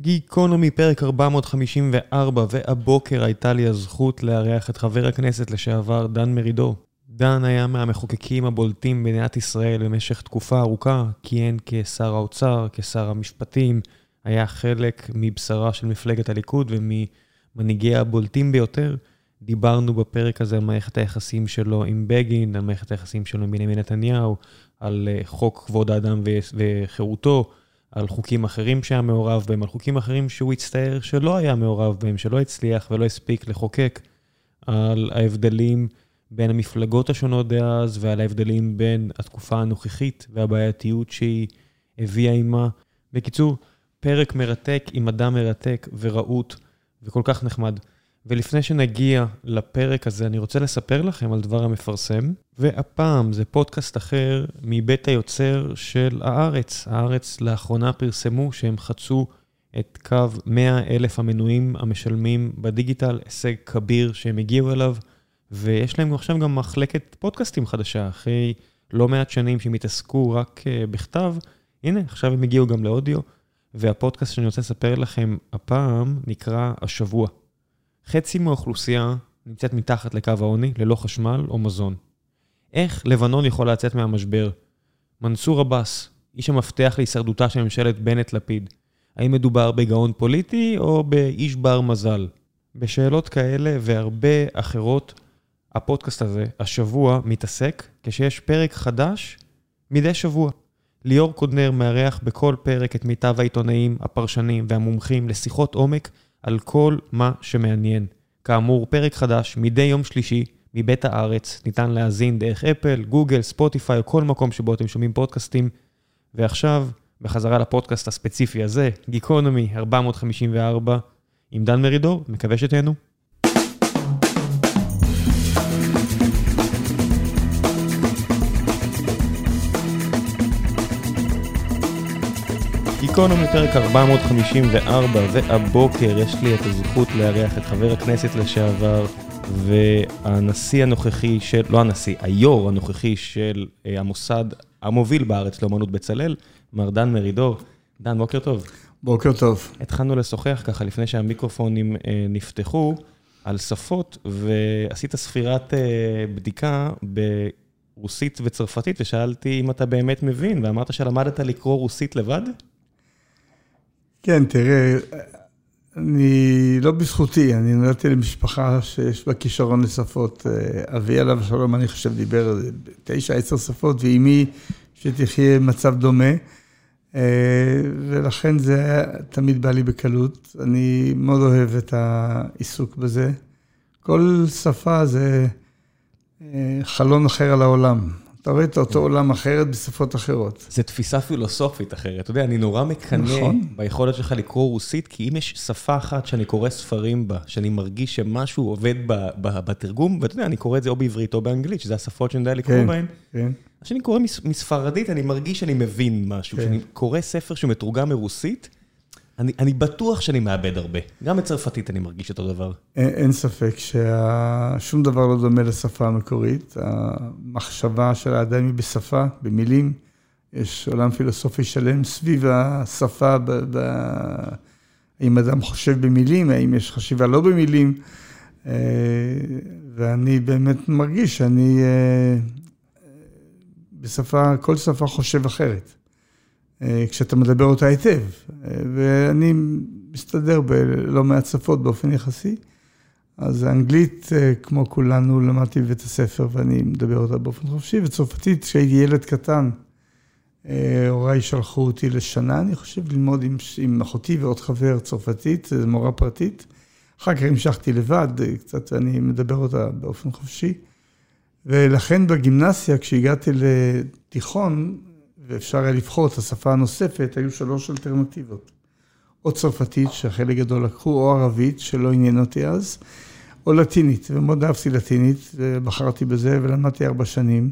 גיקונומי, פרק 454, והבוקר הייתה לי הזכות לארח את חבר הכנסת לשעבר דן מרידור. דן היה מהמחוקקים הבולטים במדינת ישראל במשך תקופה ארוכה, כיהן כשר האוצר, כשר המשפטים, היה חלק מבשרה של מפלגת הליכוד וממנהיגיה הבולטים ביותר. דיברנו בפרק הזה על מערכת היחסים שלו עם בגין, על מערכת היחסים שלו עם בנימין נתניהו, על אה, חוק כבוד האדם וחירותו, על חוקים אחרים שהיה מעורב בהם, על חוקים אחרים שהוא הצטער שלא היה מעורב בהם, שלא הצליח ולא הספיק לחוקק, על ההבדלים בין המפלגות השונות דאז ועל ההבדלים בין התקופה הנוכחית והבעייתיות שהיא הביאה עימה. בקיצור, פרק מרתק עם אדם מרתק ורהוט וכל כך נחמד. ולפני שנגיע לפרק הזה, אני רוצה לספר לכם על דבר המפרסם, והפעם זה פודקאסט אחר מבית היוצר של הארץ. הארץ לאחרונה פרסמו שהם חצו את קו 100 אלף המנויים המשלמים בדיגיטל, הישג כביר שהם הגיעו אליו, ויש להם עכשיו גם מחלקת פודקאסטים חדשה, אחרי לא מעט שנים שהם התעסקו רק אה, בכתב, הנה, עכשיו הם הגיעו גם לאודיו, והפודקאסט שאני רוצה לספר לכם הפעם נקרא השבוע. חצי מהאוכלוסייה נמצאת מתחת לקו העוני, ללא חשמל או מזון. איך לבנון יכולה לצאת מהמשבר? מנסור עבאס, איש המפתח להישרדותה של ממשלת בנט-לפיד. האם מדובר בגאון פוליטי או באיש בר מזל? בשאלות כאלה והרבה אחרות, הפודקאסט הזה, השבוע, מתעסק כשיש פרק חדש מדי שבוע. ליאור קודנר מארח בכל פרק את מיטב העיתונאים, הפרשנים והמומחים לשיחות עומק על כל מה שמעניין. כאמור, פרק חדש מדי יום שלישי מבית הארץ, ניתן להאזין דרך אפל, גוגל, ספוטיפיי או כל מקום שבו אתם שומעים פודקאסטים. ועכשיו, בחזרה לפודקאסט הספציפי הזה, גיקונומי 454, עם דן מרידור, מקווה שתהנו. גיקונומי פרק 454, והבוקר יש לי את הזכות לארח את חבר הכנסת לשעבר והנשיא הנוכחי של, לא הנשיא, היו"ר הנוכחי של אה, המוסד המוביל בארץ לאמנות בצלאל, מר דן מרידור. דן, בוקר טוב. בוקר טוב. התחלנו לשוחח ככה לפני שהמיקרופונים אה, נפתחו על שפות, ועשית ספירת אה, בדיקה ברוסית וצרפתית, ושאלתי אם אתה באמת מבין, ואמרת שלמדת לקרוא רוסית לבד? כן, תראה, אני, לא בזכותי, אני נולדתי למשפחה שיש בה כישרון לשפות. אה, אבי עליו השלום, אני חושב, דיבר תשע, עשר שפות, ואימי, שתחיה מצב דומה. אה, ולכן זה תמיד בא לי בקלות. אני מאוד אוהב את העיסוק בזה. כל שפה זה אה, חלון אחר על העולם. אתה רואה את אותו עולם אחרת בשפות אחרות. זו תפיסה פילוסופית אחרת. אתה יודע, אני נורא מקנא נכון. ביכולת שלך לקרוא רוסית, כי אם יש שפה אחת שאני קורא ספרים בה, שאני מרגיש שמשהו עובד בתרגום, ואתה יודע, אני קורא את זה או בעברית או באנגלית, שזה השפות שאני יודע לקרוא כן, בהן. כן. כשאני קורא מספרדית, אני מרגיש שאני מבין משהו. כן. כשאני קורא ספר שמתורגם מרוסית, אני, אני בטוח שאני מאבד הרבה. גם בצרפתית אני מרגיש אותו דבר. אין, ספק ששום דבר לא דומה לשפה המקורית. המחשבה של האדם היא בשפה, במילים. יש עולם פילוסופי שלם סביב השפה, ב, ב, האם אדם חושב במילים, האם יש חשיבה לא במילים. אה, ואני באמת מרגיש שאני אה, בשפה, כל שפה חושב אחרת. אה, כשאתה מדבר אותה היטב. אה, ואני מסתדר בלא מעט שפות באופן יחסי. אז אנגלית, אה, כמו כולנו, למדתי בבית הספר ואני מדבר אותה באופן חופשי, וצרפתית, כשהייתי ילד קטן, הוריי שלחו אותי לשנה, אני חושב, ללמוד עם, עם אחותי ועוד חבר צרפתית, זו מורה פרטית. אחר כך המשכתי לבד, קצת אני מדבר אותה באופן חופשי. ולכן בגימנסיה, כשהגעתי לתיכון, ואפשר היה לבחור את השפה הנוספת, היו שלוש אלטרנטיבות. או צרפתית, שחלק גדול לקחו, או ערבית, שלא עניין אותי אז, או לטינית, ומאוד אהבתי לטינית, ובחרתי בזה, ולמדתי ארבע שנים.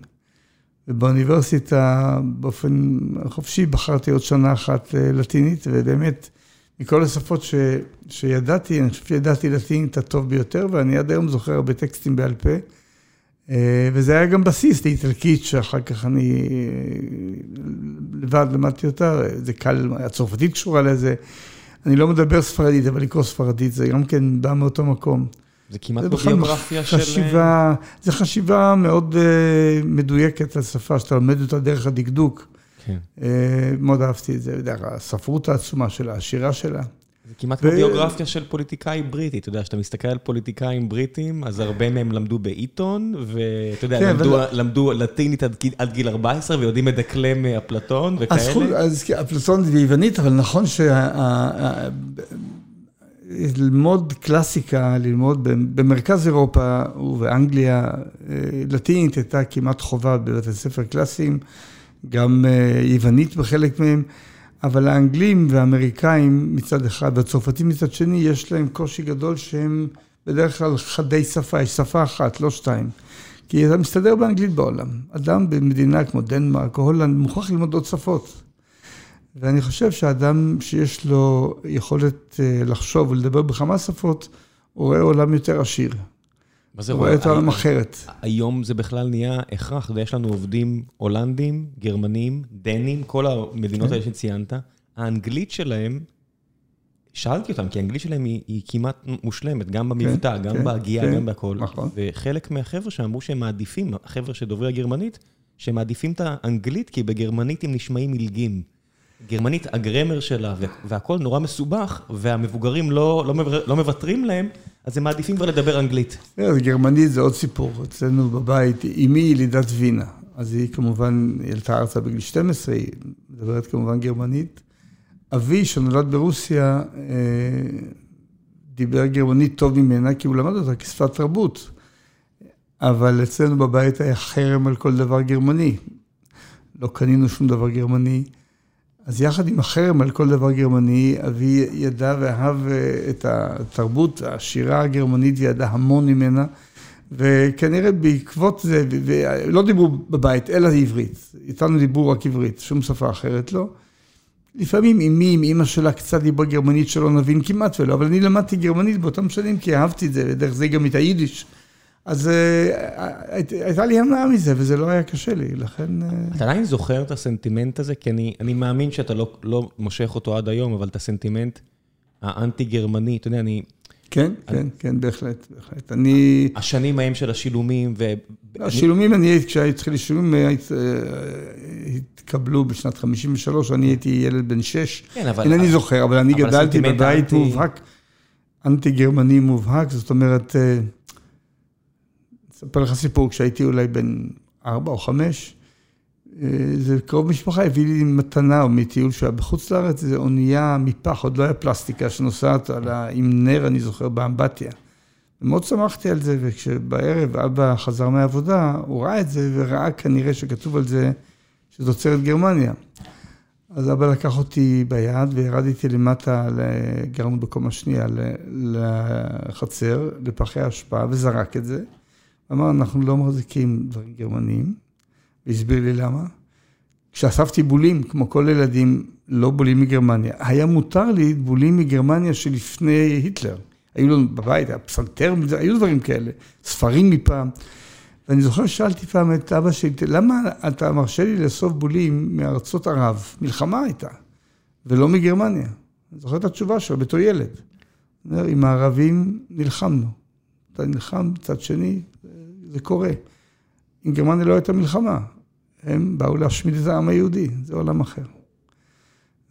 ובאוניברסיטה, באופן חופשי, בחרתי עוד שנה אחת אה, לטינית, ובאמת, מכל השפות ש, שידעתי, אני חושב שידעתי לטינית הטוב ביותר, ואני עד היום זוכר הרבה טקסטים בעל פה. אה, וזה היה גם בסיס לאיטלקית, שאחר כך אני לבד למדתי אותה, זה קל, הצרפתית קשורה לזה. אני לא מדבר ספרדית, אבל לקרוא ספרדית זה גם כן בא מאותו מקום. זה כמעט בביוגרפיה של... חשיבה, זה חשיבה מאוד uh, מדויקת על שפה, שאתה לומד אותה דרך הדקדוק. כן. Uh, מאוד אהבתי את זה, דרך הספרות העצומה שלה, השירה שלה. כמעט כמו ביוגרפיה של פוליטיקאי בריטי, אתה יודע, כשאתה מסתכל על פוליטיקאים בריטים, אז הרבה מהם למדו בעיתון, ואתה יודע, כן, למדו לטינית עד גיל 14, ויודעים לדקלם אפלטון וכאלה. אז אפלטון זה ביוונית, אבל נכון ללמוד קלאסיקה, ללמוד במרכז אירופה ובאנגליה, אה, לטינית הייתה כמעט חובה בבתי ספר קלאסיים, גם אה, יוונית בחלק מהם. אבל האנגלים והאמריקאים מצד אחד והצרפתים מצד שני, יש להם קושי גדול שהם בדרך כלל חדי שפה, יש שפה אחת, לא שתיים. כי אתה מסתדר באנגלית בעולם. אדם במדינה כמו דנמרק או הולנד מוכרח ללמוד עוד שפות. ואני חושב שאדם שיש לו יכולת אה, לחשוב ולדבר בכמה שפות, הוא רואה עולם יותר עשיר. מה זה רואה את העולם אחרת. היום זה בכלל נהיה הכרח, ויש לנו עובדים הולנדים, גרמנים, דנים, כל המדינות כן. האלה שציינת. האנגלית שלהם, שאלתי אותם, כי האנגלית שלהם היא, היא כמעט מושלמת, גם במבטא, כן, גם כן, בהגייה, כן, גם בהכל. נכון. וחלק מהחבר'ה שאמרו שהם מעדיפים, החבר'ה שדוברי הגרמנית, שהם מעדיפים את האנגלית, כי בגרמנית הם נשמעים מלגים. גרמנית, הגרמר שלה והכל נורא מסובך, והמבוגרים לא, לא, לא מוותרים להם, אז הם מעדיפים כבר לדבר אנגלית. גרמנית זה עוד סיפור. אצלנו בבית, אמי ילידת וינה, אז היא כמובן, היא עלתה ארצה בגיל 12, היא מדברת כמובן גרמנית. אבי, שנולד ברוסיה, אה, דיבר גרמנית טוב ממנה, כי הוא למד אותה כשפת תרבות. אבל אצלנו בבית היה חרם על כל דבר גרמני. לא קנינו שום דבר גרמני. אז יחד עם החרם על כל דבר גרמני, אבי ידע ואהב אה, את התרבות, השירה הגרמנית, וידע המון ממנה. וכנראה בעקבות זה, ולא דיברו בבית, אלא עברית. איתנו דיברו רק עברית, שום שפה אחרת לא. לפעמים אמי עם אמא שלה קצת דיברה גרמנית שלא נבין כמעט ולא, אבל אני למדתי גרמנית באותם שנים כי אהבתי את זה, ודרך זה גם את היידיש. אז אה, הייתה לי הנאה מזה, וזה לא היה קשה לי, לכן... אה, אתה עדיין זוכר את הסנטימנט הזה? כי אני מאמין שאתה לא לא מושך אותו עד היום, אבל את הסנטימנט האנטי-גרמני, אתה יודע, אני... כן. כן, כן, בהחלט, בהחלט. אני... השנים ההם של השילומים ו... השילומים, אני, כשהתחיל לשילומים, אה, התקבלו בשנת 53, אני הייתי ילד בן 6. כן, אבל... אינני זוכר, אבל אני גדלתי בבית מובהק, אנטי-גרמני מובהק, זאת אומרת... אספר לך סיפור, כשהייתי אולי בן ארבע או חמש, אה, זה קרוב משפחה הביא לי מתנה או מטיול שהיה בחוץ לארץ, זו אונייה מפח, עוד לא היה פלסטיקה שנוסעת ה... עם נר, אני זוכר, באמבטיה. ומאוד שמחתי על זה, וכשבערב אבא חזר מהעבודה, הוא ראה את זה וראה כנראה שכתוב על זה שזו תוצרת גרמניה. אז אבא לקח אותי ביד וירדתי למטה, גרנו בקומה שנייה, לחצר, לפחי האשפה, וזרק את זה. אמר, אנחנו לא מחזיקים דברים גרמניים, והסביר לי למה. כשאספתי בולים, כמו כל הילדים, לא בולים מגרמניה. היה מותר לי בולים מגרמניה שלפני היטלר. היו לנו בבית, היה פסנתר, היו דברים כאלה, ספרים מפעם. ואני זוכר ששאלתי פעם את אבא שלי, למה אתה מרשה לי לאסוף בולים מארצות ערב? מלחמה הייתה, ולא מגרמניה. אני זוכר את התשובה שלו בתור ילד. עם הערבים נלחמנו. אתה נלחם, מצד שני, זה קורה. עם גרמניה לא הייתה מלחמה, הם באו להשמיד את העם היהודי, זה עולם אחר.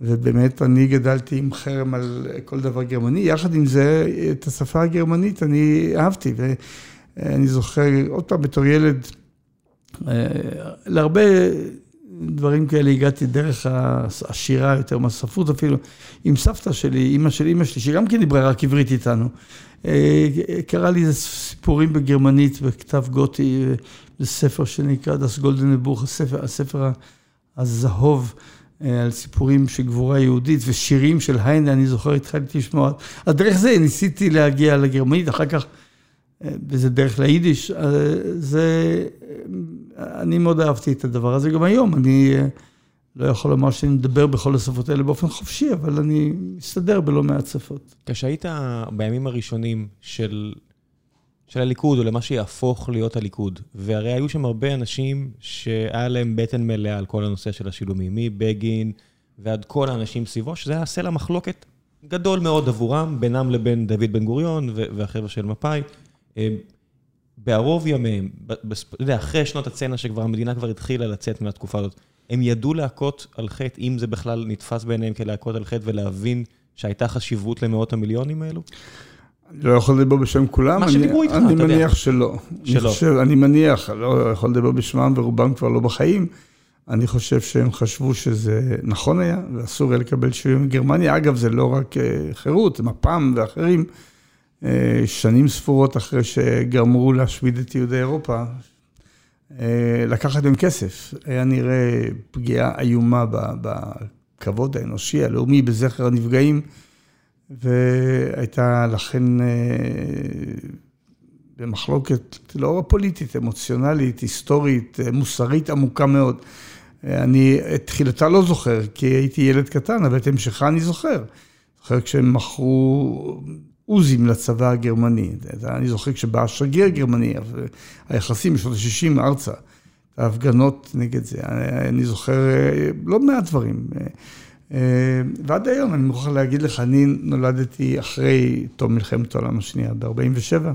ובאמת, אני גדלתי עם חרם על כל דבר גרמני, יחד עם זה, את השפה הגרמנית אני אהבתי, ואני זוכר, עוד פעם, בתור ילד, אה, להרבה דברים כאלה הגעתי דרך השירה, יותר מהספרות אפילו, עם סבתא שלי, אימא של אימא שלי, שגם כן דיברה רק עברית איתנו. אה, קרא לי איזה סיפורים בגרמנית בכתב גותי, זה ספר שנקרא דס גולדן בוך, הספר, הספר הזהוב. אה, על סיפורים של גבורה יהודית ושירים של היינה, אני זוכר, התחלתי לשמוע. אז דרך זה ניסיתי להגיע לגרמנית, אחר כך, אה, וזה דרך ליידיש. זה, אני מאוד אהבתי את הדבר הזה גם היום. אני לא יכול לומר שאני מדבר בכל השפות האלה באופן חופשי, אבל אני מסתדר בלא מעט שפות. כשהיית בימים הראשונים של, של הליכוד, או למה שיהפוך להיות הליכוד, והרי היו שם הרבה אנשים שהיה להם בטן מלאה על כל הנושא של השילומים, מבגין ועד כל האנשים סביבו, שזה היה סלע מחלוקת גדול מאוד עבורם, בינם לבין דוד בן גוריון והחבר'ה של מפא"י. בערוב ימיהם, אתה יודע, אחרי שנות הצנע שכבר המדינה כבר התחילה לצאת מהתקופה הזאת, הם ידעו להכות על חטא, אם זה בכלל נתפס בעיניהם כלהכות על חטא ולהבין שהייתה חשיבות למאות המיליונים האלו? אני לא יכול לדבר בשם כולם. מה שדיברו איתך, אתה יודע. אני מניח שלא. שלא. אני, חושב, אני מניח, לא יכול לדבר בשמם ורובם כבר לא בחיים. אני חושב שהם חשבו שזה נכון היה, ואסור היה לקבל שריון מגרמניה. אגב, זה לא רק אה, חירות, מפ"ם ואחרים. אה, שנים ספורות אחרי שגמרו להשמיד את יהודי אירופה, אה, לקחת מהם כסף. היה נראה פגיעה איומה בכבוד האנושי, הלאומי, בזכר הנפגעים, והייתה לכן אה, במחלוקת לא פוליטית, אמוציונלית, היסטורית, מוסרית עמוקה מאוד. אני את תחילתה לא זוכר, כי הייתי ילד קטן, אבל את המשכה אני זוכר. זוכר כשהם מכרו עוזים לצבא הגרמני. אני זוכר כשבא השגריר הגרמני, היחסים בשנות ה-60 ארצה, ההפגנות נגד זה, אני זוכר אה, לא מעט דברים. אה, אה, ועד היום אני מוכרח להגיד לך, אני נולדתי אחרי תום מלחמת העולם השנייה, ב-47',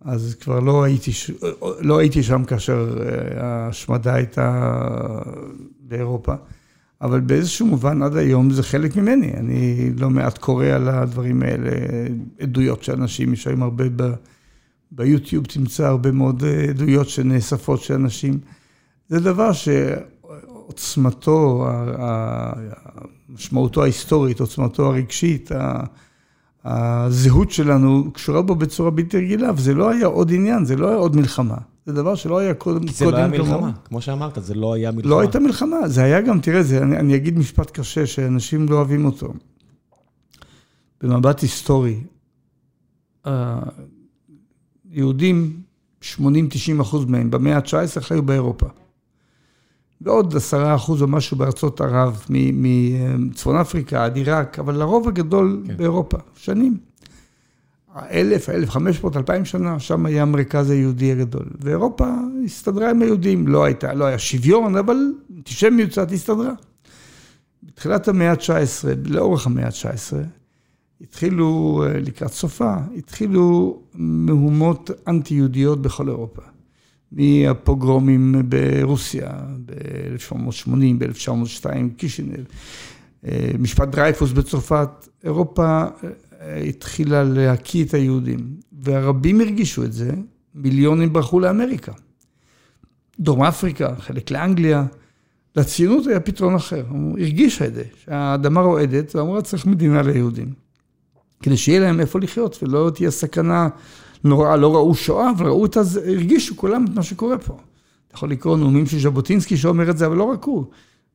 אז כבר לא הייתי, לא הייתי שם כאשר ההשמדה הייתה באירופה. אבל באיזשהו מובן עד היום זה חלק ממני. אני לא מעט קורא על הדברים האלה, עדויות של אנשים, יש היום הרבה ב, ביוטיוב, תמצא הרבה מאוד עדויות שנאספות של אנשים. זה דבר שעוצמתו, משמעותו ההיסטורית, עוצמתו הרגשית, הזהות שלנו קשורה בו בצורה בלתי רגילה, וזה לא היה עוד עניין, זה לא היה עוד מלחמה. זה דבר שלא היה קודם. כי זה לא היה מלחמה, כמו שאמרת, זה לא היה מלחמה. לא הייתה מלחמה, זה היה גם, תראה, זה, אני, אני אגיד משפט קשה, שאנשים לא אוהבים אותו. במבט היסטורי, היהודים, 80-90 אחוז מהם, במאה ה-19 חיו באירופה. ועוד עשרה אחוז או משהו בארצות ערב, מצפון אפריקה עד עיראק, אבל לרוב הגדול כן. באירופה, שנים. אלף, אלף חמש מאות, אלפיים שנה, שם היה המרכז היהודי הגדול. ואירופה הסתדרה עם היהודים, לא הייתה, לא היה שוויון, אבל אנטישמיות קצת הסתדרה. בתחילת המאה ה-19, לאורך המאה ה-19, התחילו, אה, לקראת סופה, התחילו מהומות אנטי-יהודיות בכל אירופה. מהפוגרומים ברוסיה ב-1980, ב-1902, קישינב, אה, משפט דרייפוס בצרפת, אירופה התחילה להקיא את היהודים, והרבים הרגישו את זה, מיליונים ברחו לאמריקה. דרום אפריקה, חלק לאנגליה. לציונות היה פתרון אחר, היא הרגישה את זה, שהאדמה רועדת, ואמרה צריך מדינה ליהודים. כדי שיהיה להם איפה לחיות ולא תהיה סכנה נוראה, לא ראו שואה, אבל ראו את זה, הרגישו כולם את מה שקורה פה. אתה יכול לקרוא נאומים של ז'בוטינסקי שאומר את זה, אבל לא רק הוא.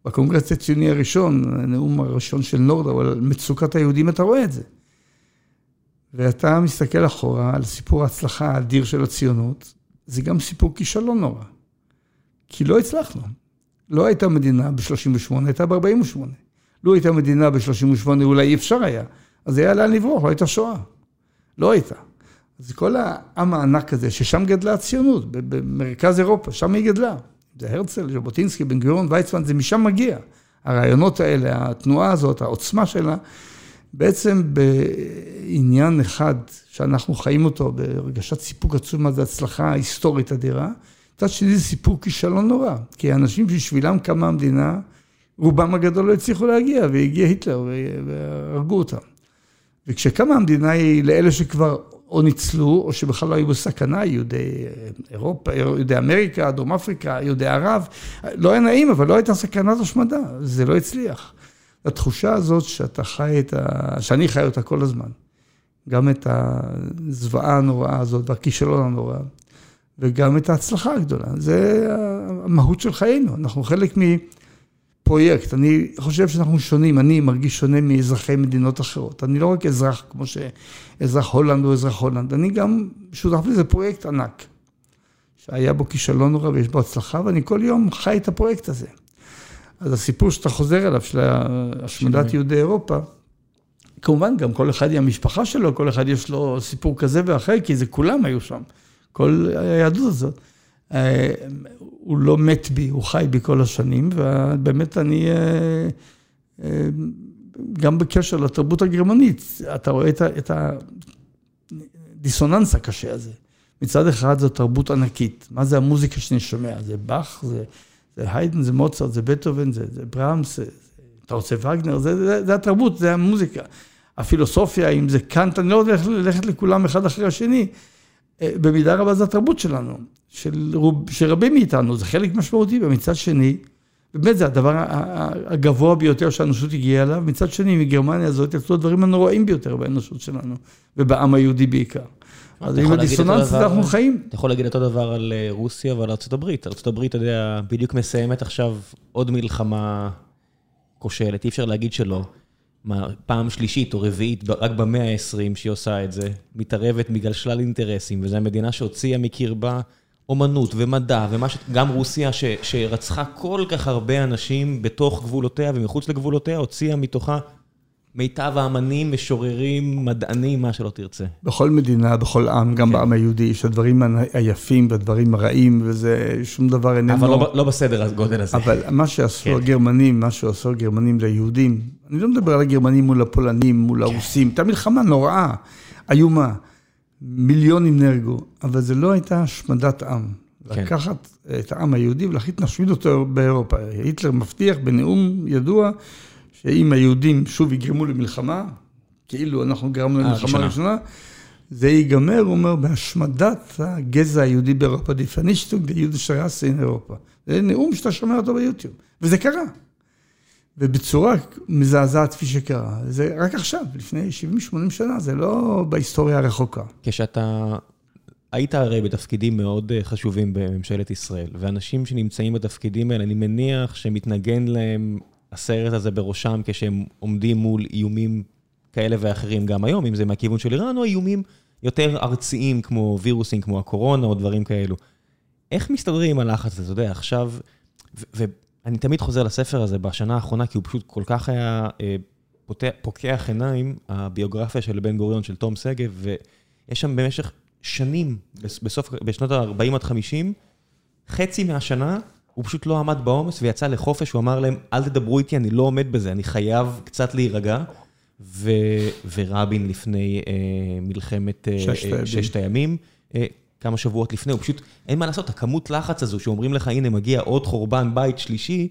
בקונגרס הציוני הראשון, הנאום הראשון של נורד, אבל מצוקת היהודים אתה רואה את זה. ואתה מסתכל אחורה על סיפור ההצלחה האדיר של הציונות, זה גם סיפור כישלון נורא. כי לא הצלחנו. לא הייתה מדינה ב-38, הייתה ב-48. לו הייתה מדינה ב-38, אולי אי אפשר היה. אז היה לאן לברוח, לא הייתה שואה. לא הייתה. אז כל העם הענק הזה, ששם גדלה הציונות, במרכז אירופה, שם היא גדלה. זה הרצל, ז'בוטינסקי, בן גוריון, ויצמן, זה משם מגיע. הרעיונות האלה, התנועה הזאת, העוצמה שלה, בעצם בעניין אחד שאנחנו חיים אותו, בהרגשת סיפוק עצום, זה הצלחה היסטורית אדירה, מצד שני זה סיפור כישלון נורא, כי האנשים בשבילם קמה המדינה, רובם הגדול לא הצליחו להגיע, והגיע היטלר והרגו אותם. וכשקמה המדינה היא לאלה שכבר או ניצלו, או שבכלל לא היו בסכנה, יהודי אירופה, יהודי אמריקה, דרום אפריקה, יהודי ערב, לא היה נעים, אבל לא הייתה סכנת השמדה, זה לא הצליח. התחושה הזאת שאתה חי את ה... שאני חי אותה כל הזמן. גם את הזוועה הנוראה הזאת והכישלון הנורא, וגם את ההצלחה הגדולה. זה המהות של חיינו, אנחנו חלק מפרויקט. אני חושב שאנחנו שונים, אני מרגיש שונה מאזרחי מדינות אחרות. אני לא רק אזרח כמו שאזרח הולנד או אזרח הולנד, אני גם שותף לזה פרויקט ענק, שהיה בו כישלון נורא ויש בו הצלחה, ואני כל יום חי את הפרויקט הזה. אז הסיפור שאתה חוזר אליו, של השמדת יהודי אירופה, כמובן, גם כל אחד עם המשפחה שלו, כל אחד יש לו סיפור כזה ואחר, כי זה כולם היו שם, כל היהדות הזאת. אה, הוא לא מת בי, הוא חי בי כל השנים, ובאמת אני אה, אה, גם בקשר לתרבות הגרמנית, אתה רואה את הדיסוננס הקשה הזה. מצד אחד זו תרבות ענקית, מה זה המוזיקה שאני שומע? זה באך, זה, זה היידן, זה מוצרט, זה בטהובן, זה, זה בראמס, זה, אתה רוצה וגנר, זה, זה, זה התרבות, זה המוזיקה. הפילוסופיה, אם זה קאנט, אני לא הולך ללכת לכולם אחד אחרי השני. אה, במידה רבה זה התרבות שלנו, של, רוב, של רבים מאיתנו, זה חלק משמעותי, ומצד שני, באמת זה הדבר הגבוה ביותר שהאנושות הגיעה אליו, מצד שני, מגרמניה הזאת יצאו הדברים הנוראים ביותר באנושות שלנו, ובעם היהודי בעיקר. אז עם הדיסוננס הזה אנחנו חיים. אתה יכול להגיד אותו דבר על אה, רוסיה ועל ארה"ב. ארה"ב, אתה יודע, בדיוק מסיימת עכשיו עוד מלחמה כושלת, אי אפשר להגיד שלא. מה, פעם שלישית או רביעית, רק במאה ה-20 שהיא עושה את זה, מתערבת בגלל שלל אינטרסים, וזו המדינה שהוציאה מקרבה אומנות ומדע, ומה ש... גם רוסיה ש... שרצחה כל כך הרבה אנשים בתוך גבולותיה ומחוץ לגבולותיה, הוציאה מתוכה מיטב האמנים, משוררים, מדענים, מה שלא תרצה. בכל מדינה, בכל עם, גם כן. בעם היהודי, יש הדברים היפים והדברים הרעים, וזה שום דבר איננו... אבל לא, לא בסדר הגודל הזה. אבל מה שעשו כן. הגרמנים, מה שעשו הגרמנים ליהודים, אני לא מדבר על הגרמנים מול הפולנים, מול כן. הרוסים, הייתה מלחמה נוראה, איומה. מיליונים נהרגו, אבל זה לא הייתה השמדת עם. כן. לקחת את העם היהודי ולהחליט להשמיד אותו באירופה. היטלר מבטיח בנאום ידוע שאם היהודים שוב יגרמו למלחמה, כאילו אנחנו גרמנו אה, למלחמה ראשונה, זה ייגמר, הוא אומר, בהשמדת הגזע היהודי באירופה, די פנישטוג די יהודישה ראסה אין אירופה. זה נאום שאתה שומע אותו ביוטיוב, וזה קרה. ובצורה מזעזעת כפי שקרה. זה רק עכשיו, לפני 70-80 שנה, זה לא בהיסטוריה הרחוקה. כשאתה... היית הרי בתפקידים מאוד אה, חשובים בממשלת ישראל, ואנשים שנמצאים בתפקידים האלה, אני מניח שמתנגן להם הסרט הזה בראשם כשהם עומדים מול איומים כאלה ואחרים גם היום, אם זה מהכיוון של איראן, או איומים יותר ארציים כמו וירוסים, כמו הקורונה או דברים כאלו. איך מסתדרים עם הלחץ הזה? אתה יודע, עכשיו, ואני תמיד חוזר לספר הזה בשנה האחרונה, כי הוא פשוט כל כך היה אה, פותח, פוקח עיניים, הביוגרפיה של בן גוריון, של תום שגב, ויש שם במשך שנים, בסוף, בשנות ה-40 עד 50, חצי מהשנה, הוא פשוט לא עמד בעומס ויצא לחופש, הוא אמר להם, אל תדברו איתי, אני לא עומד בזה, אני חייב קצת להירגע. ו... ורבין לפני אה, מלחמת אה, ששת, אה, ששת הימים, אה, כמה שבועות לפני, הוא פשוט, אין מה לעשות, הכמות לחץ הזו שאומרים לך, הנה מגיע עוד חורבן בית שלישי,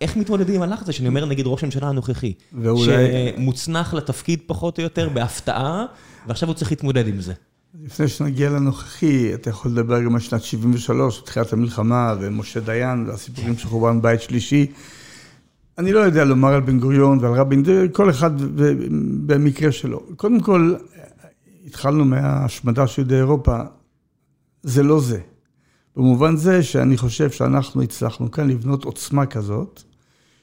איך מתמודדים עם הלחץ הזה? שאני אומר, נגיד, ראש הממשלה הנוכחי, ואולי... שמוצנח לתפקיד פחות או יותר בהפתעה, ועכשיו הוא צריך להתמודד עם זה. לפני שנגיע לנוכחי, אתה יכול לדבר גם על שנת 73, תחילת המלחמה, ומשה דיין, והסיפורים של חורבן בית שלישי. אני לא יודע לומר על בן גוריון ועל רבין, כל אחד במקרה שלו. קודם כל, התחלנו מההשמדה של יהודי אירופה, זה לא זה. במובן זה שאני חושב שאנחנו הצלחנו כאן לבנות עוצמה כזאת,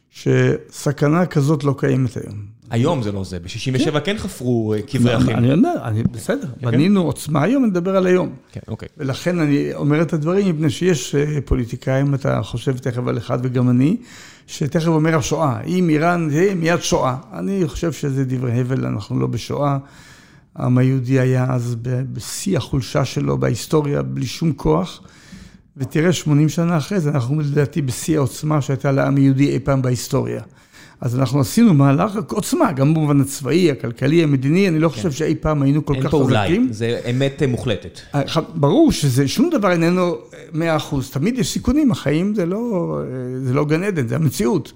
שסכנה כזאת לא קיימת היום. היום זה לא זה, ב-67' כן. חפרו אה, קברי אחים. אני אומר, בסדר, כן, בנינו עוצמה היום, אני מדבר על היום. כן, אוקיי. ולכן אני אומר את הדברים, מפני שיש אה, פוליטיקאים, אתה חושב תכף על אחד וגם אני, שתכף אומר השואה, אם איראן זה מיד שואה. אני חושב שזה דברי הבל, אנחנו לא בשואה. העם היהודי היה אז בשיא החולשה שלו בהיסטוריה, בלי שום כוח. ותראה, 80 שנה אחרי זה, אנחנו לדעתי בשיא העוצמה שהייתה לעם היהודי אי פעם בהיסטוריה. אז אנחנו עשינו מהלך עוצמה, גם במובן הצבאי, הכלכלי, המדיני, אני לא כן. חושב שאי פעם היינו כל כך חזקים. אין פה אולי, זה אמת מוחלטת. אה, ברור שזה, שום דבר איננו 100 אחוז, תמיד יש סיכונים, החיים זה לא, זה לא גן עדן, זה המציאות.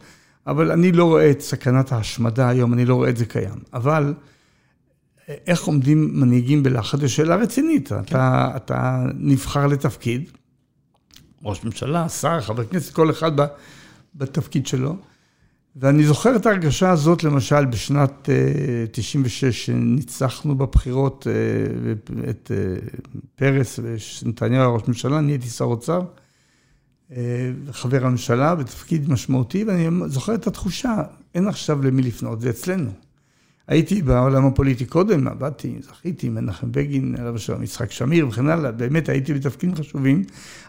אבל אני לא רואה את סכנת ההשמדה היום, אני לא רואה את זה קיים. אבל איך עומדים מנהיגים בלחץ? זו שאלה רצינית. כן. אתה, אתה נבחר לתפקיד, ראש ממשלה, שר, חבר כנסת, כל אחד בתפקיד שלו. ואני זוכר את ההרגשה הזאת, למשל, בשנת 96, אה, שניצחנו בבחירות אה, את אה, פרס ונתניהו ראש ממשלה, אני הייתי שר אוצר, חבר הממשלה בתפקיד משמעותי, ואני זוכר את התחושה, אין עכשיו למי לפנות, זה אצלנו. הייתי בעולם הפוליטי קודם, עבדתי, זכיתי, מנחם בגין, עליו השלום, יצחק שמיר וכן הלאה, באמת הייתי בתפקידים חשובים,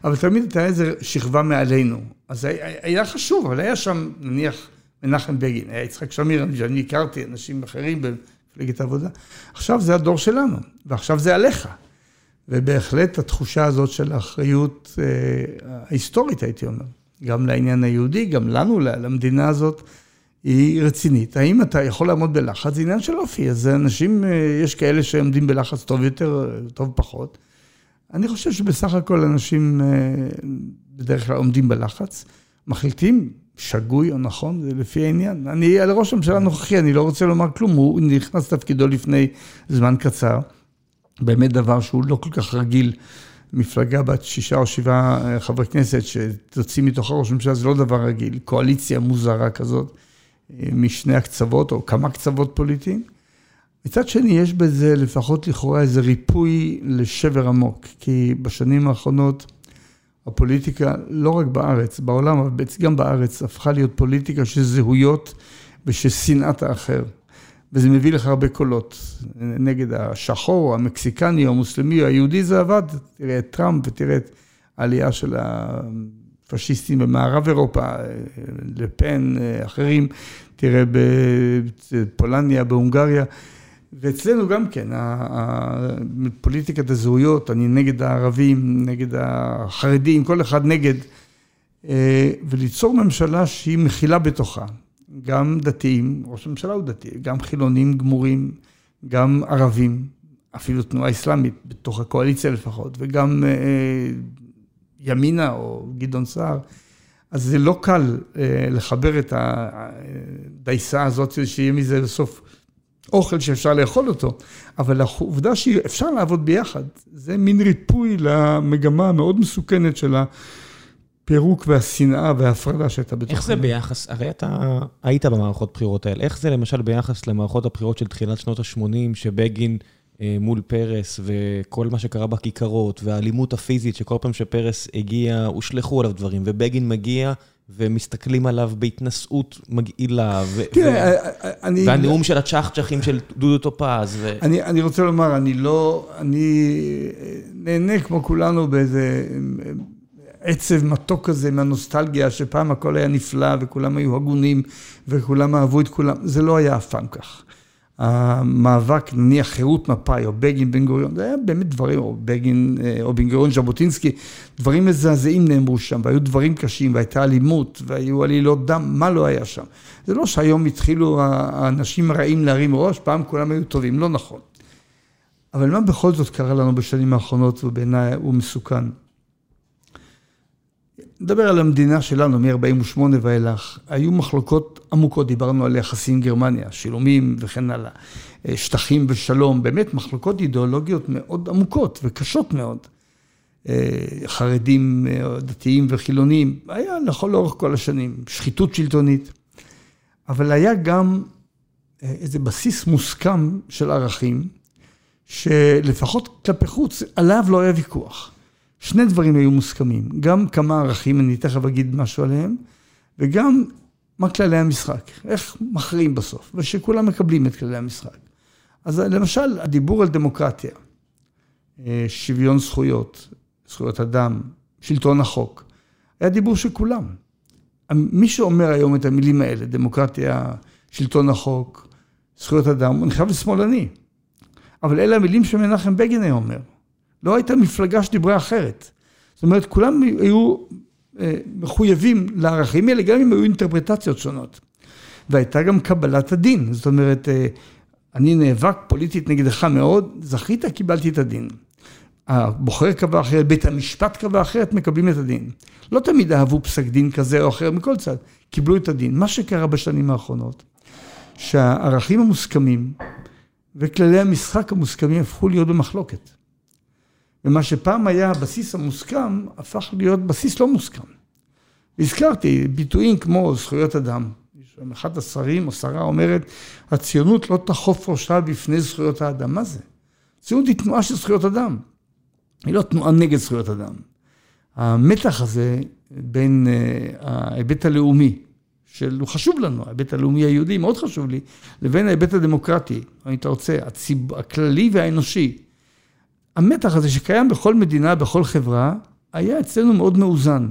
אבל תמיד הייתה איזו שכבה מעלינו. אז היה חשוב, אבל היה שם, נניח, מנחם בגין, היה יצחק שמיר, אני הכרתי אנשים אחרים במפלגת העבודה. עכשיו זה הדור שלנו, ועכשיו זה עליך. ובהחלט התחושה הזאת של האחריות אה, ההיסטורית, הייתי אומר, גם לעניין היהודי, גם לנו, למדינה הזאת, היא רצינית. האם אתה יכול לעמוד בלחץ? זה עניין של אופי. אז אנשים, אה, יש כאלה שעומדים בלחץ טוב יותר, טוב פחות. אני חושב שבסך הכל אנשים בדרך כלל עומדים בלחץ, מחליטים שגוי או נכון, זה לפי העניין. אני, על ראש הממשלה הנוכחי, אני לא רוצה לומר כלום, הוא נכנס לתפקידו לפני זמן קצר. באמת דבר שהוא לא כל כך רגיל. מפלגה בת שישה או שבעה אה, חברי כנסת שתוציא מתוך ראש הממשלה, זה לא דבר רגיל. קואליציה מוזרה כזאת, אה, משני הקצוות או כמה קצוות פוליטיים. מצד שני, יש בזה לפחות לכאורה איזה ריפוי לשבר עמוק, כי בשנים האחרונות הפוליטיקה, לא רק בארץ, בעולם, אבל גם בארץ, הפכה להיות פוליטיקה של זהויות ושל שנאת האחר. וזה מביא לך הרבה קולות. נגד השחור, המקסיקני, המוסלמי, היהודי, זה עבד. תראה את טראמפ ותראה את העלייה של הפשיסטים במערב אירופה, לפן, אחרים, תראה בפולניה, בהונגריה. ואצלנו גם כן, פוליטיקת הזהויות, אני נגד הערבים, נגד החרדים, כל אחד נגד, אה, וליצור ממשלה שהיא מכילה בתוכה, גם דתיים, ראש הממשלה הוא דתי, גם חילונים גמורים, גם ערבים, אפילו תנועה אסלאמית, בתוך הקואליציה לפחות, וגם אה, ימינה או גדעון סער. אז זה לא קל אה, לחבר את הדייסה הזאת, שיהיה מזה בסוף אוכל שאפשר לאכול אותו, אבל העובדה שאפשר לעבוד ביחד, זה מין ריפוי למגמה המאוד מסוכנת של הפירוק והשנאה וההפרדה שהייתה בתוכנו. איך זה ביחס, הרי אתה היית במערכות בחירות האלה, איך זה למשל ביחס למערכות הבחירות של תחילת שנות ה-80, שבגין אה, מול פרס וכל מה שקרה בכיכרות, והאלימות הפיזית, שכל פעם שפרס הגיע, הושלכו עליו דברים, ובגין מגיע ומסתכלים עליו בהתנשאות מגעילה, תראה, אני... והנאום של הצ'חצ'חים של דודו טופז. אני רוצה לומר, אני לא... אני נהנה כמו כולנו באיזה עצב מתוק כזה מהנוסטלגיה, שפעם הכל היה נפלא וכולם היו הגונים וכולם אהבו את כולם, זה לא היה אף פעם כך. המאבק, נניח חירות מפא"י או בגין בן גוריון, זה היה באמת דברים, או בגין אה, או בן גוריון ז'בוטינסקי, דברים מזעזעים נאמרו שם, והיו דברים קשים, והייתה אלימות, והיו עלילות דם, מה לא היה שם? זה לא שהיום התחילו האנשים הרעים להרים ראש, פעם כולם היו טובים, לא נכון. אבל מה בכל זאת קרה לנו בשנים האחרונות, ובעיניי הוא מסוכן? נדבר על המדינה שלנו מ-48' ואילך. היו מחלוקות עמוקות, דיברנו על יחסים גרמניה, שילומים וכן הלאה, אה, שטחים ושלום, באמת מחלוקות אידיאולוגיות מאוד עמוקות וקשות מאוד. אה, חרדים, אה, דתיים וחילונים, היה לכל אורך כל השנים, שחיתות שלטונית. אבל היה גם איזה בסיס מוסכם של ערכים, שלפחות כלפי חוץ, עליו לא היה ויכוח. שני דברים היו מוסכמים, גם כמה ערכים, אני תכף אגיד משהו עליהם, וגם מה כללי המשחק, איך מכריעים בסוף, ושכולם מקבלים את כללי המשחק. אז למשל, הדיבור על דמוקרטיה, אה, שוויון זכויות, זכויות אדם, שלטון החוק, היה דיבור של כולם. מי שאומר היום את המילים האלה, דמוקרטיה, שלטון החוק, זכויות אדם, הוא נחשב לשמאלני. אבל אלה המילים שמנחם בגין היה אומר. לא הייתה מפלגה שדיברה אחרת. זאת אומרת, כולם היו אה, מחויבים לערכים האלה, גם אם היו אינטרפרטציות שונות. והייתה גם קבלת הדין. זאת אומרת, אה, אני נאבק פוליטית נגדך מאוד, זכית, קיבלתי את הדין. הבוחר קבע אחרת, בית המשפט קבע אחרת, מקבלים את הדין. לא תמיד אהבו פסק דין כזה או אחר מכל צד, קיבלו את הדין. מה שקרה בשנים האחרונות, שהערכים המוסכמים וכללי המשחק המוסכמים הפכו להיות במחלוקת. ומה שפעם היה הבסיס המוסכם, הפך להיות בסיס לא מוסכם. הזכרתי ביטויים כמו זכויות אדם. אחד השרים או שרה אומרת, הציונות לא תחוף ראשה בפני זכויות האדם. מה זה? ציונות היא תנועה של זכויות אדם. היא לא תנועה נגד זכויות אדם. המתח הזה בין uh, ההיבט הלאומי, שהוא חשוב לנו, ההיבט הלאומי היהודי מאוד חשוב לי, לבין ההיבט הדמוקרטי, אם אתה רוצה, הציב, הכללי והאנושי, המתח הזה שקיים בכל מדינה, בכל חברה, היה אצלנו מאוד מאוזן.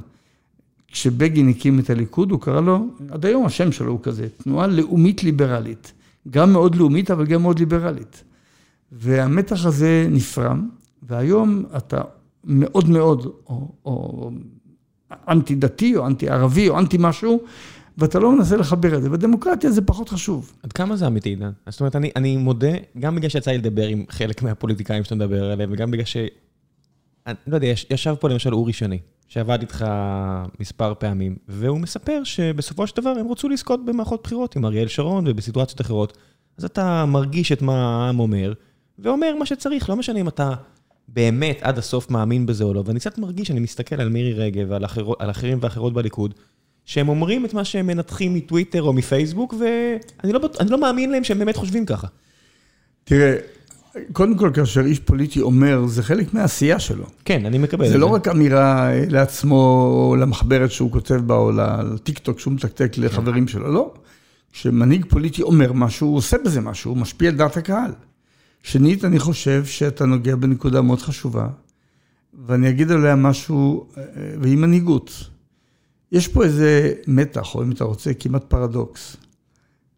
כשבגין הקים את הליכוד, הוא קרא לו, עד היום השם שלו הוא כזה, תנועה לאומית ליברלית. גם מאוד לאומית, אבל גם מאוד ליברלית. והמתח הזה נפרם, והיום אתה מאוד מאוד, או, או אנטי דתי, או אנטי ערבי, או אנטי משהו, ואתה לא מנסה לחבר את זה. בדמוקרטיה זה פחות חשוב. עד כמה זה אמיתי, עידן? זאת אומרת, אני, אני מודה, גם בגלל שיצא לי לדבר עם חלק מהפוליטיקאים שאתה מדבר עליהם, וגם בגלל ש... אני לא יודע, ישב פה למשל אורי שני, שעבד איתך מספר פעמים, והוא מספר שבסופו של דבר הם רצו לזכות במערכות בחירות עם אריאל שרון ובסיטואציות אחרות. אז אתה מרגיש את מה העם אומר, ואומר מה שצריך, לא משנה אם אתה באמת עד הסוף מאמין בזה או לא. ואני קצת מרגיש, אני מסתכל על מירי רגב ועל אחר, אחרים ואחרות בליכוד, שהם אומרים את מה שהם מנתחים מטוויטר או מפייסבוק, ואני לא, לא מאמין להם שהם באמת חושבים ככה. תראה, קודם כל, כאשר איש פוליטי אומר, זה חלק מהעשייה שלו. כן, אני מקבל את זה. זה לא רק אמירה לעצמו, או למחברת שהוא כותב בה, או לטיקטוק שהוא מתקתק לחברים שלו, לא. כשמנהיג פוליטי אומר משהו, הוא עושה בזה משהו, הוא משפיע על דעת הקהל. שנית, אני חושב שאתה נוגע בנקודה מאוד חשובה, ואני אגיד עליה משהו, והיא מנהיגות. יש פה איזה מתח, או אם אתה רוצה, כמעט פרדוקס.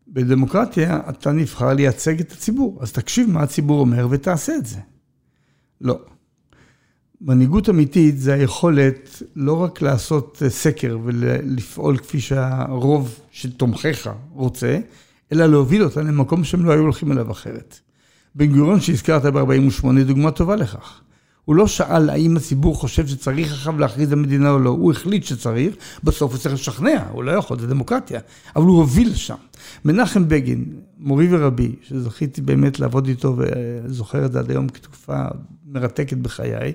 בדמוקרטיה אתה נבחר לייצג את הציבור, אז תקשיב מה הציבור אומר ותעשה את זה. לא. מנהיגות אמיתית זה היכולת לא רק לעשות סקר ולפעול כפי שהרוב של תומכיך רוצה, אלא להוביל אותם למקום שהם לא היו הולכים אליו אחרת. בן גוריון שהזכרת ב-48 דוגמה טובה לכך. הוא לא שאל האם הציבור חושב שצריך עכשיו להכריז המדינה או לא, הוא החליט שצריך, בסוף הוא צריך לשכנע, הוא לא יכול, זה דמוקרטיה, אבל הוא הוביל לשם. מנחם בגין, מורי ורבי, שזכיתי באמת לעבוד איתו וזוכר את זה עד היום כתקופה מרתקת בחיי,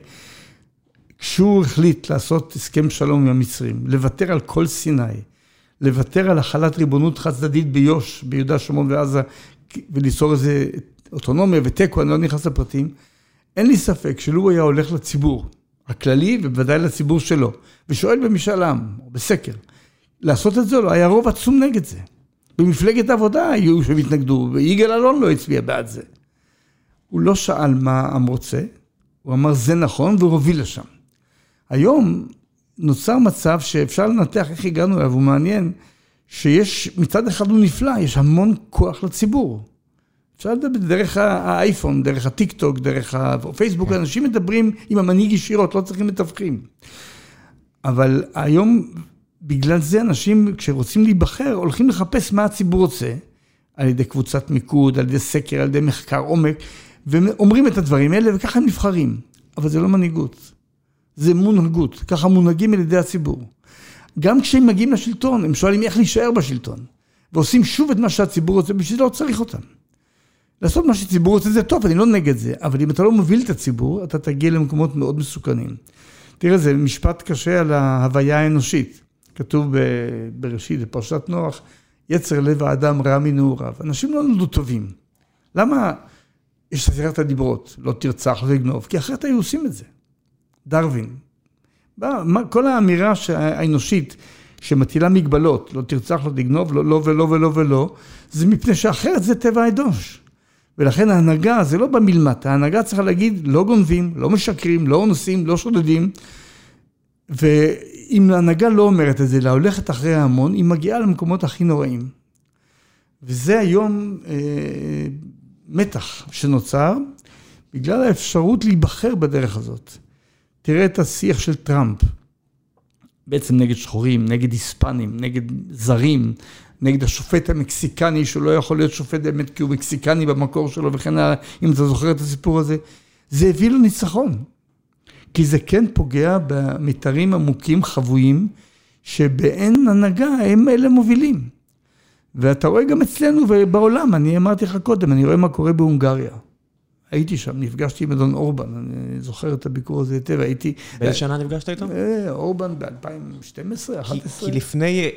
כשהוא החליט לעשות הסכם שלום עם המצרים, לוותר על כל סיני, לוותר על החלת ריבונות חד צדדית ביו"ש, ביהודה, שומרון ועזה, וליצור איזה אוטונומיה ותיקו, אני לא נכנס לפרטים, אין לי ספק שלו הוא היה הולך לציבור הכללי, ובוודאי לציבור שלו, ושואל במשאל עם, או בסקר, לעשות את זה לא, היה רוב עצום נגד זה. במפלגת העבודה היו שהם התנגדו, ויגאל אלון לא הצביע בעד זה. הוא לא שאל מה העם רוצה, הוא אמר זה נכון, והוא הוביל לשם. היום נוצר מצב שאפשר לנתח איך הגענו אליו, הוא מעניין, שיש, מצד אחד הוא נפלא, יש המון כוח לציבור. אפשר לדבר דרך האייפון, דרך הטיק טוק, דרך הפייסבוק, כן. אנשים מדברים עם המנהיג ישירות, לא צריכים מתווכים. אבל היום, בגלל זה אנשים, כשרוצים להיבחר, הולכים לחפש מה הציבור רוצה, על ידי קבוצת מיקוד, על ידי סקר, על ידי מחקר עומק, ואומרים את הדברים האלה, וככה הם נבחרים. אבל זה לא מנהיגות, זה מונהגות, ככה מונהגים על ידי הציבור. גם כשהם מגיעים לשלטון, הם שואלים איך להישאר בשלטון, ועושים שוב את מה שהציבור רוצה, בשביל זה לא צריך אותם. לעשות מה שציבור רוצה זה טוב, אני לא נגד זה, אבל אם אתה לא מוביל את הציבור, אתה תגיע למקומות מאוד מסוכנים. תראה, זה משפט קשה על ההוויה האנושית. כתוב בראשית, בפרשת נוח, יצר לב האדם רע מנעוריו. אנשים לא נולדו טובים. למה יש עשרת הדיברות, לא תרצח, לא? כי אחרת היו עושים את זה. דרווין. כל האמירה האנושית שמטילה מגבלות, לא תרצח, לא תגנוב, לא, לא ולא ולא ולא, זה מפני שאחרת זה טבע האנוש. ולכן ההנהגה זה לא בא מלמטה, ההנהגה צריכה להגיד לא גונבים, לא משקרים, לא אונסים, לא שודדים. ואם ההנהגה לא אומרת את זה, אלא הולכת אחרי ההמון, היא מגיעה למקומות הכי נוראים. וזה היום אה, מתח שנוצר בגלל האפשרות להיבחר בדרך הזאת. תראה את השיח של טראמפ, בעצם נגד שחורים, נגד היספנים, נגד זרים, נגד השופט המקסיקני, שהוא לא יכול להיות שופט באמת כי הוא מקסיקני במקור שלו וכן הלאה, אם אתה זוכר את הסיפור הזה, זה הביא לו ניצחון. כי זה כן פוגע במתארים עמוקים, חבויים, שבאין הנהגה הם אלה מובילים. ואתה רואה גם אצלנו ובעולם, אני אמרתי לך קודם, אני רואה מה קורה בהונגריה. הייתי שם, נפגשתי עם אדון אורבן, אני זוכר את הביקור הזה היטב, הייתי... באיזה שנה נפגשת איתו? אה, אורבן ב-2012, 2011. כי לפני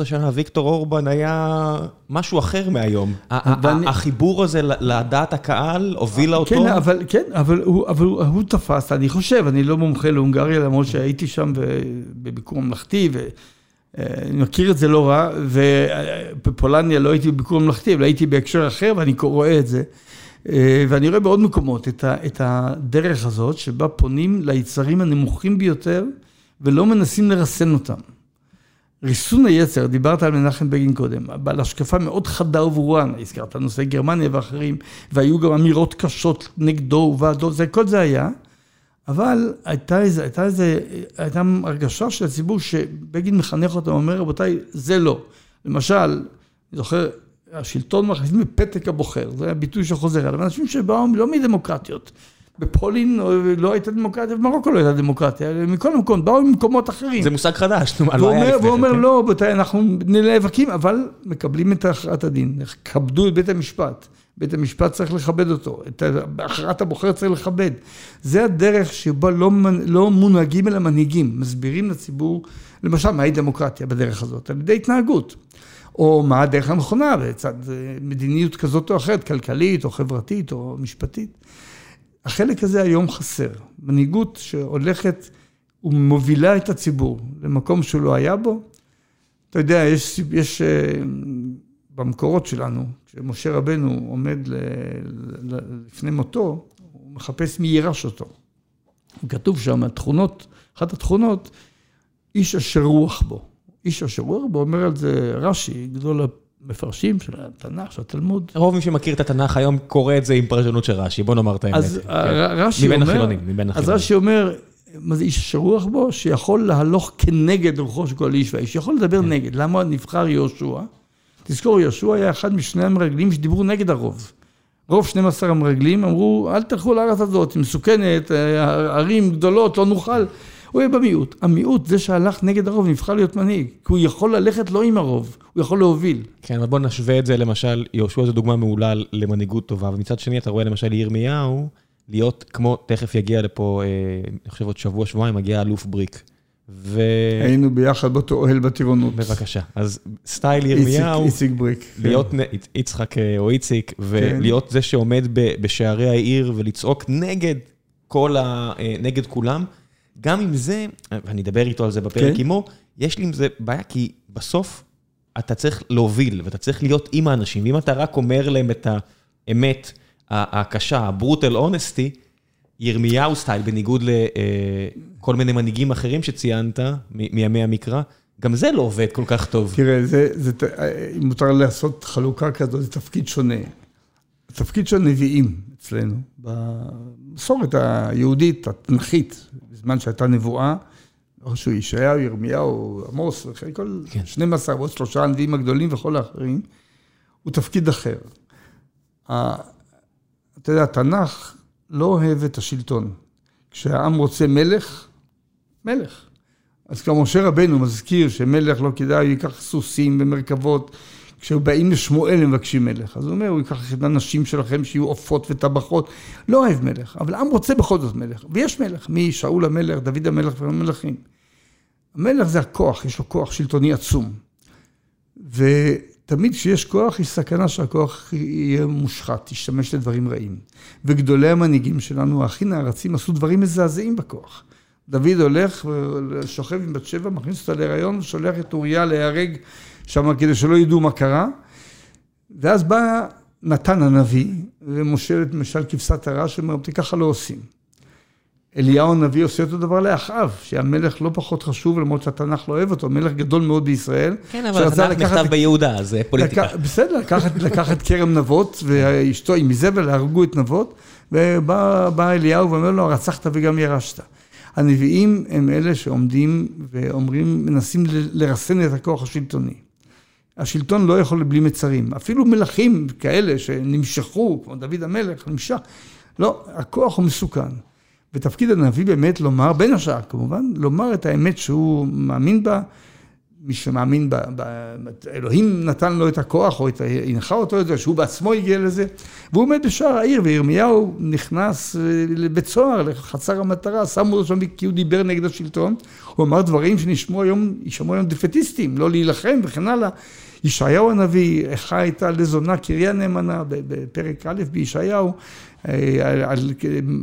10-15 שנה ויקטור אורבן היה משהו אחר מהיום. החיבור הזה לדעת הקהל הובילה אותו? כן, אבל הוא תפס, אני חושב, אני לא מומחה להונגריה, למרות שהייתי שם בביקור ממלכתי, אני מכיר את זה לא רע, ובפולניה לא הייתי בביקור ממלכתי, אבל הייתי בהקשר אחר ואני רואה את זה. אה, ואני רואה בעוד מקומות את, ה, את הדרך הזאת, שבה פונים ליצרים הנמוכים ביותר, ולא מנסים לרסן אותם. ריסון היצר, דיברת על מנחם בגין קודם, בעל השקפה מאוד חדה וברורה, הזכרת נושאי גרמניה ואחרים, והיו גם אמירות קשות נגדו ובעדו, זה, כל זה היה, אבל הייתה איזה, הייתה איזה, הייתה הרגשה של הציבור שבגין מחנך אותם, אומר, רבותיי, זה לא. למשל, אני זוכר, השלטון מחליטים בפתק הבוחר, זה היה ביטוי שחוזר עליו, אנשים שבאו לא מדמוקרטיות. בפולין לא הייתה דמוקרטיה, במרוקו לא הייתה דמוקרטיה, מכל מקום, באו ממקומות אחרים. זה מושג חדש, נו, לא היה לפני כן. והוא אומר, לא, רבותיי, אנחנו נאבקים, אבל מקבלים את הכרעת הדין, כבדו את בית המשפט. בית המשפט צריך לכבד אותו, את הכרעת הבוחר צריך לכבד. זה הדרך שבה לא, לא מונהגים אל המנהיגים, מסבירים לציבור, למשל, מהי דמוקרטיה בדרך הזאת? על ידי התנהגות. או מה הדרך הנכונה בצד מדיניות כזאת או אחרת, כלכלית או חברתית או משפטית. החלק הזה היום חסר. מנהיגות שהולכת ומובילה את הציבור למקום שהוא לא היה בו. אתה יודע, יש, יש אה, במקורות שלנו, כשמשה רבנו עומד ל, ל, לפני מותו, הוא מחפש מי יירש אותו. כתוב שם, תכונות, אחת התכונות, איש אשר רוח בו. איש אשר רוח בו, אומר על זה רש"י, גדול המפרשים של התנ"ך, של התלמוד. רוב מי שמכיר את התנ"ך היום קורא את זה עם פרשנות של רש"י, בוא נאמר את האמת. אז כן. רש"י אומר, מבין החילונים, מבין החילונים. אז רש"י אומר, מה זה איש אשר רוח בו? שיכול להלוך כנגד רוחו של כל איש ואיש, יכול לדבר כן. נגד. למה נבחר יהושע? תזכור, יהושע היה אחד משני המרגלים שדיברו נגד הרוב. רוב 12 המרגלים אמרו, אל תלכו לארץ הזאת, היא מסוכנת, אה, ערים גדולות, לא נוכל. הוא יהיה במיעוט. המיעוט, זה שהלך נגד הרוב, נבחר להיות מנהיג. כי הוא יכול ללכת לא עם הרוב, הוא יכול להוביל. כן, אבל בוא נשווה את זה למשל, יהושע זו דוגמה מעולה למנהיגות טובה, ומצד שני אתה רואה למשל ירמיהו, להיות כמו, תכף יגיע לפה, אה, אני חושב עוד שבוע, שבועיים, מגיע אלוף בריק. ו... היינו ביחד באותו אוהל בטירונות. בבקשה. אז סטייל ירמיהו, איציק בריק. כן. להיות, כן. יצחק אה, או איציק, ולהיות כן. זה שעומד בשערי העיר ולצעוק נגד כל ה... אה, נגד כולם. גם עם זה, ואני אדבר איתו על זה בפרק כן. עימו, יש לי עם זה בעיה, כי בסוף אתה צריך להוביל, ואתה צריך להיות עם האנשים, ואם אתה רק אומר להם את האמת הקשה, ה-brutal honesty, ירמיהו סטייל, בניגוד לכל אה, מיני מנהיגים אחרים שציינת מימי המקרא, גם זה לא עובד כל כך טוב. תראה, זה, זה, אם מותר לעשות חלוקה כזאת, זה תפקיד שונה. תפקיד של נביאים אצלנו, במסורת היהודית, התנכית, בזמן שהייתה נבואה, או שהוא ישעיהו, ירמיהו, עמוס, וכן כל כן. 12 ועוד שלושה הנביאים הגדולים וכל האחרים, הוא תפקיד אחר. אתה יודע, התנ"ך לא אוהב את השלטון. כשהעם רוצה מלך, מלך. אז כמו משה רבנו מזכיר שמלך לא כדאי, ייקח סוסים ומרכבות. כשבאים לשמואל הם מבקשים מלך. אז הוא אומר, הוא ייקח את הנשים שלכם שיהיו עופות וטבחות. לא אוהב מלך, אבל העם רוצה בכל זאת מלך. ויש מלך, משאול המלך, דוד המלך והמלכים. המלך זה הכוח, יש לו כוח שלטוני עצום. ותמיד כשיש כוח, יש סכנה שהכוח יהיה מושחת, ישתמש לדברים רעים. וגדולי המנהיגים שלנו, הכי נערצים, עשו דברים מזעזעים בכוח. דוד הולך, שוכב עם בת שבע, מכניס אותה להיריון, שולח את אוריה להיהרג שם כדי שלא ידעו מה קרה. ואז בא נתן הנביא, ומשה למשל כבשת הרש, שאומר, ככה לא עושים. אליהו הנביא עושה אותו דבר לאחאב, שהמלך לא פחות חשוב, למרות שהתנ"ך לא אוהב אותו, מלך גדול מאוד בישראל. כן, אבל התנ"ך נכתב ביהודה, אז זה פוליטיקה. לק... בסדר, לקחת, לקחת כרם נבות, ואשתו עם מזבל, הרגו את נבות, ובא אליהו ואומר לו, רצחת וגם ירשת. הנביאים הם אלה שעומדים ואומרים, מנסים לרסן את הכוח השלטוני. השלטון לא יכול בלי מצרים. אפילו מלכים כאלה שנמשכו, כמו דוד המלך, נמשך. לא, הכוח הוא מסוכן. ותפקיד הנביא באמת לומר, בין השאר כמובן, לומר את האמת שהוא מאמין בה, מי שמאמין, ב, ב, אלוהים נתן לו את הכוח, או את, הנחה אותו את זה, שהוא בעצמו הגיע לזה, והוא עומד בשער העיר, וירמיהו נכנס אה, לבית סוהר, לחצר המטרה, שמו אותו שם כי הוא דיבר נגד השלטון, הוא אמר דברים שנשמעו היום, יישמעו היום דפטיסטים, לא להילחם וכן הלאה. ישעיהו הנביא, איכה הייתה לזונה קריה נאמנה, בפרק א' בישעיהו, אה, על, על,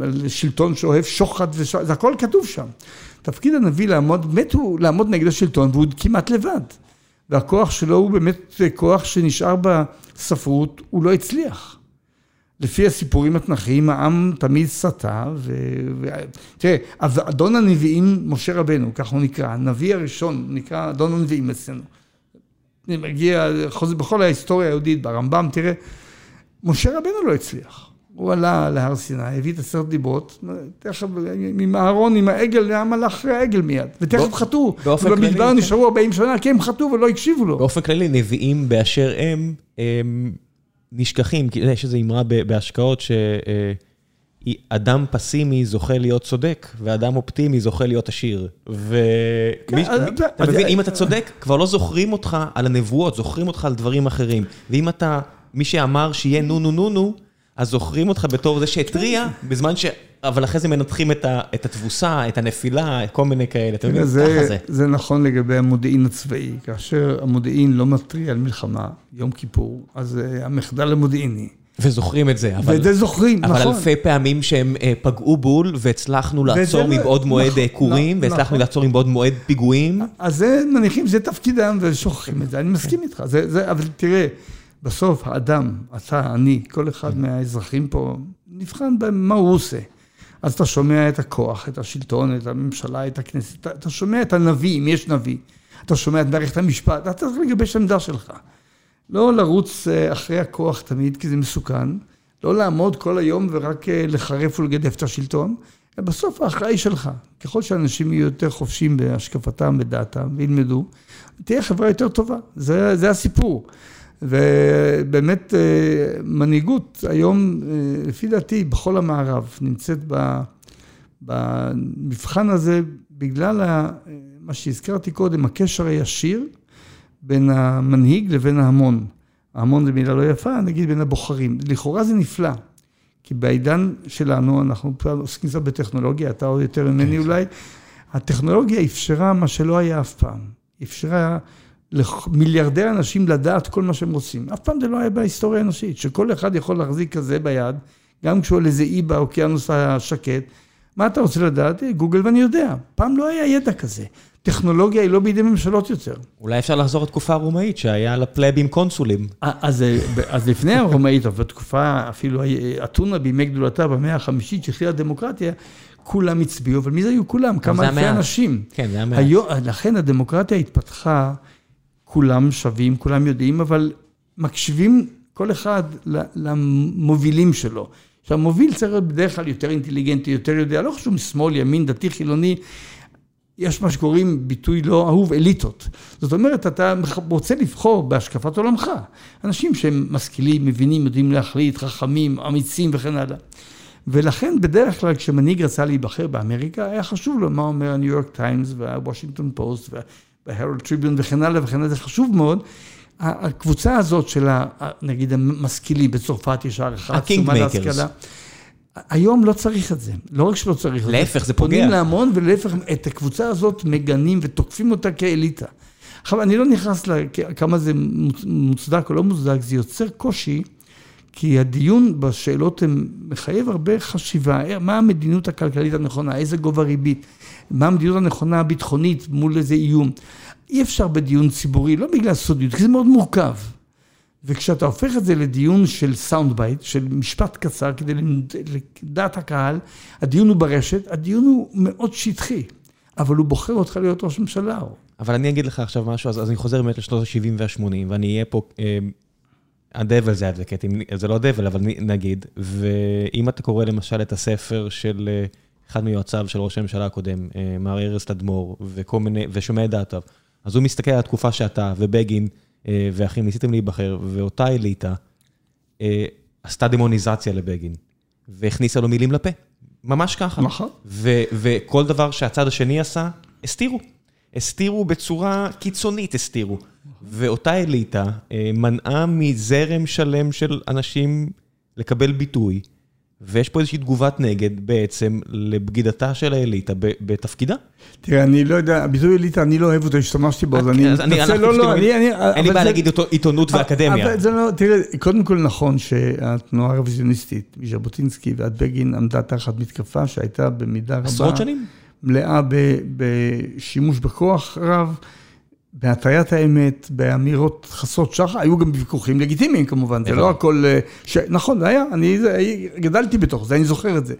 על שלטון שאוהב שוחד, ושוחד, זה הכל כתוב שם. תפקיד הנביא לעמוד, באמת הוא לעמוד נגד השלטון, והוא כמעט לבד. והכוח שלו הוא באמת כוח שנשאר בספרות, הוא לא הצליח. לפי הסיפורים התנ"כיים, העם תמיד סטה, ו... ו... תראה, אדון הנביאים, משה רבנו, כך הוא נקרא, הנביא הראשון, נקרא אדון הנביאים אצלנו. מגיע, בכל ההיסטוריה היהודית, ברמב"ם, תראה, משה רבנו לא הצליח. הוא עלה להר סיני, הביא את עשרת דיברות, תכף עם אהרון, עם העגל, העם הלך אחרי העגל מיד, ותכף חטאו. ובמדבר. נשארו 40 שנה, כי הם חטאו ולא הקשיבו לו. באופן כללי, נביאים באשר הם, הם נשכחים, כי יש איזו אמרה בהשקעות שאדם פסימי זוכה להיות צודק, ואדם אופטימי זוכה להיות עשיר. ו... כן, אתה מבין, אם אתה צודק, כבר לא זוכרים אותך על הנבואות, זוכרים אותך על דברים אחרים. ואם אתה, מי שאמר שיהיה נו נו נו נו, אז זוכרים אותך בתור זה שהתריע, בזמן ש... אבל אחרי זה מנתחים את ה- את התבוסה, את הנפילה, כל מיני כאלה. אתה מבין? תראה, ככה זה, זה. זה נכון לגבי המודיעין הצבאי. כאשר המודיעין לא מתריע על מלחמה, יום כיפור, אז אה, המחדל המודיעיני. וזוכרים את זה, אבל... ואת זה זוכרים, אבל נכון. אלפי פעמים שהם אה, פגעו בול, והצלחנו לעצור לא- מבעוד מועד נכון, אה, כורים, נכון. והצלחנו לעצור מבעוד מועד פיגועים. אז זה מניחים, זה תפקידם ושוכחים את זה, אני מסכים איתך. זה, זה, אבל תראה, בסוף האדם, אתה, אני, כל אחד מהאזרחים פה, נבחן במה הוא עושה. אז אתה שומע את הכוח, את השלטון, את הממשלה, את הכנסת, אתה, אתה שומע את הנביא, אם יש נביא. אתה שומע את מערכת המשפט, אתה צריך לגבש עמדה שלך. לא לרוץ אה, אחרי הכוח תמיד, כי זה מסוכן. לא לעמוד כל היום ורק אה, לחרף ולגדף את השלטון. בסוף ההכרעה היא שלך. ככל שאנשים יהיו יותר חופשיים בהשקפתם, בדעתם, וילמדו, תהיה חברה יותר טובה. זה, זה הסיפור. ובאמת אה, מנהיגות היום, אה, לפי דעתי, בכל המערב, נמצאת במבחן הזה בגלל מה שהזכרתי קודם, הקשר הישיר בין המנהיג לבין ההמון. ההמון זה מילה לא יפה, נגיד בין הבוחרים. לכאורה זה נפלא, כי בעידן שלנו, אנחנו כבר עוסקים קצת בטכנולוגיה, אתה עוד יותר ממני אולי, הטכנולוגיה אפשרה מה שלא היה אף פעם. אפשרה למיליארדי אנשים לדעת כל מה שהם רוצים. אף פעם זה לא היה בהיסטוריה האנושית, שכל אחד יכול להחזיק כזה ביד, גם כשהוא על איזה אי באוקיינוס השקט. מה אתה רוצה לדעת? גוגל ואני יודע. פעם לא היה ידע כזה. טכנולוגיה היא לא בידי ממשלות יותר. אולי אפשר לחזור לתקופה הרומאית, שהיה לפלאבים קונסולים. אז, אז לפני הרומאית, אבל בתקופה, אפילו אתונה בימי גדולתה במאה החמישית, שהחליטה הדמוקרטיה, כולם הצביעו, אבל מי זה היו כולם? כמה אלפי אנשים. כן, זה היה. היום, לכן הדמוקרטיה התפתחה, כולם שווים, כולם יודעים, אבל מקשיבים כל אחד למובילים שלו. שהמוביל צריך להיות בדרך כלל יותר אינטליגנטי, יותר יודע, לא חשוב משמאל, ימין, דתי, חילוני, יש מה שקוראים ביטוי לא אהוב, אליטות. זאת אומרת, אתה רוצה לבחור בהשקפת עולמך. אנשים שהם משכילים, מבינים, יודעים להחליט, חכמים, אמיצים וכן הלאה. ולכן בדרך כלל כשמנהיג רצה להיבחר באמריקה, היה חשוב לו מה אומר הניו יורק טיימס והוושינגטון פוסט וההרולד טריביון וכן הלאה וכן הלאה, זה חשוב מאוד. הקבוצה הזאת של נגיד המשכילים בצרפת יש הערכה עצומה להשכלה. היום לא צריך את זה, לא רק שלא צריך את זה. להפך, זה פוגע. פונים להמון ולהפך, את הקבוצה הזאת מגנים ותוקפים אותה כאליטה. עכשיו, אני לא נכנס לכמה זה מוצדק או לא מוצדק, זה יוצר קושי, כי הדיון בשאלות מחייב הרבה חשיבה, מה המדיניות הכלכלית הנכונה, איזה גובה ריבית, מה המדיניות הנכונה הביטחונית מול איזה איום. אי אפשר בדיון ציבורי, לא בגלל סודיות, כי זה מאוד מורכב. וכשאתה הופך את זה לדיון של sound bite, של משפט קצר, כדי לדעת הקהל, הדיון הוא ברשת, הדיון הוא מאוד שטחי, אבל הוא בוחר אותך להיות ראש ממשלה. אבל אני אגיד לך עכשיו משהו, אז, אז אני חוזר באמת לשנות ה-70 וה-80, ואני אהיה פה, אה, הדבל זה הדבקט, זה לא הדבל, אבל נגיד, ואם אתה קורא למשל את הספר של אה, אחד מיועציו של ראש הממשלה הקודם, אה, מר ארז תדמור, וכל מיני, ושומע את דעתיו, אז הוא מסתכל על התקופה שאתה ובגין, ואחים ניסיתם להיבחר, ואותה אליטה אה, עשתה דמוניזציה לבגין, והכניסה לו מילים לפה, ממש ככה. נכון. וכל דבר שהצד השני עשה, הסתירו. הסתירו בצורה קיצונית, הסתירו. ואותה אליטה אה, מנעה מזרם שלם של אנשים לקבל ביטוי, ויש פה איזושהי תגובת נגד בעצם לבגידתה של האליטה בתפקידה. תראה, אני לא יודע, הביטוי אליטה, אני לא אוהב אותו, השתמשתי בו, אז אני מתנצל, לא, לא, אין לי בעיה להגיד עיתונות ואקדמיה. אבל זה לא, תראה, קודם כל נכון שהתנועה הרוויזיוניסטית מז'בוטינסקי ועד בגין עמדה תחת מתקפה שהייתה במידה רבה... עשרות שנים? מלאה בשימוש בכוח רב. בהטיית האמת, באמירות חסרות שחר, היו גם ויכוחים לגיטימיים כמובן, זה לא הכל... ש... נכון, היה, אני זה, גדלתי בתוך זה, אני זוכר את זה.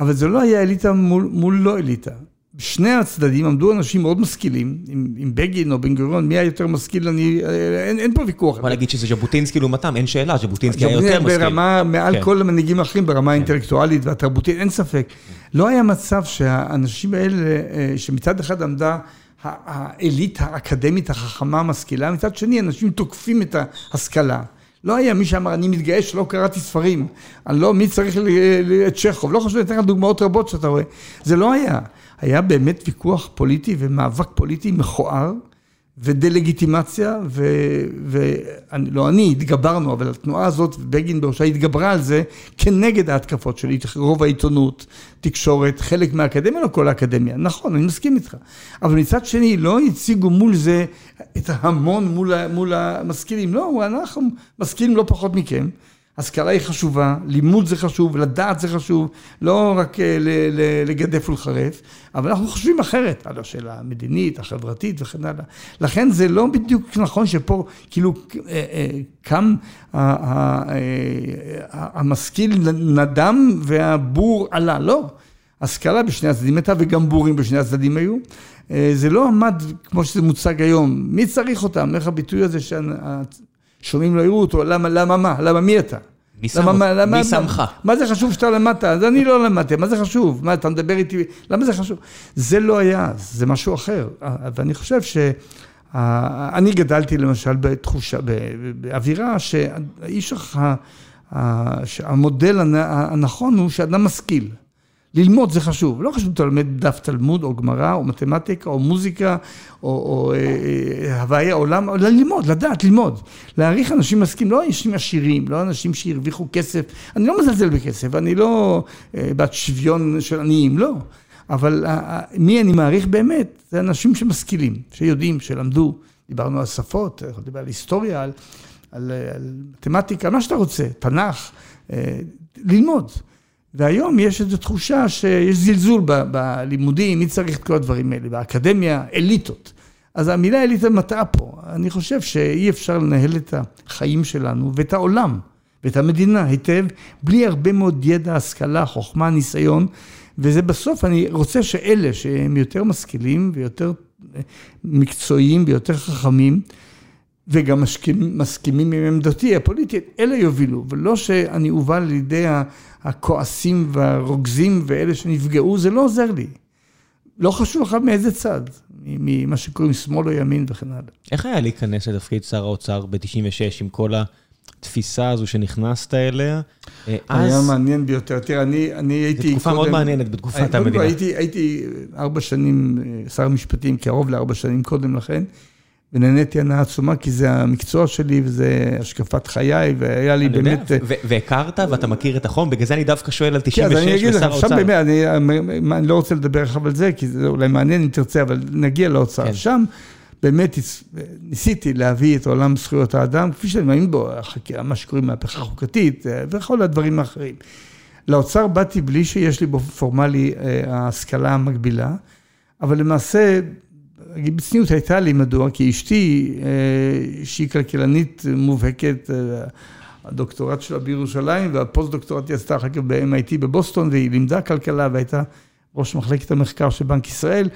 אבל זה לא היה אליטה מול, מול לא אליטה. בשני הצדדים עמדו אנשים מאוד משכילים, עם, עם בגין או בן גוריון, מי היה יותר משכיל, אני, אין, אין פה ויכוח. אבל להגיד שזה ז'בוטינסקי לעומתם, אין שאלה, ז'בוטינסקי היה יותר משכיל. ברמה, מעל כן. כל המנהיגים האחרים, ברמה כן. האינטלקטואלית והתרבותית, אין ספק. לא היה מצב שהאנשים האלה, אה, שמצד אחד עמדה האליטה האקדמית החכמה המשכילה, מצד שני אנשים תוקפים את ההשכלה. לא היה מי שאמר, אני מתגאה שלא קראתי ספרים. אני לא, מי צריך את צ'כוב? לא חשוב, אני אתן לך דוגמאות רבות שאתה רואה. זה לא היה. היה באמת ויכוח פוליטי ומאבק פוליטי מכוער. ודה-לגיטימציה, ולא אני, התגברנו, אבל התנועה הזאת, בגין בראשה התגברה על זה, כנגד ההתקפות שלי, רוב העיתונות, תקשורת, חלק מהאקדמיה, לא כל האקדמיה, נכון, אני מסכים איתך, אבל מצד שני, לא הציגו מול זה את ההמון מול, מול המשכילים, לא, אנחנו משכילים לא פחות מכם. השכלה היא חשובה, לימוד זה חשוב, לדעת זה חשוב, לא רק אה, לגדף ולחרף, אבל אנחנו חושבים אחרת על השאלה המדינית, החברתית וכן הלאה. לכן זה לא בדיוק נכון שפה כאילו אה, אה, קם המשכיל נדם והבור עלה, לא. השכלה בשני הצדדים הייתה וגם בורים בשני הצדדים היו. זה לא עמד כמו שזה מוצג היום. מי צריך אותם? איך הביטוי הזה שומעים לא יראו אותו, למה, למה מה? למה מי אתה? מי שמך? מה זה חשוב שאתה למדת? אז אני לא למדתי, מה זה חשוב? מה, אתה מדבר איתי, למה זה חשוב? זה לא היה, זה משהו אחר. ואני חושב ש... אני גדלתי למשל בתחושה, באווירה שהאיש, המודל הנכון הוא שאדם משכיל. ללמוד זה חשוב, לא חשוב אתה לומד דף תלמוד או גמרא או מתמטיקה או מוזיקה או, או אה, אה, הוויה עולם, ללמוד, לדעת, ללמוד. להעריך אנשים מסכים, לא אנשים עשירים, לא אנשים שהרוויחו כסף, אני לא מזלזל בכסף, אני לא אה, בת שוויון של עניים, לא. אבל אה, מי אני מעריך באמת? זה אנשים שמשכילים, שיודעים, שלמדו, דיברנו על שפות, דיברנו על היסטוריה, על, על, על מתמטיקה, מה שאתה רוצה, תנ"ך, ללמוד. והיום יש איזו תחושה שיש זלזול ב- בלימודים, מי צריך את כל הדברים האלה, באקדמיה, אליטות. אז המילה אליטה מטעה פה. אני חושב שאי אפשר לנהל את החיים שלנו ואת העולם ואת המדינה היטב, בלי הרבה מאוד ידע, השכלה, חוכמה, ניסיון, וזה בסוף, אני רוצה שאלה שהם יותר משכילים ויותר מקצועיים ויותר חכמים, וגם מסכימים, מסכימים עם עמדתי הפוליטית, אלה יובילו, ולא שאני אובל לידי הכועסים והרוגזים ואלה שנפגעו, זה לא עוזר לי. לא חשוב לך מאיזה צד, ממה שקוראים שמאל או ימין וכן הלאה. איך היה להיכנס לתפקיד שר האוצר ב-96 עם כל התפיסה הזו שנכנסת אליה? אה, היה מעניין ביותר. תראה, אני, אני הייתי קודם... זו תקופה מאוד מעניינת בתקופת המדינה. הייתי, הייתי ארבע שנים אה, שר המשפטים, קרוב לארבע שנים קודם לכן. ונהניתי הנאה עצומה, כי זה המקצוע שלי וזה השקפת חיי, והיה לי באמת... והכרת ואתה מכיר את החום, בגלל זה אני דווקא שואל על 96 ושר האוצר. כן, אז אני אגיד לך, עכשיו באמת, אני לא רוצה לדבר עכשיו על זה, כי זה אולי מעניין אם תרצה, אבל נגיע לאוצר. כן. שם באמת ניסיתי להביא את עולם זכויות האדם, כפי שאני מאמין בו, מה שקוראים מהפכה חוקתית, אה, וכל הדברים האחרים. לאוצר באתי בלי שיש לי באופן פורמלי אה, ההשכלה המקבילה, אבל למעשה... בצניעות הייתה לי, מדוע? כי אשתי, אה, שהיא כלכלנית מובהקת, אה, הדוקטורט שלה בירושלים, והפוסט דוקטורט היא עשתה אחר כך ב-MIT בבוסטון, והיא לימדה כלכלה והייתה ראש מחלקת המחקר של בנק ישראל,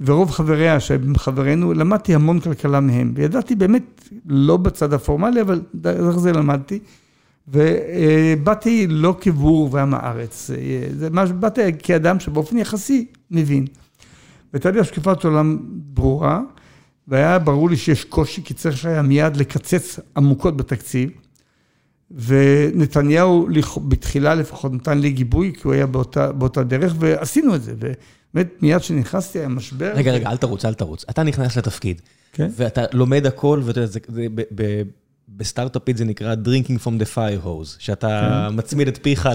ורוב חבריה, שהם חברינו, למדתי המון כלכלה מהם, וידעתי באמת, לא בצד הפורמלי, אבל דרך זה למדתי. ובאתי לא כבור ועם הארץ, אה, באתי כאדם שבאופן יחסי מבין. והייתה לי השקפת עולם ברורה, והיה ברור לי שיש קושי, כי צריך היה מיד לקצץ עמוקות בתקציב. ונתניהו בתחילה לפחות נתן לי גיבוי, כי הוא היה באותה, באותה דרך, ועשינו את זה. ובאמת, מיד כשנכנסתי היה משבר. רגע, רגע, אל תרוץ, אל תרוץ. אתה נכנס לתפקיד, כן? ואתה לומד הכל, ואתה יודע, זה, זה, בסטארט-אפית זה נקרא drinking from the fire hose, שאתה כן. מצמיד את פיך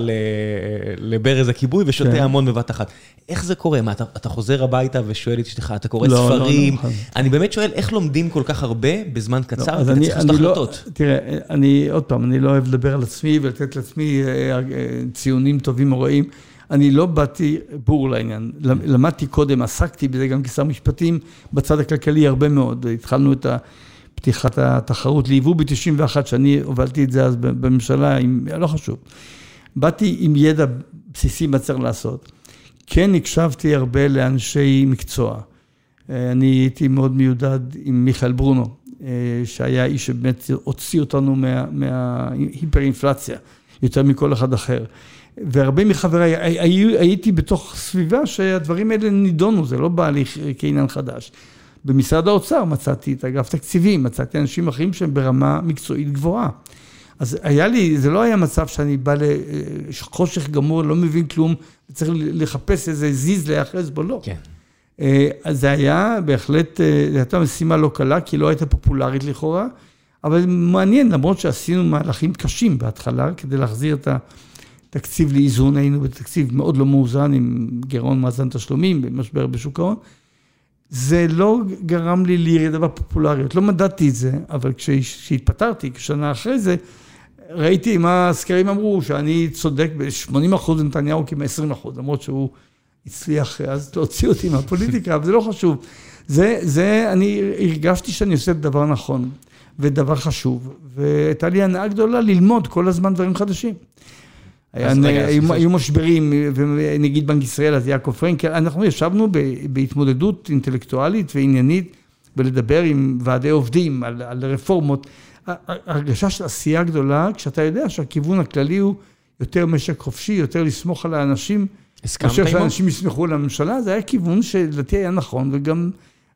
לברז הכיבוי ושותה כן. המון בבת אחת. איך זה קורה? מה, אתה, אתה חוזר הביתה ושואל את אשתך, אתה קורא לא, לא ספרים? לא, לא, אני באמת שואל, איך לומדים כל כך הרבה בזמן לא, קצר? לא, אני, אני לא, תראה, אני, עוד פעם, אני לא אוהב לדבר על עצמי ולתת לעצמי אה, אה, ציונים טובים או רעים. אני לא באתי בור לעניין. למדתי קודם, עסקתי בזה גם כשר משפטים, בצד הכלכלי הרבה מאוד. התחלנו את ה... פתיחת התחרות ליבוא ב-91, שאני הובלתי את זה אז בממשלה, עם, לא חשוב. באתי עם ידע בסיסי מה צריך לעשות. כן הקשבתי הרבה לאנשי מקצוע. אני הייתי מאוד מיודד עם מיכאל ברונו, שהיה איש שבאמת הוציא אותנו מה, מההיפר-אינפלציה, יותר מכל אחד אחר. והרבה מחבריי, הייתי בתוך סביבה שהדברים האלה נידונו, זה לא בא לי כעניין חדש. במשרד האוצר מצאתי את אגף תקציבים, מצאתי אנשים אחרים שהם ברמה מקצועית גבוהה. אז היה לי, זה לא היה מצב שאני בא לחושך גמור, לא מבין כלום, צריך לחפש איזה זיז להיאחז בו, לא. כן. אה, אז זה היה בהחלט, אה, זו הייתה משימה לא קלה, כי לא הייתה פופולרית לכאורה, אבל מעניין, למרות שעשינו מהלכים קשים בהתחלה, כדי להחזיר את התקציב לאיזון, היינו בתקציב מאוד לא מאוזן, עם גירעון מאזן תשלומים, במשבר בשוק ההון. זה לא גרם לי לירידה בפופולריות, לא מדדתי את זה, אבל כשהתפטרתי, כשנה אחרי זה, ראיתי מה הסקרים אמרו, שאני צודק ב-80 אחוז ונתניהו כמעט 20 אחוז, למרות שהוא הצליח אז להוציא אותי מהפוליטיקה, אבל זה לא חשוב. זה, זה, אני הרגשתי שאני עושה את הדבר נכון, ודבר חשוב, והייתה לי הנאה גדולה ללמוד כל הזמן דברים חדשים. היו משברים, ונגיד בנק ישראל, אז יעקב פרנקל, אנחנו ישבנו בהתמודדות אינטלקטואלית ועניינית, ולדבר עם ועדי עובדים על, על רפורמות. הרגשה של עשייה גדולה, כשאתה יודע שהכיוון הכללי הוא יותר משק חופשי, יותר לסמוך על האנשים. הסכמת עימו? מאשר שאנשים יסמכו על הממשלה, זה היה כיוון שלדעתי היה נכון, וגם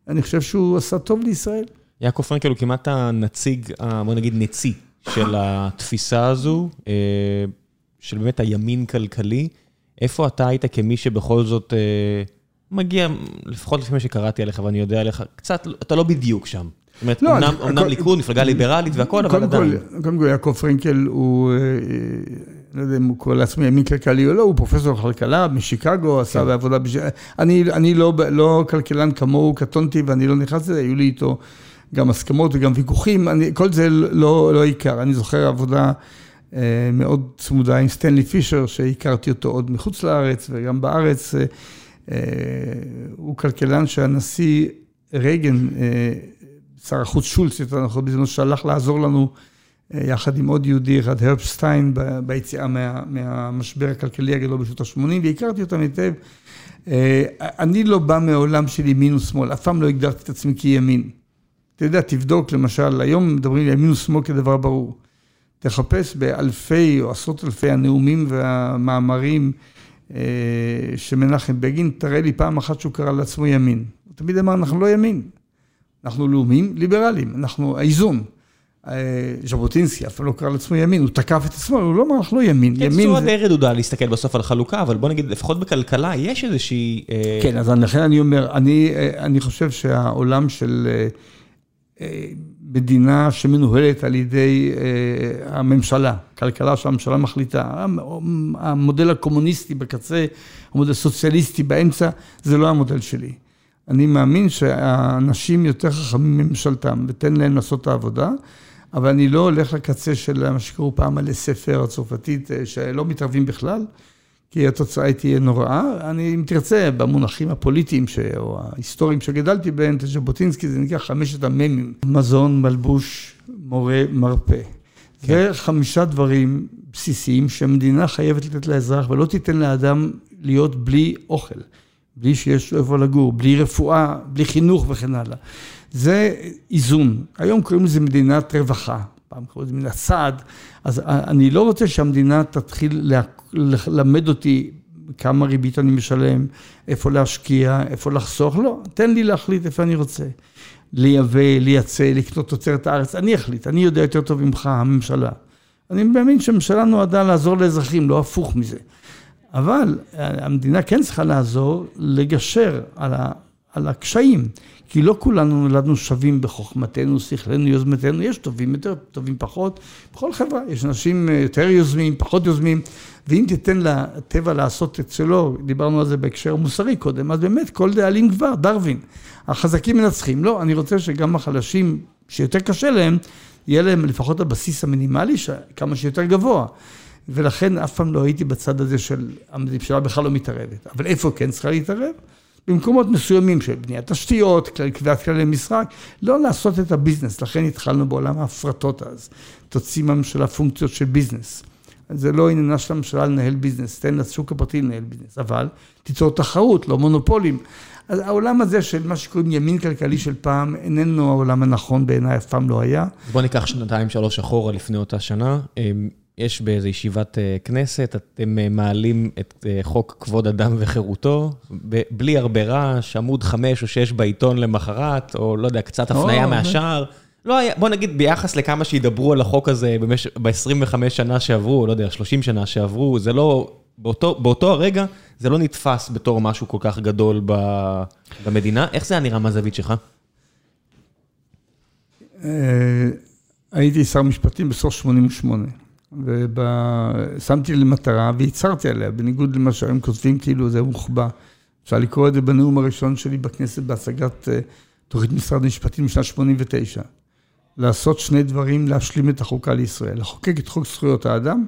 אני חושב שהוא עשה טוב לישראל. יעקב פרנקל הוא כמעט הנציג, בוא נגיד נצי, של התפיסה הזו. אה, של באמת הימין כלכלי, איפה אתה היית כמי שבכל זאת אה, מגיע, לפחות לפי מה שקראתי עליך ואני יודע עליך, קצת, אתה לא בדיוק שם. זאת אומרת, לא, אמנם, אמנם כל, ליכוד, מפלגה ליברלית והכל, אבל עדיין. קודם כל, יעקב פרנקל הוא, אה, לא יודע אם הוא קורא לעצמי ימין כלכלי או לא, הוא פרופסור כלכלה משיקגו, כן. עשה בעבודה, בש... אני, אני לא, לא כלכלן כמוהו, קטונתי ואני לא נכנס לזה, היו לי איתו גם הסכמות וגם ויכוחים, אני, כל זה לא, לא עיקר, אני זוכר עבודה... אה, מאוד צמודה עם סטנלי פישר, שהכרתי אותו עוד מחוץ לארץ וגם בארץ. אה, אה, הוא כלכלן שהנשיא רייגן, שר החוץ שולץ, יותר נכון, בזמנו שהלך לעזור לנו יחד עם עוד יהודי אחד, הרפשטיין, ביציאה מה, מהמשבר הכלכלי הגדול בשנות ה-80, והכרתי אותם היטב. אני לא בא מעולם של ימין ושמאל, אף פעם לא הגדרתי את עצמי כימין. אתה יודע, תבדוק, למשל, היום מדברים על ימין ושמאל כדבר ברור. תחפש באלפי או עשרות אלפי הנאומים והמאמרים אה, שמנחם בגין, תראה לי פעם אחת שהוא קרא לעצמו ימין. הוא תמיד אמר, אנחנו לא ימין, אנחנו לאומיים ליברליים, אנחנו האיזון. אה, ז'בוטינסקי אף פעם לא קרא לעצמו ימין, הוא תקף את עצמו, הוא לא אמר, אנחנו לא ימין. כן, צורה די רדודה להסתכל בסוף על חלוקה, אבל בוא נגיד, לפחות בכלכלה יש איזושהי... אה, כן, אז לכן אני אומר, אני חושב שהעולם של... מדינה שמנוהלת על ידי אה, הממשלה, כלכלה שהממשלה מחליטה, המודל הקומוניסטי בקצה, המודל הסוציאליסטי באמצע, זה לא המודל שלי. אני מאמין שהאנשים יותר חכמים מממשלתם, ותן להם לעשות את העבודה, אבל אני לא הולך לקצה של מה שקראו פעם על ספר הצרפתית, אה, שלא מתערבים בכלל. כי התוצאה תהיה נוראה. אני, אם תרצה, במונחים הפוליטיים ש... או ההיסטוריים שגדלתי בהם, את ז'בוטינסקי, זה נקרא חמשת המ"מים, מזון, מלבוש, מורה, מרפא. כן. זה חמישה דברים בסיסיים שהמדינה חייבת לתת לאזרח, ולא תיתן לאדם להיות בלי אוכל, בלי שיש לו איפה לגור, בלי רפואה, בלי חינוך וכן הלאה. זה איזון. היום קוראים לזה מדינת רווחה. פעם קראו לזה מדינת סעד, אז אני לא רוצה שהמדינה תתחיל ללמד אותי כמה ריבית אני משלם, איפה להשקיע, איפה לחסוך, לא, תן לי להחליט איפה אני רוצה. לייבא, לייצא, לקנות תוצרת הארץ, אני אחליט, אני יודע יותר טוב ממך, הממשלה. אני מאמין שהממשלה נועדה לעזור לאזרחים, לא הפוך מזה. אבל המדינה כן צריכה לעזור לגשר על, על הקשיים. כי לא כולנו נולדנו שווים בחוכמתנו, שכלנו, יוזמתנו, יש טובים יותר, טובים פחות. בכל חברה יש אנשים יותר יוזמים, פחות יוזמים, ואם תיתן לטבע לעשות את שלו, דיברנו על זה בהקשר מוסרי קודם, אז באמת כל דאלים גבר, דרווין. החזקים מנצחים. לא, אני רוצה שגם החלשים, שיותר קשה להם, יהיה להם לפחות הבסיס המינימלי, כמה שיותר גבוה. ולכן אף פעם לא הייתי בצד הזה של הממשלה בכלל לא מתערבת. אבל איפה כן צריכה להתערב? במקומות מסוימים של בניית תשתיות, קביעת כללי משחק, לא לעשות את הביזנס, לכן התחלנו בעולם ההפרטות אז. תוציא מהממשלה פונקציות של ביזנס. זה לא עניינה של הממשלה לנהל ביזנס, תן לשוק הפרטי לנהל ביזנס, אבל תיצור תחרות, לא מונופולים. אז העולם הזה של מה שקוראים ימין כלכלי של פעם, איננו העולם הנכון בעיניי, אף פעם לא היה. בוא ניקח שנתיים, שלוש אחורה לפני אותה שנה. יש באיזו ישיבת אה, כנסת, אתם אה, מעלים את אה, חוק כבוד אדם וחירותו, בלי הרבה רעש, עמוד חמש או שש בעיתון למחרת, או לא יודע, קצת הפנייה מהשאר. לא היה, בוא נגיד ביחס לכמה שידברו על החוק הזה ב-25 שנה שעברו, לא יודע, 30 שנה שעברו, זה לא, באותו, באותו הרגע זה לא נתפס בתור משהו כל כך גדול במדינה. איך זה היה נראה מהזווית שלך? הייתי שר משפטים בסוף 88. ושמתי למטרה והצהרתי עליה, בניגוד למה שהם כותבים, כאילו זה מוחבא. אפשר לקרוא את זה בנאום הראשון שלי בכנסת בהצגת אה, תוכנית משרד המשפטים בשנת 89. לעשות שני דברים, להשלים את החוקה לישראל. לחוקק את חוק זכויות האדם,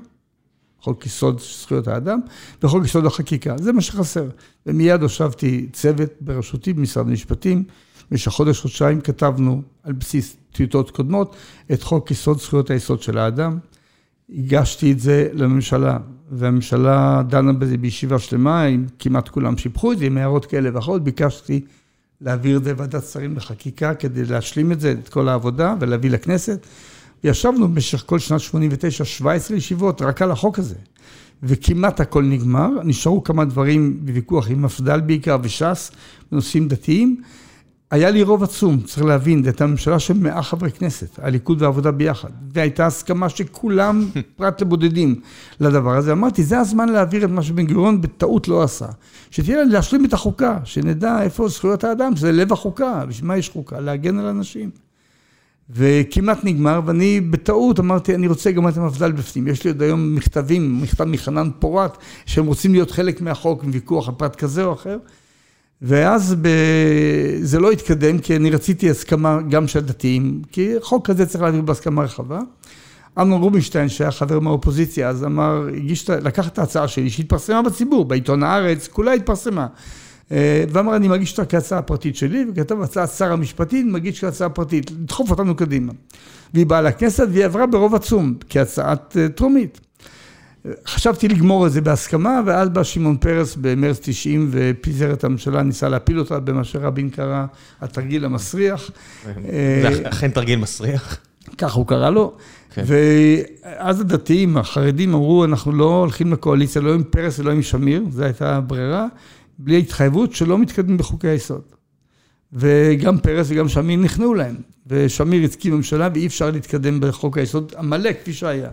חוק יסוד זכויות האדם, וחוק יסוד החקיקה. זה מה שחסר. ומיד הושבתי צוות בראשותי במשרד המשפטים. במשך חודש, חודשיים כתבנו על בסיס טיוטות קודמות את חוק יסוד זכויות היסוד של האדם. הגשתי את זה לממשלה, והממשלה דנה בזה בישיבה שלמה, כמעט כולם שיבחו את זה, עם הערות כאלה ואחרות, ביקשתי להעביר את זה לוועדת שרים לחקיקה כדי להשלים את זה, את כל העבודה, ולהביא לכנסת. וישבנו במשך כל שנת 89, 17 ישיבות רק על החוק הזה. וכמעט הכל נגמר, נשארו כמה דברים בוויכוח עם מפד"ל בעיקר וש"ס, בנושאים דתיים. היה לי רוב עצום, צריך להבין, זו הייתה ממשלה של מאה חברי כנסת, הליכוד והעבודה ביחד, והייתה הסכמה שכולם, פרט לבודדים, לדבר הזה. אמרתי, זה הזמן להעביר את מה שבן גוריון בטעות לא עשה. שתהיה להשלים את החוקה, שנדע איפה זכויות האדם, שזה לב החוקה, בשביל מה יש חוקה? להגן על אנשים. וכמעט נגמר, ואני בטעות אמרתי, אני רוצה גם את המפד"ל בפנים. יש לי עוד היום מכתבים, מכתב מחנן פורת, שהם רוצים להיות חלק מהחוק, עם ויכוח על פרט כזה או אחר. ואז ב... זה לא התקדם, כי אני רציתי הסכמה גם של דתיים, כי חוק כזה צריך להעביר בהסכמה רחבה. אמנון רובינשטיין, שהיה חבר מהאופוזיציה, אז אמר, הגיש, לקח את ההצעה שלי, שהתפרסמה בציבור, בעיתון הארץ, כולה התפרסמה. אה, ואמר, אני מגיש אותה כהצעה פרטית שלי, וכתב הצעת שר המשפטים, מגיש כהצעה פרטית, לדחוף אותנו קדימה. והיא באה לכנסת והיא עברה ברוב עצום, כהצעת אה, טרומית. חשבתי לגמור את זה בהסכמה, ואז בא שמעון פרס במרץ 90 ופיזר את הממשלה, ניסה להפיל אותה במה שרבין קרא התרגיל המסריח. זה אכן תרגיל מסריח. כך הוא קרא לו. כן. ואז הדתיים, החרדים אמרו, אנחנו לא הולכים לקואליציה, לא עם פרס ולא עם שמיר, זו הייתה הברירה, בלי התחייבות שלא מתקדמים בחוקי היסוד. וגם פרס וגם שמיר נכנעו להם, ושמיר הסכים בממשלה ואי אפשר להתקדם בחוק היסוד המלא כפי שהיה.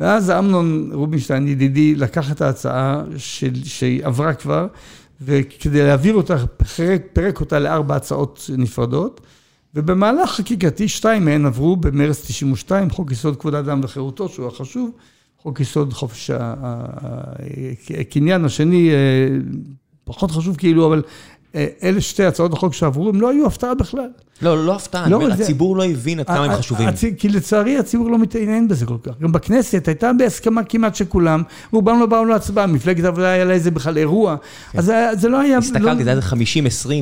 ואז אמנון רובינשטיין, ידידי, לקח את ההצעה של, שעברה כבר, וכדי להעביר אותה, פרק, פרק אותה לארבע הצעות נפרדות, ובמהלך חקיקתי, שתיים מהן עברו במרץ 92, חוק יסוד כבוד האדם וחירותו, שהוא החשוב, חוק יסוד חופש הקניין, השני אה, פחות חשוב כאילו, אבל אלה שתי הצעות החוק שעברו, הם לא היו הפתעה בכלל. לא, לא, הפתעה, לא, זה... הציבור לא הבין עד כמה הם חשובים. הצ... כי לצערי הציבור לא מתעניין בזה כל כך. גם בכנסת הייתה בהסכמה כמעט של כולם, רובם לא באו להצבעה, מפלגת העבודה היה לה איזה בכלל אירוע. כן. אז זה לא היה... הסתכלתי, לא... זה היה 50-20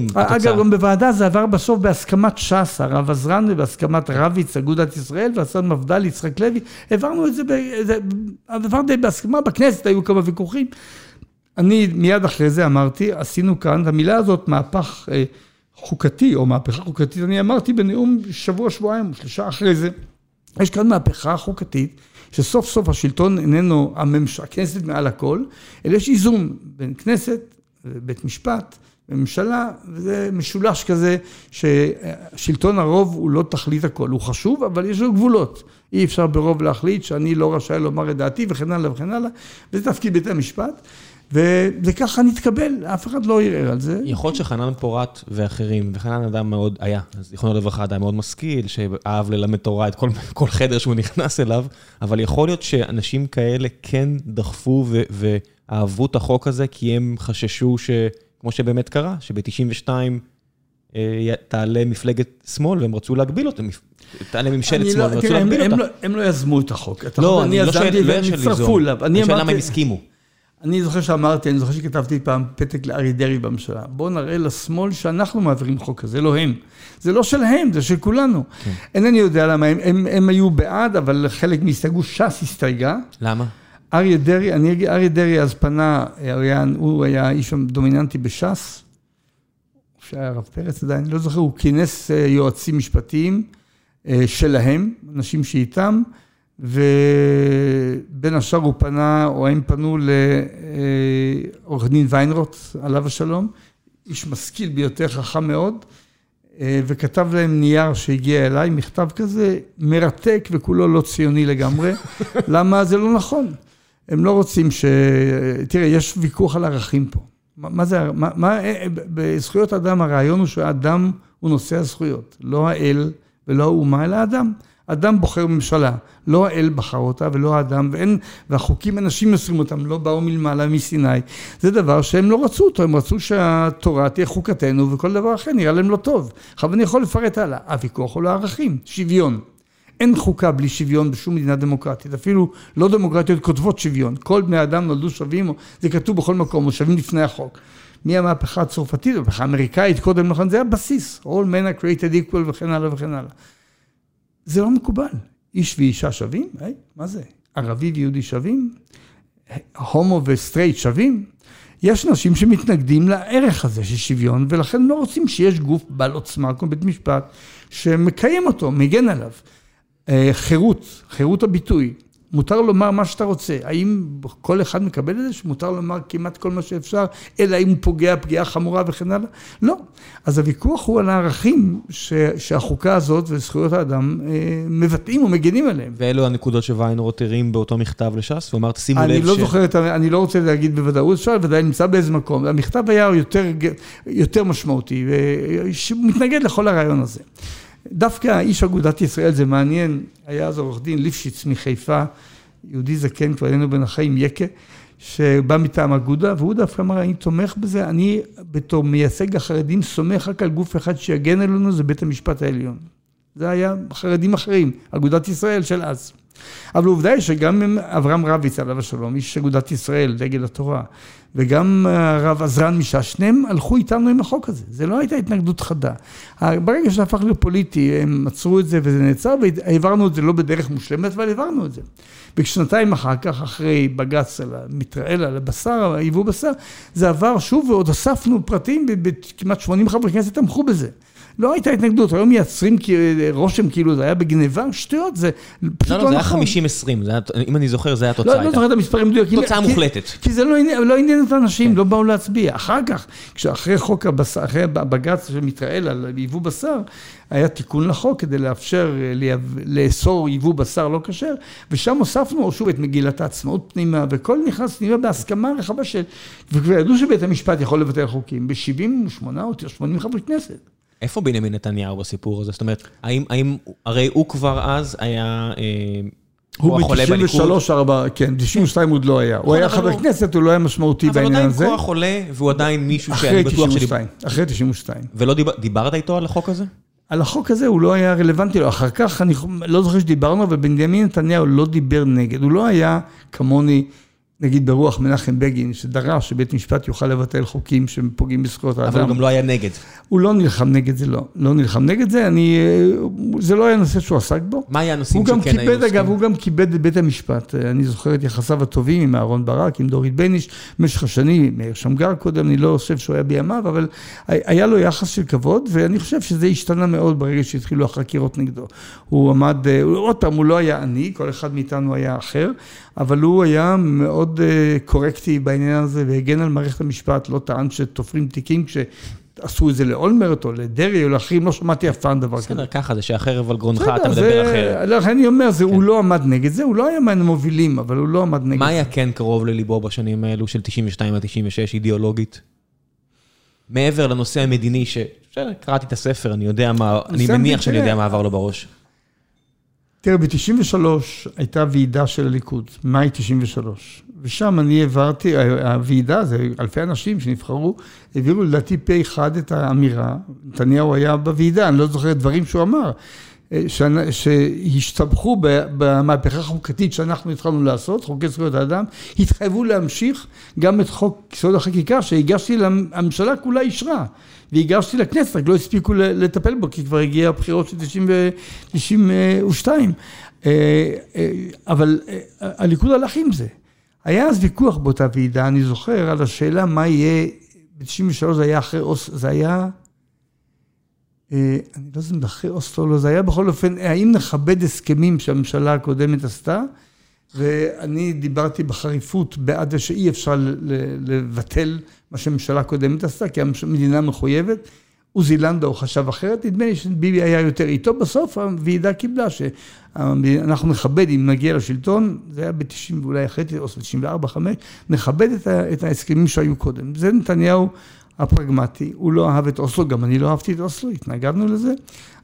בתוצאה. אגב, גם בוועדה זה עבר בסוף בהסכמת ש"ס, הרב עזרן, ובהסכמת רביץ, אגודת ישראל, והשר מפד"ל, יצחק לוי. העברנו את זה, ב... זה עבר די בהסכמה, בכנסת היו כמה ויכוחים. אני מיד אחרי זה אמרתי, עשינו כאן, המילה הזאת מהפך אה, חוקתי או מהפכה חוקתית, אני אמרתי בנאום שבוע, שבועיים, שלושה אחרי זה, יש כאן מהפכה חוקתית, שסוף סוף השלטון איננו הממש... הכנסת מעל הכל, אלא יש איזון בין כנסת, בית משפט, ממשלה, וזה משולש כזה ששלטון הרוב הוא לא תכלית הכל, הוא חשוב, אבל יש לו גבולות. אי אפשר ברוב להחליט שאני לא רשאי לומר את דעתי וכן הלאה וכן הלאה, וזה תפקיד בית המשפט. וככה נתקבל, אף אחד לא ערער על זה. יכול להיות שחנן פורת ואחרים, וחנן אדם מאוד, היה, זיכרונו לברכה, אדם מאוד משכיל, שאהב ללמד תורה את כל, כל חדר שהוא נכנס אליו, אבל יכול להיות שאנשים כאלה כן דחפו ו, ואהבו את החוק הזה, כי הם חששו ש... כמו שבאמת קרה, שב-92 אה, תעלה מפלגת שמאל, והם רצו להגביל אותה, תעלה ממשלת שמאל, לא, והם רצו להגביל אותה. לא, הם לא יזמו את החוק. לא, אני לא שואל, לא יש של ליזום. אני שואל למה הם הסכימו. אני זוכר שאמרתי, אני זוכר שכתבתי פעם פתק לארי דרעי בממשלה. בואו נראה לשמאל שאנחנו מעבירים חוק כזה, לא הם. זה לא שלהם, זה של כולנו. כן. אינני יודע למה, הם, הם, הם היו בעד, אבל חלק מהסתייגות, ש"ס הסתייגה. למה? אריה דרעי, אני אגיד, אריה דרעי אז פנה, היה, הוא היה איש דומיננטי בש"ס, שהיה הרב פרץ עדיין, אני לא זוכר, הוא כינס יועצים משפטיים שלהם, אנשים שאיתם, ובין השאר הוא פנה, או הם פנו לעורך דין ויינרוט, עליו השלום, איש משכיל ביותר, חכם מאוד, וכתב להם נייר שהגיע אליי, מכתב כזה מרתק וכולו לא ציוני לגמרי. למה? זה לא נכון. הם לא רוצים ש... תראה, יש ויכוח על ערכים פה. מה זה, מה, מה, בזכויות אדם הרעיון הוא שהאדם הוא נושא הזכויות, לא האל ולא האומה, אלא האדם. אדם בוחר ממשלה, לא האל בחר אותה ולא האדם, ואין, והחוקים אנשים יוצרים אותם, לא באו מלמעלה מסיני. זה דבר שהם לא רצו אותו, הם רצו שהתורה תהיה חוקתנו וכל דבר אחר נראה להם לא טוב. עכשיו אני יכול לפרט הלאה, הוויכוח הוא לערכים, שוויון. אין חוקה בלי שוויון בשום מדינה דמוקרטית, אפילו לא דמוקרטיות כותבות שוויון. כל בני אדם נולדו שווים, זה כתוב בכל מקום, או שווים לפני החוק. מהמהפכה הצרפתית, המהפכה האמריקאית קודם לכן, זה הבסיס. All men are created equal וכן הלאה וכן הלאה. זה לא מקובל. איש ואישה שווים? היי, מה זה? ערבי ויהודי שווים? הומו וסטרייט שווים? יש אנשים שמתנגדים לערך הזה של שוויון, ולכן לא רוצים שיש גוף בעל עוצמה, כמו בית משפט, שמקיים אותו, מגן עליו. חירות, חירות הביטוי. מותר לומר מה שאתה רוצה. האם כל אחד מקבל את זה שמותר לומר כמעט כל מה שאפשר, אלא אם הוא פוגע פגיעה חמורה וכן הלאה? לא. אז הוויכוח הוא על הערכים ש, שהחוקה הזאת וזכויות האדם אה, מבטאים ומגינים עליהם. ואלו הנקודות שוויינרוט הרים באותו מכתב לש"ס? הוא אמר, שימו לב אני לא ש... זוכר, אני לא רוצה להגיד בוודאות, אפשר ודאי נמצא באיזה מקום. המכתב היה יותר, יותר משמעותי, ומתנגד לכל הרעיון הזה. דווקא איש אגודת ישראל, זה מעניין, היה אז עורך דין ליפשיץ מחיפה, יהודי זקן, כבר איננו בין החיים, יקה, שבא מטעם אגודה, והוא דווקא אמר, אני תומך בזה, אני בתור מייצג החרדים סומך רק על גוף אחד שיגן עלינו, זה בית המשפט העליון. זה היה חרדים אחרים, אגודת ישראל של אז. אבל העובדה היא שגם אברהם רביץ, עליו השלום, איש אגודת ישראל, דגל התורה, וגם הרב עזרן מש"ס, שניהם הלכו איתנו עם החוק הזה, זה לא הייתה התנגדות חדה. ברגע שזה הפך להיות פוליטי, הם עצרו את זה וזה נעצר, והעברנו את זה לא בדרך מושלמת, אבל העברנו את זה. וכשנתיים אחר כך, אחרי בג"ץ על המתרעל, על הבשר, היבוא בשר, זה עבר שוב ועוד הוספנו פרטים, כמעט 80 חברי כנסת תמכו בזה. לא הייתה התנגדות, היום מייצרים רושם כאילו זה היה בגניבה, שטויות, זה פשוט לא נכון. לא, לא, זה היה 50-20, אם אני זוכר, זה היה התוצאה. לא, לא זוכר את המספרים מדויקים. תוצאה מוחלטת. כי זה לא עניין את האנשים, לא באו להצביע. אחר כך, כשאחרי חוק הבשר, אחרי הבג"ץ שמתרעל על יבוא בשר, היה תיקון לחוק כדי לאפשר לאסור יבוא בשר לא כשר, ושם הוספנו שוב את מגילת העצמאות פנימה, וכל נכנס פנימה בהסכמה רחבה של, וכבר ידעו שבית המשפט יכול לבטל חוקים, ב-78 או 80 חברי כנסת. איפה בנימין נתניהו בסיפור הזה? זאת אומרת, האם, האם, הרי הוא כבר אז היה... אה, הוא ב-93, 4, כן, 92 עוד לא היה. הוא היה חבר כנסת, הוא לא היה משמעותי בעניין הזה. אבל עדיין כוח עולה, והוא עדיין מישהו שאני בטוח שלי... אחרי 92. ולא דיברת איתו על החוק הזה? על החוק הזה הוא לא היה רלוונטי לו. אחר כך, אני לא זוכר שדיברנו, אבל בנימין נתניהו לא דיבר נגד. הוא לא היה כמוני נגיד ברוח מנחם בגין, שדרש שבית משפט יוכל לבטל חוקים שפוגעים בזכויות האדם. אבל הוא גם לא היה נגד. הוא לא נלחם נגד זה, לא. לא נלחם נגד זה, אני... זה לא היה נושא שהוא עסק בו. מה היה הנושאים שכן היו עוסקים? אגב, הוא גם כיבד את בית המשפט. אני זוכר את יחסיו הטובים עם אהרן ברק, עם דורית בניש, במשך השנים, מאיר שמגר קודם, אני לא חושב שהוא היה בימיו, אבל היה לו יחס של כבוד, ואני חושב שזה השתנה מאוד ברגע שהתחילו החקירות נגדו. הוא עמד, עוד פעם, הוא לא היה אני, כל אחד מאיתנו היה אחר, אבל הוא היה מאוד אה, קורקטי בעניין הזה והגן על מערכת המשפט, לא טען שתופרים תיקים כשעשו את זה לאולמרט או לדרעי או לאחרים, לא שמעתי אף פעם דבר כזה. בסדר, ככה זה שהחרב על גרונך, אתה מדבר אחרת. לכן אני אומר, כן. הוא לא עמד נגד זה, הוא לא היה מן המובילים, אבל הוא לא עמד נגד זה. מה היה כן קרוב לליבו בשנים האלו של 92 עד 96, אידיאולוגית? מעבר לנושא המדיני, ש... קראתי את הספר, אני יודע מה, אני מניח שאני יודע מה עבר לו בראש. תראה, ב-93 הייתה ועידה של הליכוד, מאי 93, ושם אני העברתי, הוועידה, זה אלפי אנשים שנבחרו, העבירו לדעתי פה אחד את האמירה, נתניהו היה בוועידה, אני לא זוכר דברים שהוא אמר, שהשתבחו במהפכה החוקתית שאנחנו התחלנו לעשות, חוקי זכויות האדם, התחייבו להמשיך גם את חוק יסוד החקיקה שהגשתי לממשלה כולה אישרה. והגשתי לכנסת, רק לא הספיקו לטפל בו, כי כבר הגיע הבחירות של 92. אה, אה, אבל אה, הליכוד הלך עם זה. היה אז ויכוח באותה ועידה, אני זוכר, על השאלה מה יהיה, ב-93 זה היה אחרי אוסלו, זה היה, אה, אני לא יודע אם אוסלו, לא, זה היה בכל אופן, האם נכבד הסכמים שהממשלה הקודמת עשתה, ואני דיברתי בחריפות בעד זה שאי אפשר לבטל מה שהממשלה הקודמת עשתה, כי המדינה מחויבת. עוזי לנדאו חשב אחרת, נדמה לי שביבי היה יותר איתו, בסוף הוועידה קיבלה שאנחנו נכבד, אם נגיע לשלטון, זה היה ב-90 ואולי אחרי, או ב-94, 5, נכבד את ההסכמים שהיו קודם. זה נתניהו הפרגמטי, הוא לא אהב את אוסלו, גם אני לא אהבתי את אוסלו, התנגדנו לזה,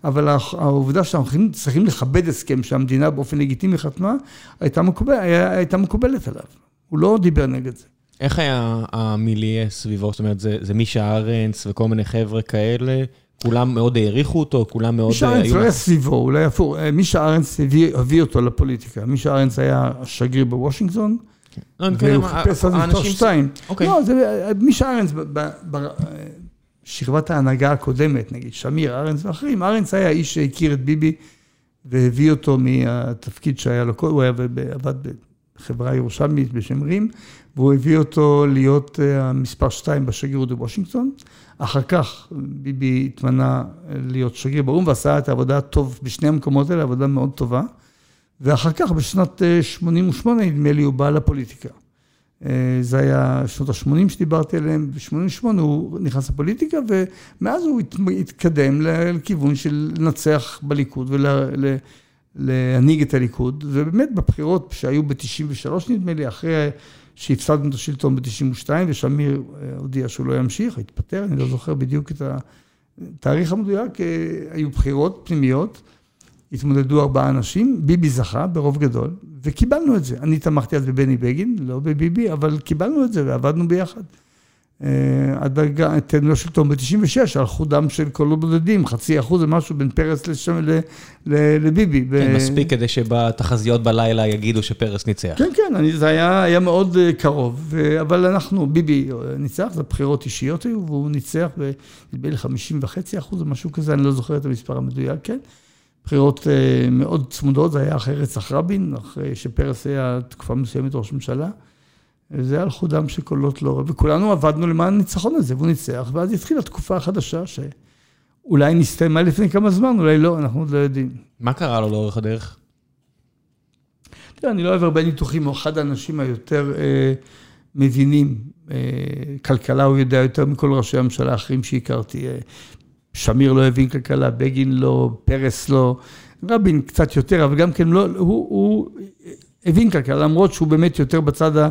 אבל העובדה שאנחנו צריכים לכבד הסכם שהמדינה באופן לגיטימי חתמה, הייתה, מקובל, הייתה מקובלת עליו. הוא לא דיבר נגד זה. איך היה המיליה סביבו? זאת אומרת, זה, זה מישה ארנס וכל מיני חבר'ה כאלה, כולם מאוד העריכו אותו, כולם מאוד... מישה ארנס לא היה סביבו, אולי הפוך. מישה ארנס הביא, הביא אותו לפוליטיקה. מישה ארנס היה שגריר בוושינגטון, והוא חיפש אז מספר שתיים. אוקיי. לא, זה, מישה ארנס, בשכבת ההנהגה הקודמת, נגיד שמיר, ארנס ואחרים, ארנס היה האיש שהכיר את ביבי והביא אותו מהתפקיד שהיה לו, הוא היה עבד בחברה ירושלמית בשם רים, והוא הביא אותו להיות אה, המספר שתיים בשגרירות בוושינגטון. אחר כך ביבי התמנה להיות שגריר באו"ם ועשה את העבודה טוב בשני המקומות האלה, עבודה מאוד טובה. ואחר כך בשנת 88' אה, נדמה לי הוא בא לפוליטיקה. אה, זה היה שנות ה-80 שדיברתי עליהם, ב-88' הוא נכנס לפוליטיקה ומאז הוא התקדם לכיוון של לנצח בליכוד ולהנהיג את הליכוד. ובאמת בבחירות שהיו ב-93' נדמה לי, אחרי שהפסדנו את השלטון ב-92' ושמיר אה, הודיע שהוא לא ימשיך, התפטר, אני לא זוכר בדיוק את התאריך המדויק, היו בחירות פנימיות, התמודדו ארבעה אנשים, ביבי זכה ברוב גדול, וקיבלנו את זה. אני תמכתי אז בבני בגין, לא בביבי, אבל קיבלנו את זה ועבדנו ביחד. הדרגה, תן לו שלטון ב-96, על חודם של קולות בודדים, חצי אחוז זה משהו בין פרס לשם, ל, ל, לביבי. כן. מספיק כדי שבתחזיות בלילה יגידו שפרס ניצח. כן, כן, אני, זה היה, היה מאוד אה, קרוב, ו, אבל אנחנו, ביבי אה, ניצח, זה בחירות אישיות היו, והוא ניצח נדמה לי 50 וחצי אחוז או משהו כזה, אני לא זוכר את המספר המדויק, כן. בחירות uh, מאוד צמודות, זה היה אחרי רצח רבין, אחרי שפרס היה תקופה מסוימת ראש ממשלה. זה על חודם של קולות לא רע, וכולנו עבדנו למען הניצחון הזה, והוא ניצח, ואז התחילה תקופה חדשה שאולי נסתיימה לפני כמה זמן, אולי לא, אנחנו עוד לא יודעים. מה קרה לו לאורך הדרך? תראה, אני לא אוהב הרבה ניתוחים, הוא אחד האנשים היותר אה, מבינים. אה, כלכלה הוא יודע יותר מכל ראשי הממשלה האחרים שהכרתי. אה, שמיר לא הבין כלכלה, בגין לא, פרס לא, רבין קצת יותר, אבל גם כן לא, הוא, הוא הבין כלכלה, למרות שהוא באמת יותר בצד ה...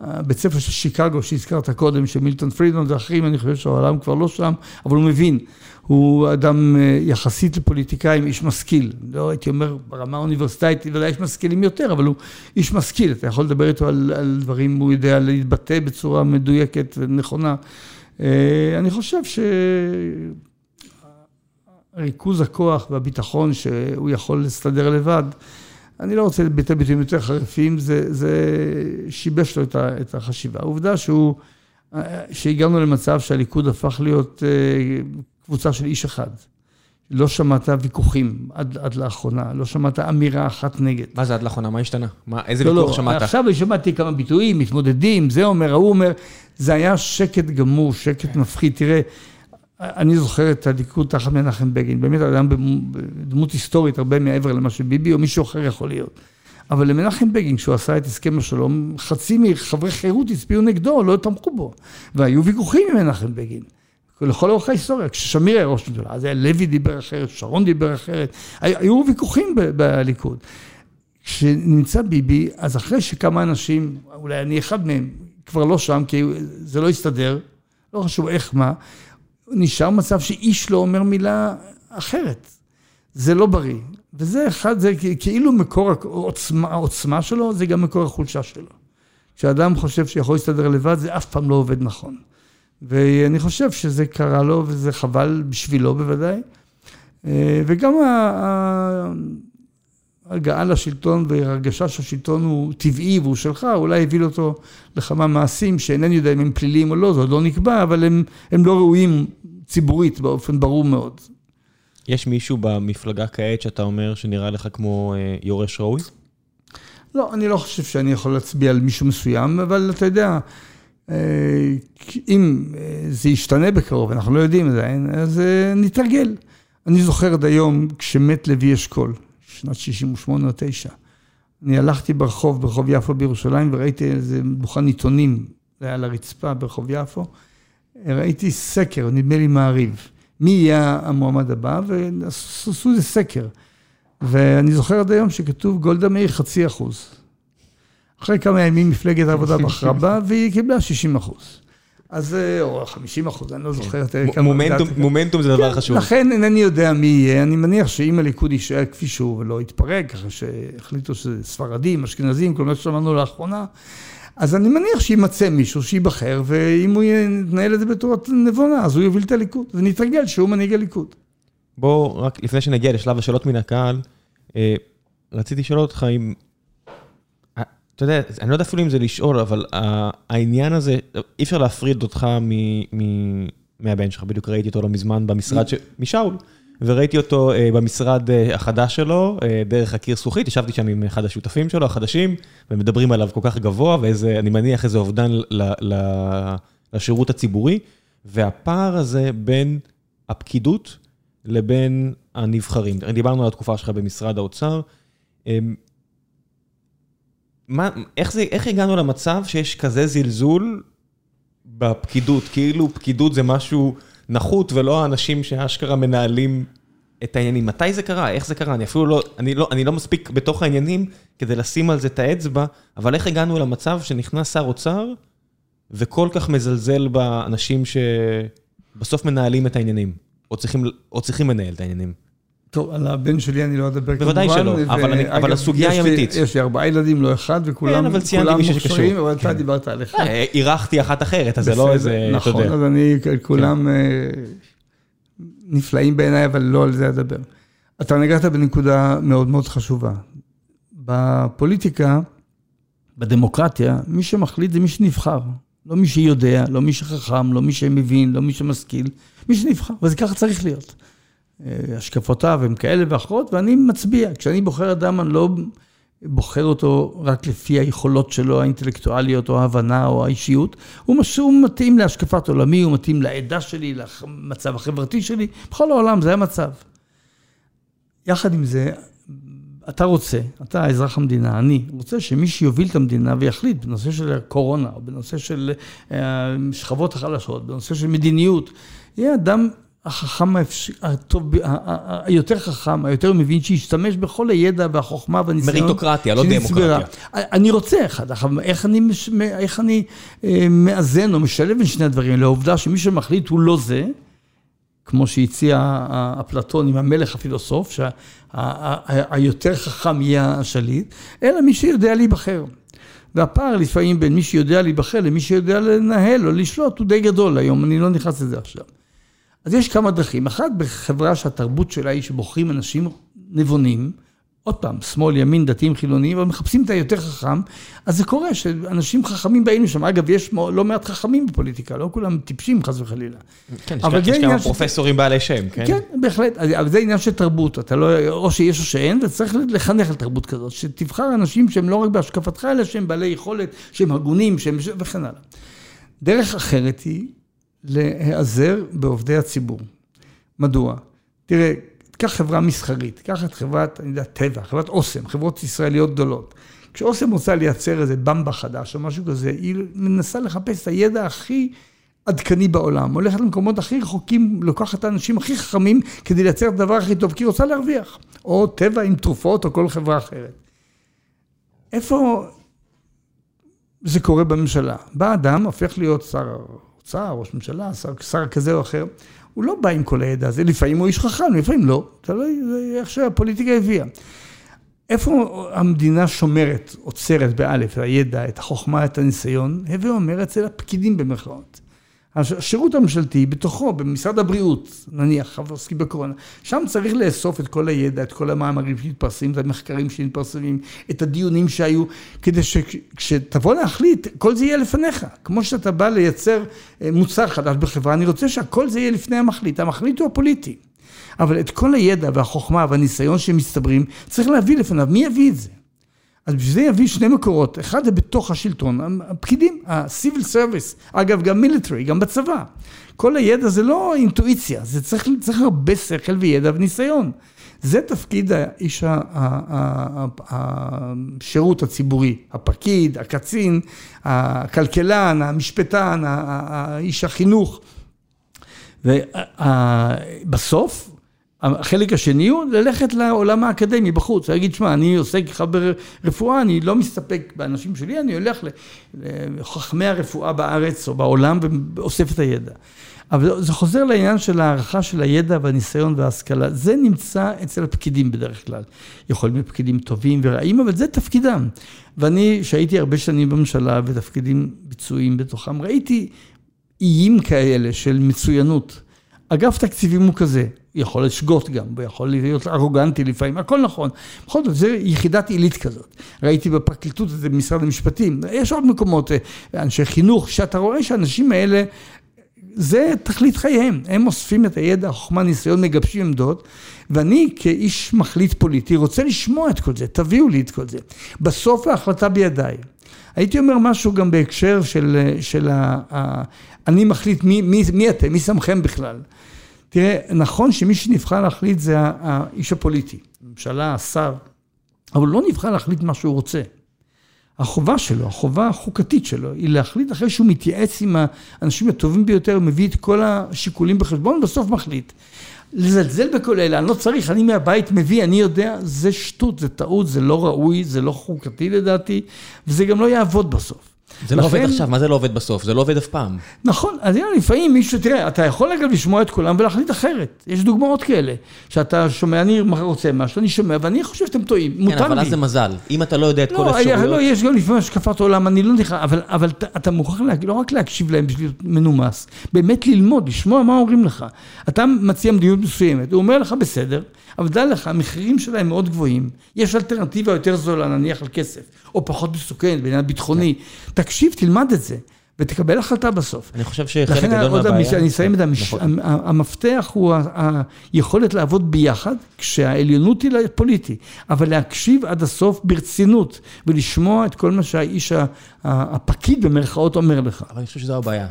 הבית ספר של שיקגו שהזכרת קודם, של מילטון פרידמן ואחרים, אני חושב שהעולם כבר לא שם, אבל הוא מבין. הוא אדם אה, יחסית לפוליטיקאים, איש משכיל. לא הייתי אומר ברמה האוניברסיטאית, ודאי יש משכילים יותר, אבל הוא איש משכיל. אתה יכול לדבר איתו על, על דברים, הוא יודע להתבטא בצורה מדויקת ונכונה. אה, אני חושב שריכוז הכוח והביטחון שהוא יכול להסתדר לבד, אני לא רוצה לבטא ביטויים יותר חריפים, זה, זה שיבש לו את, ה, את החשיבה. העובדה שהוא, שהגענו למצב שהליכוד הפך להיות אה, קבוצה של איש אחד. לא שמעת ויכוחים עד, עד לאחרונה, לא שמעת אמירה אחת נגד. מה זה עד לאחרונה? מה השתנה? מה, איזה לא, ויכוח לא, שמעת? עכשיו שמעתי כמה ביטויים, מתמודדים, זה אומר, ההוא אומר, זה היה שקט גמור, שקט מפחיד. תראה, אני זוכר את הליכוד תחת מנחם בגין, באמת אדם בדמות היסטורית הרבה מעבר למה שביבי או מישהו אחר יכול להיות. אבל למנחם בגין, כשהוא עשה את הסכם השלום, חצי מחברי חירות הצביעו נגדו, לא תמכו בו. והיו ויכוחים עם מנחם בגין. לכל אורך ההיסטוריה, כששמיר היה ראש ממשלה, אז היה לוי דיבר אחרת, שרון דיבר אחרת, היו ויכוחים בליכוד. כשנמצא ביבי, אז אחרי שכמה אנשים, אולי אני אחד מהם, כבר לא שם, כי זה לא הסתדר, לא חשוב איך מה, נשאר מצב שאיש לא אומר מילה אחרת. זה לא בריא. וזה אחד, זה כאילו מקור העוצמה, העוצמה שלו, זה גם מקור החולשה שלו. כשאדם חושב שיכול להסתדר לבד, זה אף פעם לא עובד נכון. ואני חושב שזה קרה לו, וזה חבל בשבילו בוודאי. אה, וגם ההגעה לשלטון והרגשה שהשלטון הוא טבעי והוא שלך, אולי הביא אותו לכמה מעשים שאינני יודע אם הם פליליים או לא, זה עוד לא נקבע, אבל הם, הם לא ראויים ציבורית באופן ברור מאוד. יש מישהו במפלגה כעת שאתה אומר שנראה לך כמו אה, יורש ראוי? לא, אני לא חושב שאני יכול להצביע על מישהו מסוים, אבל אתה יודע, אה, אם אה, זה ישתנה בקרוב, אנחנו לא יודעים עדיין, אז אה, נתרגל. אני זוכר עד היום, כשמת לוי אשכול, שנת 68 או 9, אני הלכתי ברחוב, ברחוב יפו בירושלים, וראיתי איזה דוכן עיתונים, זה היה על הרצפה ברחוב יפו, ראיתי סקר, נדמה לי מעריב, מי יהיה המועמד הבא, ועשו איזה סקר. ואני זוכר עד היום שכתוב גולדה מאיר חצי אחוז. אחרי כמה ימים מפלגת העבודה בחרה בה, והיא קיבלה 60 אחוז. אז, אה, או 50 אחוז, אני לא זוכר יותר כמה... מומנטום זה דבר כן, חשוב. לכן אינני יודע מי יהיה, אני מניח שאם הליכוד יישאר כפי שהוא ולא יתפרק, אחרי שהחליטו שזה ספרדים, אשכנזים, כל מה ששמענו לאחרונה, אז אני מניח שימצא מישהו שייבחר, ואם הוא ינהל את זה בצורת נבונה, אז הוא יוביל את הליכוד, ונתרגל שהוא מנהיג הליכוד. בוא, רק לפני שנגיע לשלב השאלות מן הקהל, אה, רציתי לשאול אותך אם... אה, אתה יודע, אני לא יודע אפילו אם זה לשאול, אבל העניין הזה, אי אפשר להפריד אותך מהבן שלך, בדיוק ראיתי אותו לא מזמן במשרד, ש... משאול, וראיתי אותו אה, במשרד החדש שלו, דרך הקיר זכוכית, ישבתי שם עם אחד השותפים שלו, החדשים, ומדברים עליו כל כך גבוה, ואיזה, אני מניח איזה אובדן לשירות הציבורי, והפער הזה בין הפקידות לבין הנבחרים. דיברנו על התקופה שלך במשרד האוצר. מה, איך, זה, איך הגענו למצב שיש כזה זלזול בפקידות? כאילו פקידות זה משהו נחות ולא האנשים שאשכרה מנהלים את העניינים. מתי זה קרה? איך זה קרה? אני אפילו לא, אני לא, אני לא מספיק בתוך העניינים כדי לשים על זה את האצבע, אבל איך הגענו למצב שנכנס שר אוצר וכל כך מזלזל באנשים שבסוף מנהלים את העניינים? או צריכים, או צריכים לנהל את העניינים? טוב, על הבן שלי אני לא אדבר כמובן. בוודאי שלא. אבל, אני, אבל הסוגיה היא אמיתית. יש לי ארבעה ילדים, לא אחד, וכולם כן, אבל ציינתי מישהו שקשור. אבל אתה כן. דיברת על אחד. אה, אירחתי אחת אחרת, אז זה לא איזה, נכון, אז אני, כולם כן. אה, נפלאים בעיניי, אבל לא על זה אדבר. אתה נגעת בנקודה מאוד מאוד חשובה. בפוליטיקה, בדמוקרטיה, מי שמחליט זה מי שנבחר. לא מי שיודע, לא מי שחכם, לא מי שמבין, לא מי שמשכיל, מי שנבחר, וזה ככה צריך להיות. השקפותיו הן כאלה ואחרות, ואני מצביע. כשאני בוחר אדם, אני לא בוחר אותו רק לפי היכולות שלו, האינטלקטואליות, או ההבנה, או האישיות. הוא, מש... הוא מתאים להשקפת עולמי, הוא מתאים לעדה שלי, למצב החברתי שלי. בכל העולם זה המצב. יחד עם זה, אתה רוצה, אתה אזרח המדינה, אני, רוצה שמי שיוביל את המדינה ויחליט בנושא של הקורונה, או בנושא של השכבות אה, החלשות, בנושא של מדיניות, יהיה אדם החכם, הטוב, היותר חכם, היותר מבין, שישתמש בכל הידע והחוכמה והניסיון. מריטוקרטיה, לא דמוקרטיה. אני רוצה אחד, איך אני, איך אני אה, מאזן או משלב בין שני הדברים, לעובדה שמי שמחליט הוא לא זה, כמו שהציע אפלטון עם המלך הפילוסוף, שהיותר חכם יהיה השליט, אלא מי שיודע להיבחר. והפער לפעמים בין מי שיודע להיבחר למי שיודע לנהל או לשלוט הוא די גדול היום, אני לא נכנס לזה עכשיו. אז יש כמה דרכים. אחת, בחברה שהתרבות שלה היא שבוחרים אנשים נבונים, עוד פעם, שמאל, ימין, דתיים, חילוניים, אבל מחפשים את היותר חכם, אז זה קורה שאנשים חכמים באים לשם. אגב, יש לא מעט חכמים בפוליטיקה, לא כולם טיפשים חס וחלילה. כן, יש כמה פרופסורים בעלי שם, כן? כן, בהחלט, אבל זה עניין של תרבות, אתה לא, או שיש או שאין, וצריך לחנך לתרבות כזאת, שתבחר אנשים שהם לא רק בהשקפתך, אלא שהם בעלי יכולת, שהם הגונים, שהם וכן הלאה. דרך אחרת היא להיעזר בעובדי הציבור. מדוע? תראה, קח חברה מסחרית, קח את חברת, אני יודע, טבע, חברת אוסם, חברות ישראליות גדולות. כשאוסם רוצה לייצר איזה במבה חדש או משהו כזה, היא מנסה לחפש את הידע הכי עדכני בעולם, הולכת למקומות הכי רחוקים, לוקחת את האנשים הכי חכמים כדי לייצר את הדבר הכי טוב, כי היא רוצה להרוויח. או טבע עם תרופות או כל חברה אחרת. איפה זה קורה בממשלה? בא אדם, הופך להיות שר אוצר, ראש ממשלה, שר, שר כזה או אחר, הוא לא בא עם כל הידע הזה, לפעמים הוא איש חכם, לפעמים לא, תלוי איך שהפוליטיקה הביאה. איפה המדינה שומרת, עוצרת באלף, את הידע, את החוכמה, את הניסיון, הווה אומר אצל הפקידים במרכאות. השירות הממשלתי בתוכו, במשרד הבריאות, נניח, עוסקים בקורונה, שם צריך לאסוף את כל הידע, את כל המאמרים שמתפרסמים, את המחקרים שמתפרסמים, את הדיונים שהיו, כדי שכשתבוא להחליט, כל זה יהיה לפניך. כמו שאתה בא לייצר אה, מוצר חדש בחברה, אני רוצה שהכל זה יהיה לפני המחליט. המחליט הוא הפוליטי. אבל את כל הידע והחוכמה והניסיון שמצטברים, צריך להביא לפניו. מי יביא את זה? אז בשביל זה יביא שני מקורות, אחד זה בתוך השלטון, הפקידים, ה-civil service, אגב גם military, גם בצבא. כל הידע זה לא אינטואיציה, זה צריך, צריך הרבה שכל וידע וניסיון. זה תפקיד האיש השירות הציבורי, הפקיד, הקצין, הכלכלן, המשפטן, איש החינוך. ובסוף, החלק השני הוא ללכת לעולם האקדמי בחוץ, להגיד, שמע, אני עוסק איתך ברפואה, אני לא מסתפק באנשים שלי, אני הולך לחכמי הרפואה בארץ או בעולם ואוסף את הידע. אבל זה חוזר לעניין של הערכה של הידע והניסיון וההשכלה. זה נמצא אצל הפקידים בדרך כלל. יכולים להיות פקידים טובים ורעים, אבל זה תפקידם. ואני, שהייתי הרבה שנים בממשלה ותפקידים ביצועיים בתוכם, ראיתי איים כאלה של מצוינות. אגף תקציבים הוא כזה, יכול לשגות גם, ויכול להיות ארוגנטי לפעמים, הכל נכון. בכל זאת, זה יחידת עילית כזאת. ראיתי בפרקליטות, זה במשרד המשפטים, יש עוד מקומות, אה, אנשי חינוך, שאתה רואה שהאנשים האלה זה תכלית חייהם, הם אוספים את הידע, החוכמה, ניסיון, מגבשים עמדות, ואני כאיש מחליט פוליטי רוצה לשמוע את כל זה, תביאו לי את כל זה. בסוף ההחלטה בידיי. הייתי אומר משהו גם בהקשר של, של ה, ה, אני מחליט מי, מי, מי אתם, מי שמכם בכלל. תראה, נכון שמי שנבחר להחליט זה האיש הפוליטי, ממשלה, השר, אבל לא נבחר להחליט מה שהוא רוצה. החובה שלו, החובה החוקתית שלו, היא להחליט אחרי שהוא מתייעץ עם האנשים הטובים ביותר, מביא את כל השיקולים בחשבון, ובסוף מחליט. לזלזל בכל אלה, אני לא צריך, אני מהבית מביא, אני יודע, זה שטות, זה טעות, זה לא ראוי, זה לא חוקתי לדעתי, וזה גם לא יעבוד בסוף. זה לא עובד עכשיו, מה זה לא עובד בסוף? זה לא עובד אף פעם. נכון, אז הנה, לפעמים מישהו, תראה, אתה יכול אגב לשמוע את כולם ולהחליט אחרת. יש דוגמאות כאלה, שאתה שומע, אני רוצה משהו, אני שומע, ואני חושב שאתם טועים, מותר לי. כן, אבל אז זה מזל. אם אתה לא יודע את כל האפשרויות... לא, יש גם לפעמים השקפת עולם, אני לא נכנס, אבל אתה מוכרח לא רק להקשיב להם בשביל להיות מנומס, באמת ללמוד, לשמוע מה אומרים לך. אתה מציע מדיניות מסוימת, הוא אומר לך בסדר, אבל דע לך, המחירים שלהם מאוד גבוהים, יש אלטרנטיבה יותר זולה, נניח על כסף, או פחות מסוכנת בעניין ביטחוני. כן. תקשיב, תלמד את זה. ותקבל החלטה בסוף. אני חושב שחלק גדול מהבעיה... אני אסיים את המשפט. נכון. המפתח הוא היכולת לעבוד ביחד, כשהעליונות היא לפוליטי, אבל להקשיב עד הסוף ברצינות, ולשמוע את כל מה שהאיש הפקיד במרכאות אומר לך. אבל אני חושב שזו הבעיה,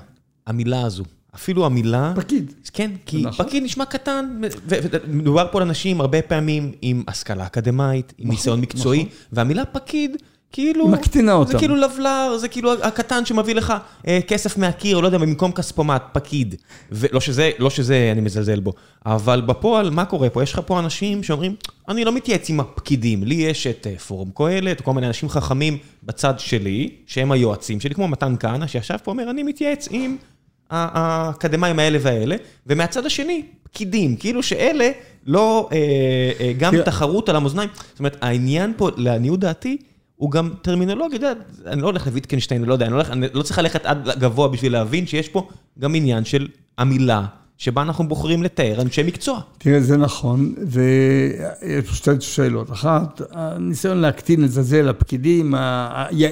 המילה הזו. אפילו המילה... פקיד. כן, כי נכון. פקיד נשמע קטן, ומדובר פה על אנשים הרבה פעמים עם השכלה אקדמאית, עם נכון, ניסיון מקצועי, נכון. והמילה פקיד... כאילו... מקטינה אותם. זה כאילו לבלר, זה כאילו הקטן שמביא לך אה, כסף מהקיר, לא יודע, במקום כספומט, פקיד. ולא שזה, לא שזה אני מזלזל בו. אבל בפועל, מה קורה פה? יש לך פה אנשים שאומרים, אני לא מתייעץ עם הפקידים, לי יש את אה, פורום קהלת, כל מיני אנשים חכמים בצד שלי, שהם היועצים שלי, כמו מתן כהנא, שישב פה ואומר, אני מתייעץ עם האקדמאים האלה והאלה, ומהצד השני, פקידים, כאילו שאלה לא אה, אה, גם תחרות על המאזניים. זאת אומרת, העניין פה, לעניות דעתי, הוא גם טרמינולוגי, אני לא הולך לויטקנשטיין, לא יודע, אני לא, הולך, אני לא צריך ללכת עד גבוה בשביל להבין שיש פה גם עניין של המילה. שבה אנחנו בוחרים לתאר אנשי מקצוע. תראה, זה נכון, ויש פה שתי שאלות. אחת, הניסיון להקטין, לזלזל, הפקידים,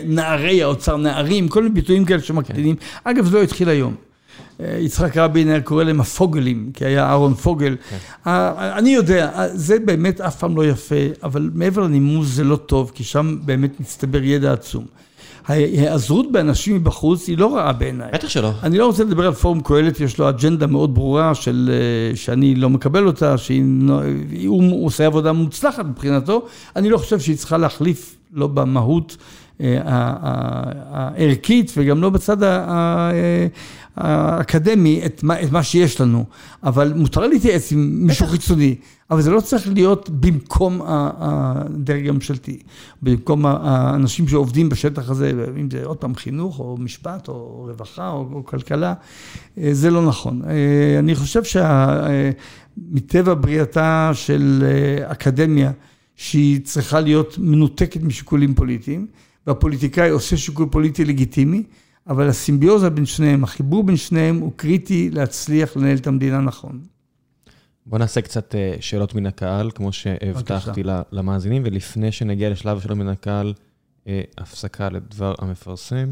נערי האוצר, נערים, כל מיני ביטויים כאלה שמקטינים. כן. אגב, זה לא התחיל היום. יצחק רבין היה קורא להם הפוגלים, כי היה אהרון פוגל. כן. אני יודע, זה באמת אף פעם לא יפה, אבל מעבר לנימוס זה לא טוב, כי שם באמת מצטבר ידע עצום. ההיעזרות באנשים מבחוץ היא לא רעה בעיניי. בטח שלא. אני לא רוצה לדבר על פורום קהלת, יש לו אג'נדה מאוד ברורה של, אה, שאני לא מקבל אותה, שהוא עושה עבודה מוצלחת מבחינתו, אני לא חושב שהיא צריכה להחליף, לא במהות אה, הערכית וגם לא בצד האקדמי את מה, את מה שיש לנו, אבל מותר להתייעץ עם מישהו חיצוני, אבל זה לא צריך להיות במקום הדרג הממשלתי, במקום האנשים שעובדים בשטח הזה, אם זה עוד פעם חינוך או משפט או רווחה או, או כלכלה, אה, זה לא נכון. אה, אני חושב שמטבע בריאתה של אקדמיה, שהיא צריכה להיות מנותקת משיקולים פוליטיים, והפוליטיקאי עושה שיקול פוליטי לגיטימי, אבל הסימביוזה בין שניהם, החיבור בין שניהם הוא קריטי להצליח לנהל את המדינה נכון. בוא נעשה קצת אה, שאלות מן הקהל, כמו שהבטחתי למאזינים, ולפני שנגיע לשלב השאלות מן הקהל, אה, הפסקה לדבר המפרסם.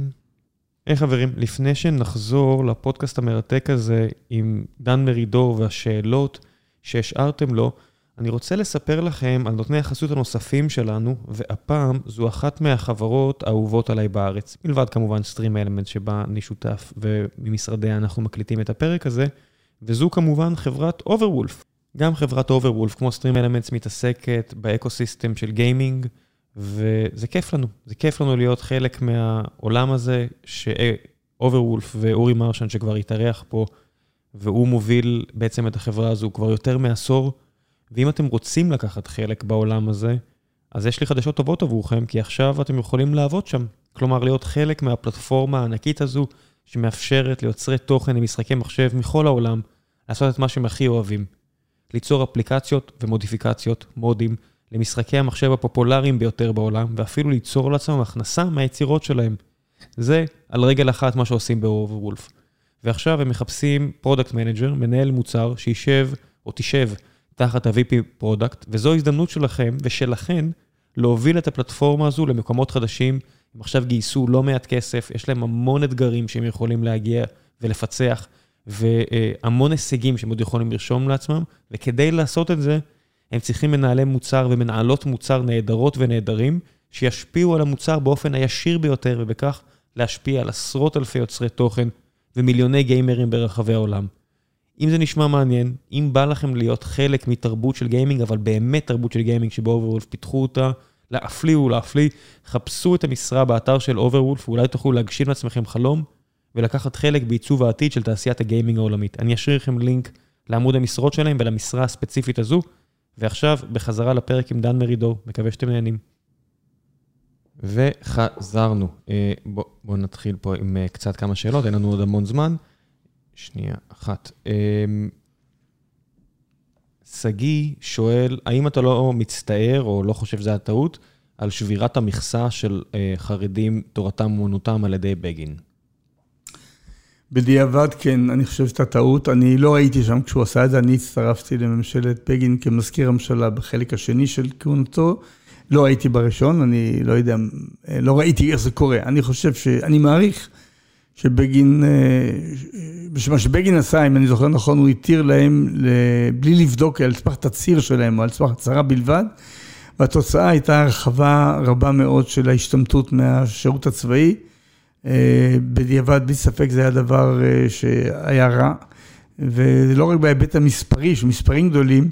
היי hey, חברים, לפני שנחזור לפודקאסט המרתק הזה עם דן מרידור והשאלות שהשארתם לו, אני רוצה לספר לכם על נותני החסות הנוספים שלנו, והפעם זו אחת מהחברות האהובות עליי בארץ. מלבד כמובן סטרים אלמנט שבה אני שותף, וממשרדיה אנחנו מקליטים את הפרק הזה, וזו כמובן חברת אוברוולף. גם חברת Overwolf, כמו StreamElements, מתעסקת ב ecosystem של גיימינג, וזה כיף לנו. זה כיף לנו להיות חלק מהעולם הזה, ש Overwolf ואורי מרשן, שכבר התארח פה, והוא מוביל בעצם את החברה הזו כבר יותר מעשור. ואם אתם רוצים לקחת חלק בעולם הזה, אז יש לי חדשות טובות עבורכם, כי עכשיו אתם יכולים לעבוד שם. כלומר, להיות חלק מהפלטפורמה הענקית הזו, שמאפשרת ליוצרי תוכן למשחקי מחשב מכל העולם, לעשות את מה שהם הכי אוהבים. ליצור אפליקציות ומודיפיקציות, מודים, למשחקי המחשב הפופולריים ביותר בעולם, ואפילו ליצור לעצמם הכנסה מהיצירות שלהם. זה על רגל אחת מה שעושים ב Overwolf. ועכשיו הם מחפשים product manager, מנהל מוצר, שישב או תשב תחת ה-VP product, וזו הזדמנות שלכם ושלכן להוביל את הפלטפורמה הזו למקומות חדשים. הם עכשיו גייסו לא מעט כסף, יש להם המון אתגרים שהם יכולים להגיע ולפצח, והמון הישגים שהם עוד יכולים לרשום לעצמם, וכדי לעשות את זה, הם צריכים מנהלי מוצר ומנהלות מוצר נהדרות ונהדרים, שישפיעו על המוצר באופן הישיר ביותר, ובכך להשפיע על עשרות אלפי יוצרי תוכן ומיליוני גיימרים ברחבי העולם. אם זה נשמע מעניין, אם בא לכם להיות חלק מתרבות של גיימינג, אבל באמת תרבות של גיימינג שב Overwolf פיתחו אותה, להפליא ולהפליא, חפשו את המשרה באתר של Overwolf, ואולי תוכלו להגשים לעצמכם חלום, ולקחת חלק בעיצוב העתיד של תעשיית הגיימינג העולמית. אני אשאיר לכם לינק לעמוד המשרות שלהם ולמשרה הספציפית הזו, ועכשיו, בחזרה לפרק עם דן מרידור, מקווה שאתם נהנים. וחזרנו. בואו בוא נתחיל פה עם קצת כמה שאלות, אין לנו עוד המון זמן. שנייה אחת. שגיא שואל, האם אתה לא מצטער או לא חושב שזו הטעות על שבירת המכסה של חרדים, תורתם אומנותם על ידי בגין? בדיעבד כן, אני חושב שזו טעות. אני לא הייתי שם כשהוא עשה את זה, אני הצטרפתי לממשלת בגין כמזכיר הממשלה בחלק השני של כהונתו. לא הייתי בראשון, אני לא יודע, לא ראיתי איך זה קורה. אני חושב ש... אני מעריך שבגין, מה שבגין עשה, אם אני זוכר נכון, הוא התיר להם, בלי לבדוק על סמך תצהיר שלהם, או על סמך הצהרה בלבד, והתוצאה הייתה הרחבה רבה מאוד של ההשתמטות מהשירות הצבאי. בדיעבד, בלי ספק, זה היה דבר שהיה רע, ולא רק בהיבט המספרי, שמספרים גדולים,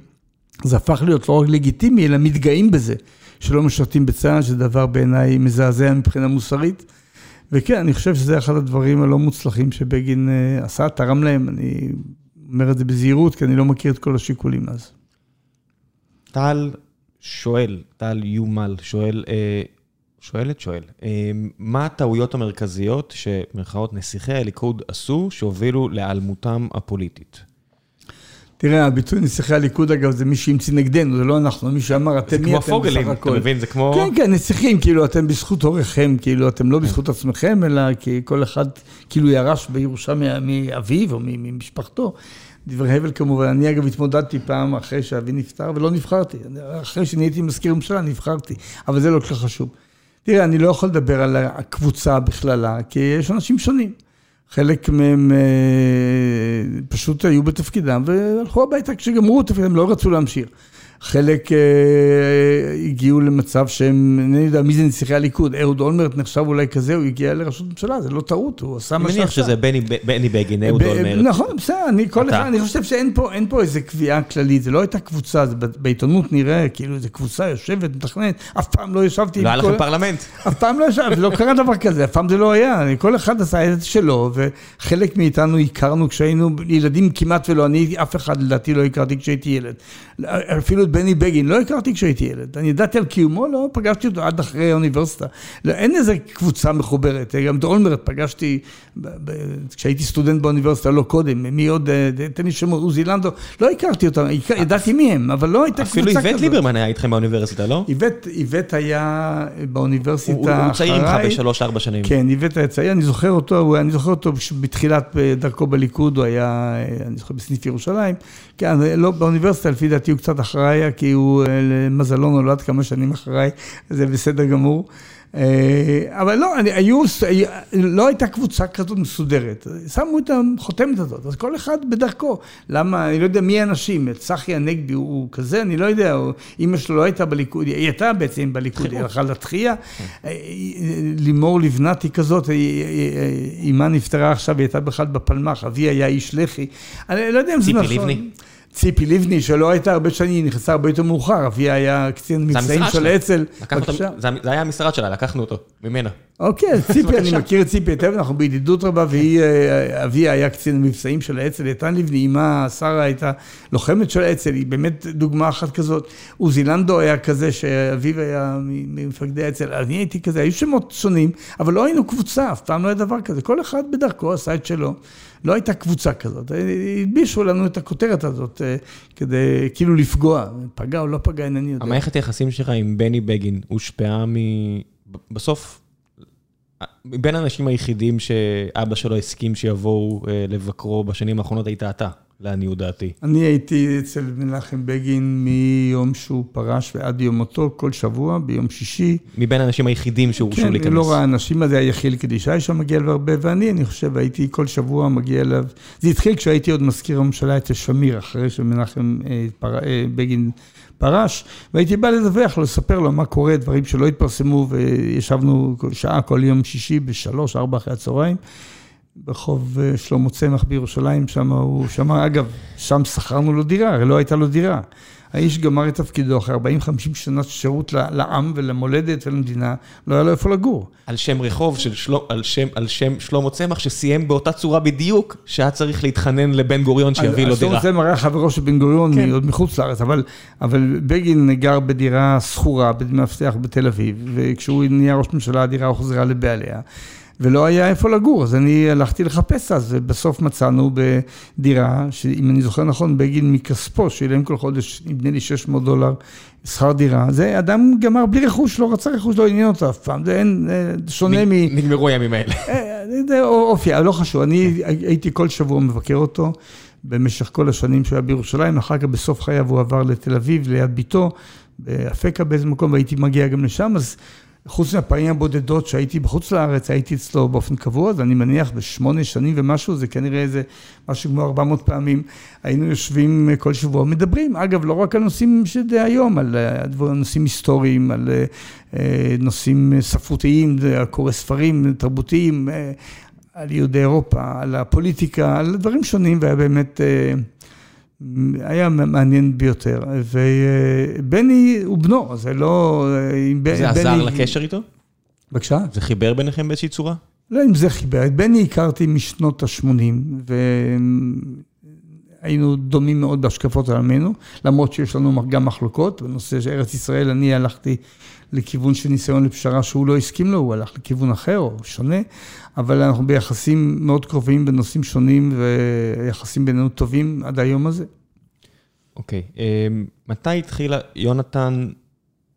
זה הפך להיות לא רק לגיטימי, אלא מתגאים בזה, שלא משרתים בצה"ל, שזה דבר בעיניי מזעזע מבחינה מוסרית. וכן, אני חושב שזה אחד הדברים הלא מוצלחים שבגין עשה, תרם להם, אני אומר את זה בזהירות, כי אני לא מכיר את כל השיקולים אז. טל שואל, טל יומל שואל, שואלת, שואל, מה הטעויות המרכזיות שמרכאות נסיכי הליכוד עשו שהובילו להיעלמותם הפוליטית? תראה, הביטוי נסיכי הליכוד, אגב, זה מי שהמציא נגדנו, זה לא אנחנו, מי שאמר, אתם מי אתם בסך הכל. זה כמו פוגלים, אתה מבין? זה כמו... כן, כן, נסיכים, כאילו, אתם בזכות הוריכם, כאילו, אתם לא בזכות עצמכם, אלא כי כל אחד כאילו ירש בירושה מאביו או ממשפחתו. דברי הבל כמובן, אני אגב התמודדתי פעם אחרי שאבי נפטר ולא נבחרתי. אחרי שנהייתי מזכיר ממשלה, נבחרתי, אבל זה לא כל כך חשוב. תראה, אני לא יכול לדבר על הקבוצה בכללה, כי יש אנשים שונים. חלק מהם פשוט היו בתפקידם והלכו הביתה כשגמרו את תפקידם, לא רצו להמשיך. חלק הגיעו למצב שהם, אני יודע מי זה נסיכי הליכוד, אהוד אולמרט נחשב אולי כזה, הוא הגיע לראשות ממשלה, זה לא טעות, הוא עשה מה שעשה. אני מניח שזה בני בגין, אהוד אולמרט. נכון, בסדר, אני כל אחד, אני חושב שאין פה איזה קביעה כללית, זה לא הייתה קבוצה, בעיתונות נראה כאילו איזה קבוצה יושבת, מתכננת, אף פעם לא ישבתי. לא היה לכם פרלמנט. אף פעם לא ישבתי, לא קרה דבר כזה, אף פעם זה לא היה, כל אחד עשה את זה שלו, וחלק מאיתנו הכרנו כשהיינו ילדים כמעט ולא, אני אף אחד לדעתי לא הכרתי כשהייתי ילד. אפילו בני בגין, לא הכרתי כשהייתי ילד. אני ידעתי על קיומו, לא פגשתי אותו עד אחרי האוניברסיטה. לא, אין איזה קבוצה מחוברת. גם את אולמרט פגשתי כשהייתי סטודנט באוניברסיטה, לא קודם. מי עוד? תן לי שם עוזי לנדו. לא הכרתי אותם, ידעתי מי הם, אבל לא הייתה קבוצה כזאת. אפילו איווט ליברמן היה איתכם באוניברסיטה, לא? איווט היה באוניברסיטה הוא צעיר ממך בשלוש-ארבע שנים. כן, איווט היה צעיר, אני זוכר אותו, אני זוכר אותו בתחילת דרכו בליכוד, הוא היה, אני זוכר, בסניף ירושלים. כן, לא, באוניברסיטה, לפי דעתי הוא קצת אחריי, כי הוא למזלו נולד כמה שנים אחריי, זה בסדר גמור. אבל לא, היו, לא הייתה קבוצה כזאת מסודרת. שמו את החותמת הזאת, אז כל אחד בדרכו. למה, אני לא יודע מי האנשים, צחי הנגבי הוא כזה, אני לא יודע, אימא שלו לא הייתה בליכוד, היא הייתה בעצם בליכוד, היא הלכה לתחייה. לימור לבנת היא כזאת, אימה נפטרה עכשיו, היא הייתה בכלל בפלמ"ח, אבי היה איש לח"י. אני לא יודע אם זה נכון. ציפי לבני. ציפי לבני, שלא הייתה הרבה שנים, היא נכנסה הרבה יותר מאוחר, אבי היה קצין מבצעים של אצ"ל. זה היה המשרד שלה, לקחנו אותו, ממנה. אוקיי, ציפי, אני מכיר את ציפי היטב, אנחנו בידידות רבה, והיא, אה, אבי היה קצין המבצעים של האצ"ל, איתן לבני, אמה, שרה הייתה לוחמת של האצ"ל, היא באמת דוגמה אחת כזאת. עוזי לנדו היה כזה, שאביו היה ממפקדי האצ"ל, אני הייתי כזה, היו שמות שונים, אבל לא היינו קבוצה, אף פעם לא היה דבר כזה, כל אחד בדרכו עשה את שלו. לא הייתה קבוצה כזאת, הלבישו לנו את הכותרת הזאת אה, כדי כאילו לפגוע, פגע או לא פגע, אינני יודע. המערכת היחסים שלך עם בני בגין הושפעה מ... בסוף, מבין האנשים היחידים שאבא שלו הסכים שיבואו אה, לבקרו בשנים האחרונות היית אתה. לעניות דעתי. אני הייתי אצל מנחם בגין מיום שהוא פרש ועד יום מותו, כל שבוע, ביום שישי. מבין האנשים היחידים שהורשו כן, להיכנס. כן, לא רע אנשים, אז היה יחיאל קדישי שם מגיע אליו הרבה, ואני, אני חושב, הייתי כל שבוע מגיע אליו. זה התחיל כשהייתי עוד מזכיר הממשלה אצל שמיר, אחרי שמנחם אה, פר... אה, בגין פרש, והייתי בא לדווח לו, לספר לו מה קורה, דברים שלא התפרסמו, וישבנו שעה כל יום שישי בשלוש, ארבע אחרי הצהריים. ברחוב אה, שלמה צמח בירושלים, שם הוא, שם אגב, שם שכרנו לו דירה, הרי לא הייתה לו דירה. האיש גמר את תפקידו אחרי 40-50 שנות שירות לעם ולמולדת ולמדינה, לא היה לו איפה לגור. על שם רחוב של של... על שם, על שם שלמה צמח, שסיים באותה צורה בדיוק, שהיה צריך להתחנן לבן גוריון שיביא לו דירה. שלמה צמח היה חברו של בן גוריון, כן. עוד מחוץ לארץ, אבל, אבל בגין גר בדירה שכורה, במפתח בתל אביב, וכשהוא נהיה ראש ממשלה, הדירה הוחזרה לבעליה. ולא היה איפה לגור, אז אני הלכתי לחפש אז, ובסוף מצאנו בדירה, שאם אני זוכר נכון, בגין מכספו, שילם כל חודש, נדמה לי 600 דולר שכר דירה, זה אדם גמר בלי רכוש, לא רצה רכוש, לא עניין אותו אף פעם, זה אין, שונה מ... נגמרו הימים האלה. אה, זה אופי, לא חשוב, אני הייתי כל שבוע מבקר אותו. במשך כל השנים שהוא היה בירושלים, אחר כך בסוף חייו הוא עבר לתל אביב, ליד ביתו, באפקה באיזה מקום, והייתי מגיע גם לשם, אז חוץ מהפעמים הבודדות שהייתי בחוץ לארץ, הייתי אצלו באופן קבוע, אז אני מניח בשמונה שנים ומשהו, זה כנראה איזה משהו כמו 400 פעמים, היינו יושבים כל שבוע, מדברים, אגב, לא רק על נושאים שזה היום, על נושאים היסטוריים, על אה, נושאים ספרותיים, קורא ספרים תרבותיים, אה, על יהודי אירופה, על הפוליטיקה, על דברים שונים, והיה באמת... היה מעניין ביותר, ובני הוא בנו, זה לא... זה עזר לקשר איתו? בבקשה? זה חיבר ביניכם באיזושהי צורה? לא אם זה חיבר, את בני הכרתי משנות ה-80, והיינו דומים מאוד בהשקפות עלמנו, למרות שיש לנו גם מחלוקות, בנושא של ארץ ישראל אני הלכתי לכיוון של ניסיון לפשרה שהוא לא הסכים לו, הוא הלך לכיוון אחר או שונה, אבל אנחנו ביחסים מאוד קרובים בנושאים שונים ויחסים בינינו טובים עד היום הזה. אוקיי, okay. אמ, מתי התחילה, יונתן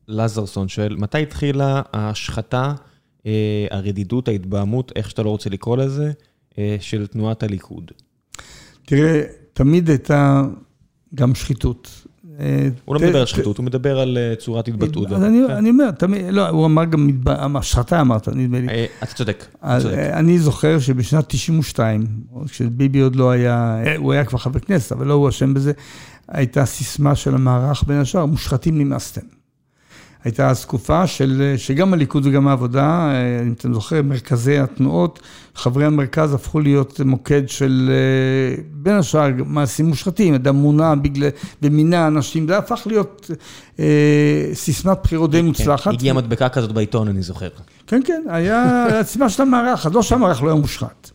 לזרסון שואל, מתי התחילה ההשחתה, אה, הרדידות, ההתבהמות, איך שאתה לא רוצה לקרוא לזה, אה, של תנועת הליכוד? תראה, תמיד הייתה גם שחיתות. הוא לא מדבר על שחיתות, הוא מדבר על אה, צורת התבטאות. אז אני אומר, תמיד, לא, הוא אמר גם, השחתה אמרת, נדמה לי. אה, אתה צודק. אני זוכר שבשנת 92, כשביבי עוד לא היה, אה, הוא היה כבר חבר כנסת, אבל לא הוא אשם בזה, הייתה סיסמה של המערך בין השאר, מושחתים נמאסתם. הייתה אז תקופה של, שגם הליכוד וגם העבודה, אם אתם זוכרים, מרכזי התנועות, חברי המרכז הפכו להיות מוקד של בין השאר מעשים מושחתים, אדם מונע בגלל, ומינה אנשים, זה הפך להיות אה, סיסמת בחירות די כן, מוצלחת. הגיעה מדבקה כזאת בעיתון, אני זוכר. כן, כן, היה סיסמה של המערך, אז לא שהמערך לא היה מושחת.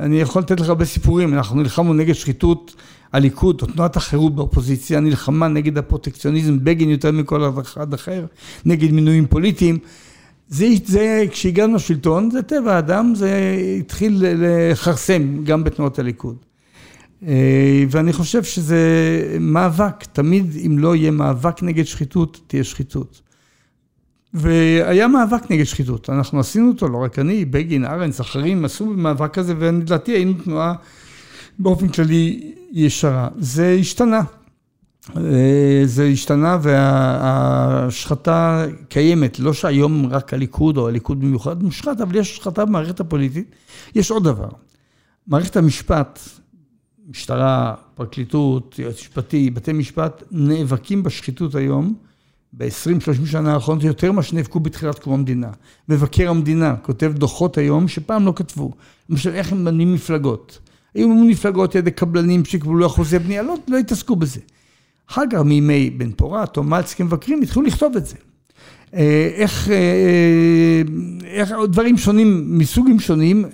אני יכול לתת לך הרבה סיפורים, אנחנו נלחמנו נגד שחיתות. הליכוד, או תנועת החירות באופוזיציה, נלחמה נגד הפרוטקציוניזם, בגין יותר מכל אחד אחר, נגד מינויים פוליטיים. זה, זה, כשהגענו לשלטון, זה טבע האדם, זה התחיל לכרסם גם בתנועת הליכוד. אה, ואני חושב שזה מאבק, תמיד אם לא יהיה מאבק נגד שחיתות, תהיה שחיתות. והיה מאבק נגד שחיתות, אנחנו עשינו אותו, לא רק אני, בגין, ארנס, אחרים עשו מאבק כזה, ולדעתי היינו תנועה באופן כללי ישרה. זה השתנה. זה השתנה וההשחתה קיימת, לא שהיום רק הליכוד או הליכוד במיוחד מושחת, אבל יש השחתה במערכת הפוליטית. יש עוד דבר, מערכת המשפט, משטרה, פרקליטות, יועץ משפטי, בתי משפט, נאבקים בשחיתות היום. ב-20-30 שנה האחרונות יותר ממה שנאבקו בתחילת קום המדינה. מבקר המדינה כותב דוחות היום שפעם לא כתבו. למשל, איך הם מנהים מפלגות. היו מפלגות ידי קבלנים שקיבלו אחוזי בנייה, לא, לא התעסקו בזה. אחר כך מימי בן פורת או מלץ כמבקרים התחילו לכתוב את זה. אה, איך, אה, איך דברים שונים, מסוגים שונים,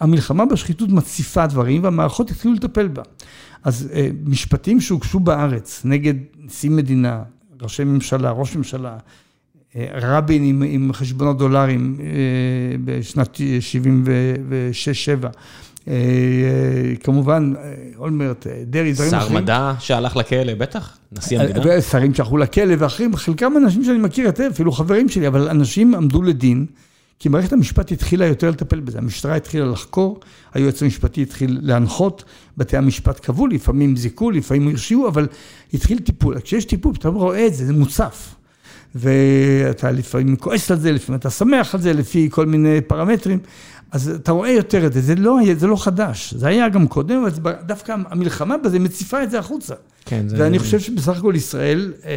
המלחמה בשחיתות מציפה דברים והמערכות התחילו לטפל בה. אז אה, משפטים שהוגשו בארץ נגד נשיא מדינה, ראשי ממשלה, ראש ממשלה, רבין עם, עם חשבונות דולרים בשנת 76-7, אה, אה, כמובן, אה, אולמרט, דרעי, דברים אחרים. שר מדע שהלך לכלא, בטח, נשיא המדינה. ושרים שהלכו לכלא ואחרים, חלקם אנשים שאני מכיר היטב, אפילו חברים שלי, אבל אנשים עמדו לדין, כי מערכת המשפט התחילה יותר לטפל בזה. המשטרה התחילה לחקור, היועץ המשפטי התחיל להנחות, בתי המשפט קבעו, לפעמים זיכו, לפעמים הרשיעו, אבל התחיל טיפול. כשיש טיפול, אתה רואה את זה, זה מוצף. ואתה לפעמים כועס על זה, לפעמים אתה שמח על זה, לפי כל מיני פרמטרים. אז אתה רואה יותר את זה, זה לא, זה לא חדש, זה היה גם קודם, אבל דווקא המלחמה בזה מציפה את זה החוצה. כן, זה... ואני חושב שבסך הכל ישראל אה,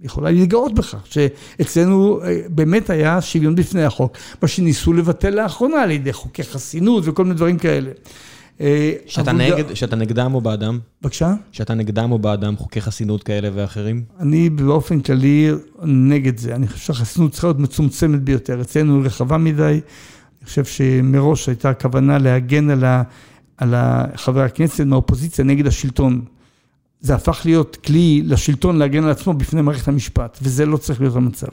יכולה להתגאות בכך, שאצלנו אה, באמת היה שוויון בפני החוק, מה שניסו לבטל לאחרונה על ידי חוקי חסינות וכל מיני דברים כאלה. אה, שאתה, נגד, שאתה נגדם או בעדם? בבקשה? שאתה נגדם או בעדם חוקי חסינות כאלה ואחרים? אני באופן כללי נגד זה. אני חושב שהחסינות צריכה להיות מצומצמת ביותר. אצלנו רחבה מדי. אני חושב שמראש הייתה כוונה להגן על, ה, על חבר הכנסת מהאופוזיציה נגד השלטון. זה הפך להיות כלי לשלטון להגן על עצמו בפני מערכת המשפט, וזה לא צריך להיות המצב.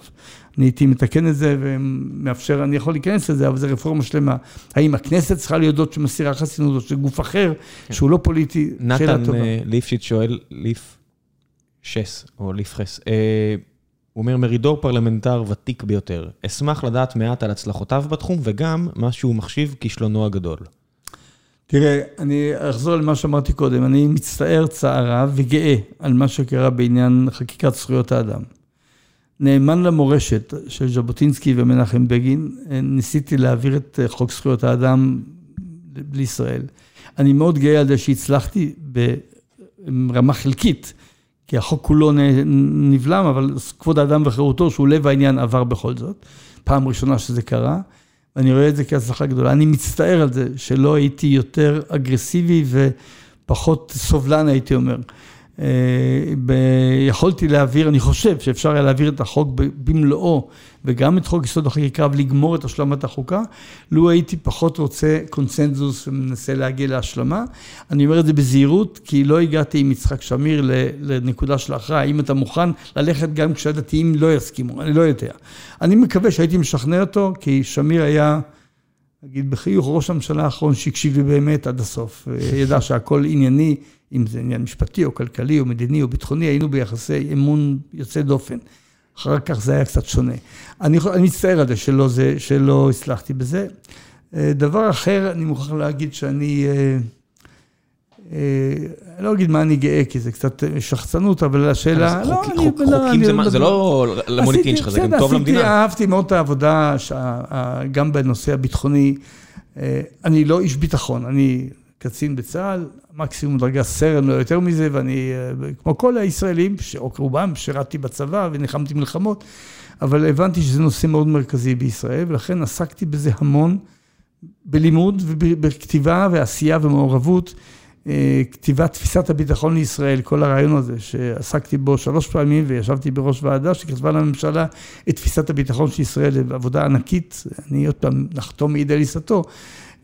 אני הייתי מתקן את זה ומאפשר, אני יכול להיכנס לזה, אבל זו רפורמה שלמה. האם הכנסת צריכה להיות זאת שמסירה חסינות, או שגוף אחר, כן. שהוא לא פוליטי, שאלה טובה. נתן ליפשיץ שואל, ליף שס, או ליף חס, אה, הוא אומר, מרידור פרלמנטר ותיק ביותר. אשמח לדעת מעט על הצלחותיו בתחום, וגם מה שהוא מחשיב כישלונו הגדול. תראה, אני אחזור למה שאמרתי קודם, אני מצטער צער וגאה על מה שקרה בעניין חקיקת זכויות האדם. נאמן למורשת של ז'בוטינסקי ומנחם בגין, ניסיתי להעביר את חוק זכויות האדם לישראל. אני מאוד גאה על זה שהצלחתי ברמה חלקית כי החוק כולו נבלם, אבל כבוד האדם וחירותו, שהוא לב העניין, עבר בכל זאת. פעם ראשונה שזה קרה, ואני רואה את זה כהצלחה גדולה. אני מצטער על זה שלא הייתי יותר אגרסיבי ופחות סובלן, הייתי אומר. יכולתי להעביר, אני חושב שאפשר היה להעביר את החוק במלואו וגם את חוק יסוד החקיקה ולגמור את השלמת החוקה, לו הייתי פחות רוצה קונצנזוס ומנסה להגיע להשלמה. אני אומר את זה בזהירות, כי לא הגעתי עם יצחק שמיר לנקודה של ההכרעה, האם אתה מוכן ללכת גם כשהדתיים לא יסכימו, אני לא יודע. אני מקווה שהייתי משכנע אותו, כי שמיר היה... נגיד בחיוך, ראש הממשלה האחרון שהקשיב לי באמת עד הסוף, ידע שהכל ענייני, אם זה עניין משפטי או כלכלי או מדיני או ביטחוני, היינו ביחסי אמון יוצא דופן. אחר כך זה היה קצת שונה. אני, אני מצטער על זה שלא, זה שלא הצלחתי בזה. אה, דבר אחר, אני מוכרח להגיד שאני, אה, אה, לא אגיד מה אני גאה, כי זה קצת שחצנות, אבל השאלה, לא, אני... חוקים זה לא למוניטין שלך, זה גם טוב למדינה. אהבתי מאוד את העבודה, גם בנושא הביטחוני. אני לא איש ביטחון, אני קצין בצה"ל, מקסימום דרגה סרן, לא יותר מזה, ואני, אה, כמו כל הישראלים, או רובם, שירתתי בצבא ונלחמתי מלחמות, אבל הבנתי שזה נושא מאוד מרכזי בישראל, ולכן עסקתי בזה המון, בלימוד ובכתיבה ועשייה ומעורבות. אה, כתיבת תפיסת הביטחון לישראל, כל הרעיון הזה שעסקתי בו שלוש פעמים וישבתי בראש ועדה שכתבה לממשלה את תפיסת הביטחון של ישראל, עבודה ענקית, אני עוד פעם נחתום מעיד על עיסתו.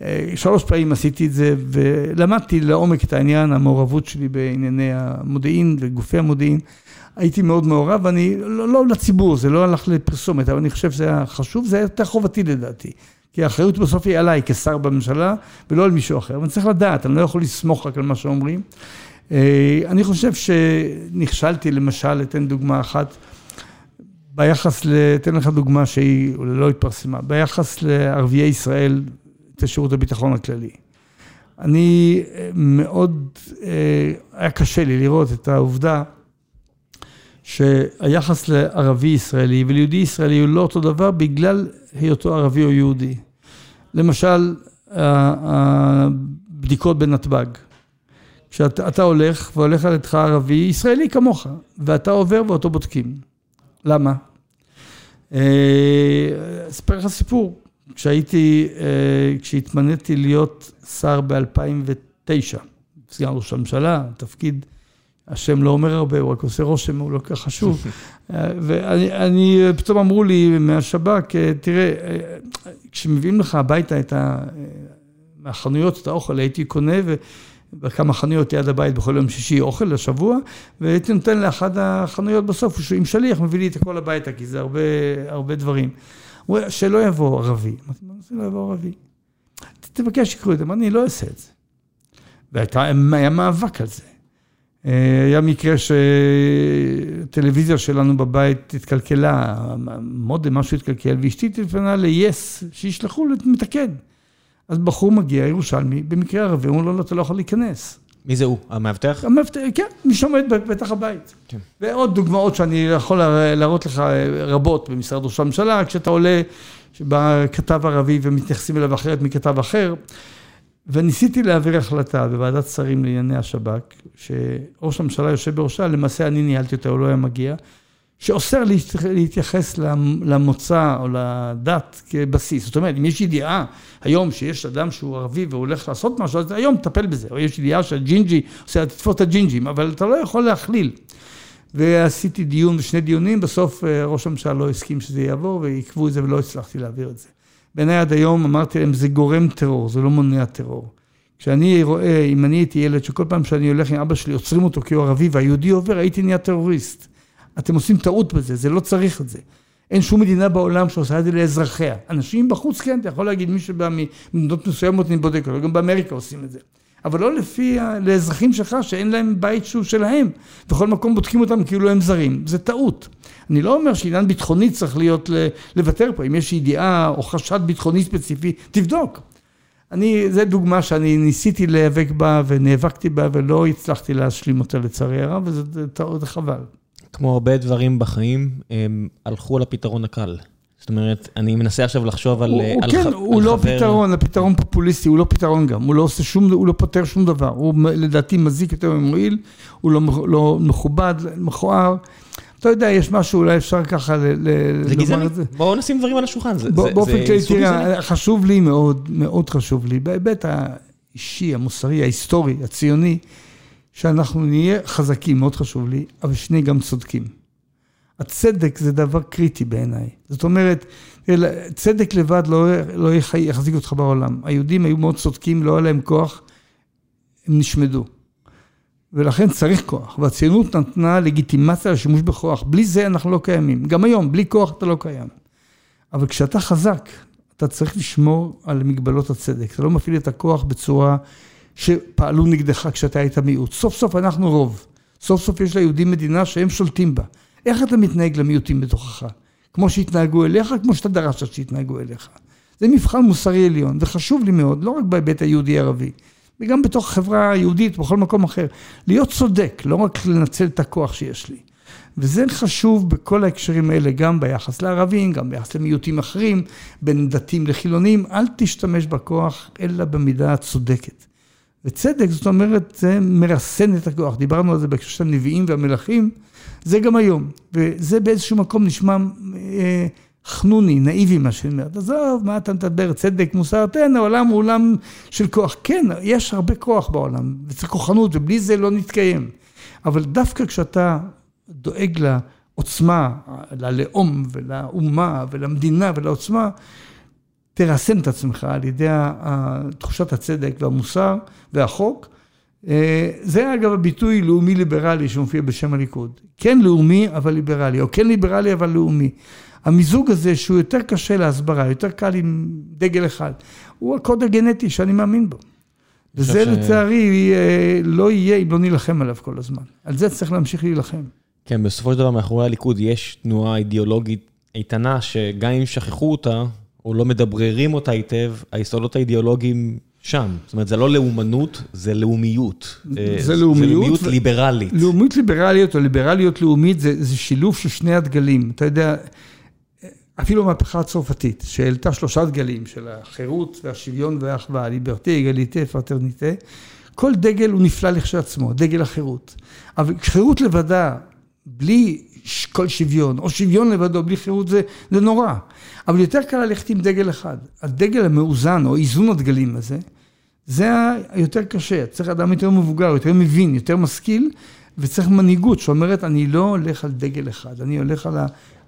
אה, שלוש פעמים עשיתי את זה ולמדתי לעומק את העניין, המעורבות שלי בענייני המודיעין וגופי המודיעין. הייתי מאוד מעורב, ואני, לא, לא לציבור, זה לא הלך לפרסומת, אבל אני חושב שזה היה חשוב, זה הייתה חובתי לדעתי. כי האחריות בסוף היא עליי כשר בממשלה, ולא על מישהו אחר. ואני צריך לדעת, אני לא יכול לסמוך רק על מה שאומרים. אה, אני חושב שנכשלתי, למשל, אתן דוגמה אחת, ביחס, אתן לך דוגמה שהיא לא התפרסמה, ביחס לערביי ישראל את שירות הביטחון הכללי. אני אה, מאוד, אה, היה קשה לי לראות את העובדה שהיחס לערבי ישראלי וליהודי ישראלי הוא לא אותו דבר בגלל היותו ערבי או יהודי. למשל, הבדיקות בנתב"ג. כשאתה הולך והולך על ידך ערבי ישראלי כמוך, ואתה עובר ואותו בודקים. למה? אה, אספר לך סיפור. כשהייתי, אה, כשהתמניתי להיות שר ב-2009, סגן ראש הממשלה, תפקיד, השם לא אומר הרבה, הוא רק עושה רושם, הוא לא כל כך חשוב. אה, ואני, פתאום אמרו לי מהשב"כ, תראה, כשמביאים לך הביתה את ה... מהחנויות את האוכל, הייתי קונה בכמה חנויות ליד הבית בכל יום שישי אוכל לשבוע, והייתי נותן לאחד החנויות בסוף, שהוא עם שליח מביא לי את הכל הביתה, כי זה הרבה, הרבה דברים. הוא אומר, שלא יבוא ערבי. אמרתי, מה זה לא יבוא ערבי? תבקש שיקראו את זה, אמרתי, אני לא אעשה את זה. והיה מאבק על זה. היה מקרה שטלוויזיה שלנו בבית התקלקלה, מודם משהו התקלקל, ואשתי טלפנה ל-yes, שישלחו לתקן. אז בחור מגיע, ירושלמי, במקרה ערבי, הוא אומר לו, אתה לא יכול להיכנס. מי זה הוא? המאבטח? המאבטח, כן, מי שעומד בפתח הבית. כן. ועוד דוגמאות שאני יכול להראות לך רבות במשרד ראש הממשלה, כשאתה עולה, שבא כתב ערבי ומתייחסים אליו אחרת מכתב אחר. וניסיתי להעביר החלטה בוועדת שרים לענייני השב"כ, שראש הממשלה יושב בראשה, למעשה אני ניהלתי אותה, הוא לא היה מגיע. שאוסר להתייחס למוצא או לדת כבסיס. זאת אומרת, אם יש ידיעה היום שיש אדם שהוא ערבי והוא הולך לעשות משהו, אז היום תטפל בזה. או יש ידיעה שהג'ינג'י עושה, תתפוס את הג'ינג'ים, אבל אתה לא יכול להכליל. ועשיתי דיון ושני דיונים, בסוף אה, ראש הממשלה לא הסכים שזה יעבור ועיכבו את זה ולא הצלחתי להעביר את זה. בעיניי עד היום אמרתי להם, זה גורם טרור, זה לא מונע טרור. כשאני רואה, אם אני הייתי ילד, שכל פעם שאני הולך עם אבא שלי, עוצרים אותו כי הוא ערבי והיהודי עובר, הייתי נהיה טרוריסט. אתם עושים טעות בזה, זה לא צריך את זה. אין שום מדינה בעולם שעושה את זה לאזרחיה. אנשים בחוץ, כן, אתה יכול להגיד, מי שבא ממדינות מסוימות, אני בודק, אבל גם באמריקה עושים את זה. אבל לא לפי, לאזרחים שלך שאין להם בית שהוא שלהם. בכל מקום בודקים אותם כאילו הם זרים. זה טעות. אני לא אומר שעניין ביטחוני צריך להיות לוותר פה. אם יש ידיעה או חשד ביטחוני ספציפי, תבדוק. אני, זו דוגמה שאני ניסיתי להיאבק בה ונאבקתי בה ולא הצלחתי להשלים אותה לצערי הרב, וזה חבל. כמו הרבה דברים בחיים, הם הלכו לפתרון הקל. זאת אומרת, אני מנסה עכשיו לחשוב על, הוא, על, הוא כן, על הוא לא חבר... לא פתרון, הפתרון פופוליסטי, הוא לא פתרון גם, הוא לא עושה שום, הוא לא פותר שום דבר, הוא לדעתי מזיק יותר ממועיל, הוא לא, לא מכובד, מכוער. אתה יודע, יש משהו, אולי אפשר ככה ל, זה גזעני, בואו נשים דברים על השולחן, זה, באופן כללי, תראה, חשוב לי מאוד, מאוד חשוב לי, בהיבט האישי, המוסרי, ההיסטורי, הציוני, שאנחנו נהיה חזקים, מאוד חשוב לי, אבל שנהיה גם צודקים. הצדק זה דבר קריטי בעיניי. זאת אומרת, צדק לבד לא, לא יחזיק אותך בעולם. היהודים היו מאוד צודקים, לא היה להם כוח, הם נשמדו. ולכן צריך כוח, והציונות נתנה לגיטימציה לשימוש בכוח. בלי זה אנחנו לא קיימים. גם היום, בלי כוח אתה לא קיים. אבל כשאתה חזק, אתה צריך לשמור על מגבלות הצדק. אתה לא מפעיל את הכוח בצורה שפעלו נגדך כשאתה היית מיעוט. סוף סוף אנחנו רוב. סוף סוף יש ליהודים מדינה שהם שולטים בה. איך אתה מתנהג למיעוטים בתוכך? כמו שהתנהגו אליך, כמו שאתה דרשת שהתנהגו אליך. זה מבחן מוסרי עליון, זה חשוב לי מאוד, לא רק בהיבט היהודי-ערבי, וגם בתוך החברה היהודית, בכל מקום אחר. להיות צודק, לא רק לנצל את הכוח שיש לי. וזה חשוב בכל ההקשרים האלה, גם ביחס לערבים, גם ביחס למיעוטים אחרים, בין דתיים לחילונים, אל תשתמש בכוח, אלא במידה הצודקת. וצדק, זאת אומרת, זה מרסן את הכוח. דיברנו על זה בהקשר של הנביאים והמלכים, זה גם היום. וזה באיזשהו מקום נשמע אה, חנוני, נאיבי, מה שאני אומר. עזוב, מה אתה מדבר, צדק, מוסר, תן, העולם הוא עולם של כוח. כן, יש הרבה כוח בעולם, וצריך כוחנות, ובלי זה לא נתקיים. אבל דווקא כשאתה דואג לעוצמה, ללאום ולאומה ולמדינה ולעוצמה, תרסן את עצמך על ידי תחושת הצדק והמוסר והחוק. אה, זה אגב הביטוי לאומי ליברלי שמופיע בשם הליכוד. כן לאומי אבל ליברלי, או כן ליברלי אבל לאומי. המיזוג הזה שהוא יותר קשה להסברה, יותר קל עם דגל אחד, הוא הקוד הגנטי שאני מאמין בו. וזה ש... לצערי אה, לא יהיה אם לא נילחם עליו כל הזמן. על זה צריך להמשיך להילחם. כן, בסופו של דבר מאחורי הליכוד יש תנועה אידיאולוגית איתנה, שגם אם שכחו אותה, או לא מדבררים אותה היטב, היסודות האידיאולוגיים שם. זאת אומרת, זה לא לאומנות, זה לאומיות. זה לאומיות. זה לאומיות ליברלית. לאומיות ליברלית או ליברליות לאומית זה שילוב של שני הדגלים. אתה יודע, אפילו המהפכה הצרפתית, שהעלתה שלושה דגלים של החירות והשוויון והאחווה, ליברטי, אגליטה, פרטרניטה, כל דגל הוא נפלא לכשעצמו, דגל החירות. אבל חירות לבדה, בלי כל שוויון, או שוויון לבדו בלי חירות, זה, זה נורא. אבל יותר קל ללכת עם דגל אחד. הדגל המאוזן, או איזון הדגלים הזה, זה היותר קשה. צריך אדם יותר מבוגר, יותר מבין, יותר משכיל, וצריך מנהיגות שאומרת, אני לא הולך על דגל אחד, אני הולך על.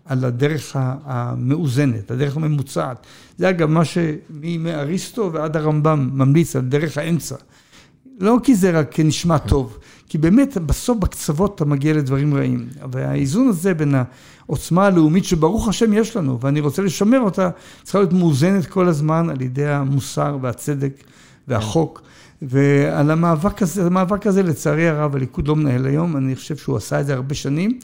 על הדרך המאוזנת, הדרך הממוצעת. זה אגב מה שמאריסטו ועד הרמב"ם ממליץ על דרך האמצע. לא כי זה רק נשמע טוב, כי באמת בסוף בקצוות אתה מגיע לדברים רעים. והאיזון הזה בין העוצמה הלאומית שברוך השם יש לנו, ואני רוצה לשמר אותה, צריכה להיות מאוזנת כל הזמן על ידי המוסר והצדק והחוק. ועל המאבק הזה, המאבק הזה לצערי הרב הליכוד לא מנהל היום, אני חושב שהוא עשה את זה הרבה שנים.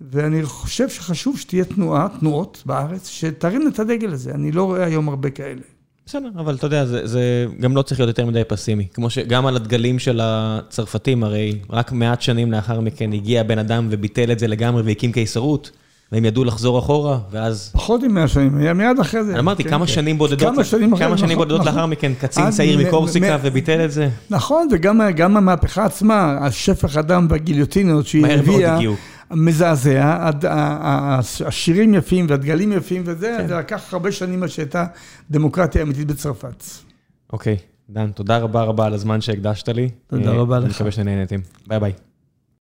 ואני חושב שחשוב שתהיה תנועה, תנועות בארץ, שתרים את הדגל הזה. אני לא רואה היום הרבה כאלה. בסדר, אבל אתה יודע, זה, זה גם לא צריך להיות יותר מדי פסימי. כמו שגם על הדגלים של הצרפתים, הרי רק מעט שנים לאחר מכן הגיע בן אדם וביטל את זה לגמרי והקים קיסרות, והם ידעו לחזור אחורה, ואז... פחות ממאה שנים, היה מיד אחרי זה. אמרתי, כן, כמה כן. שנים בודדות, כמה שנים, כמה שנים נכון, בודדות נכון. לאחר מכן, קצין צעיר מקורסיקה וביטל את זה. נכון, וגם המהפכה עצמה, השפך הדם והגיליוטינות שהיא הביאה... מהר מאוד הגיעו. מזעזע, השירים יפים והדגלים יפים וזה, כן. זה לקח הרבה שנים עד שהייתה דמוקרטיה אמיתית בצרפת. אוקיי, דן, תודה רבה רבה על הזמן שהקדשת לי. תודה רבה לך. אני מקווה שנהנתם. ביי ביי.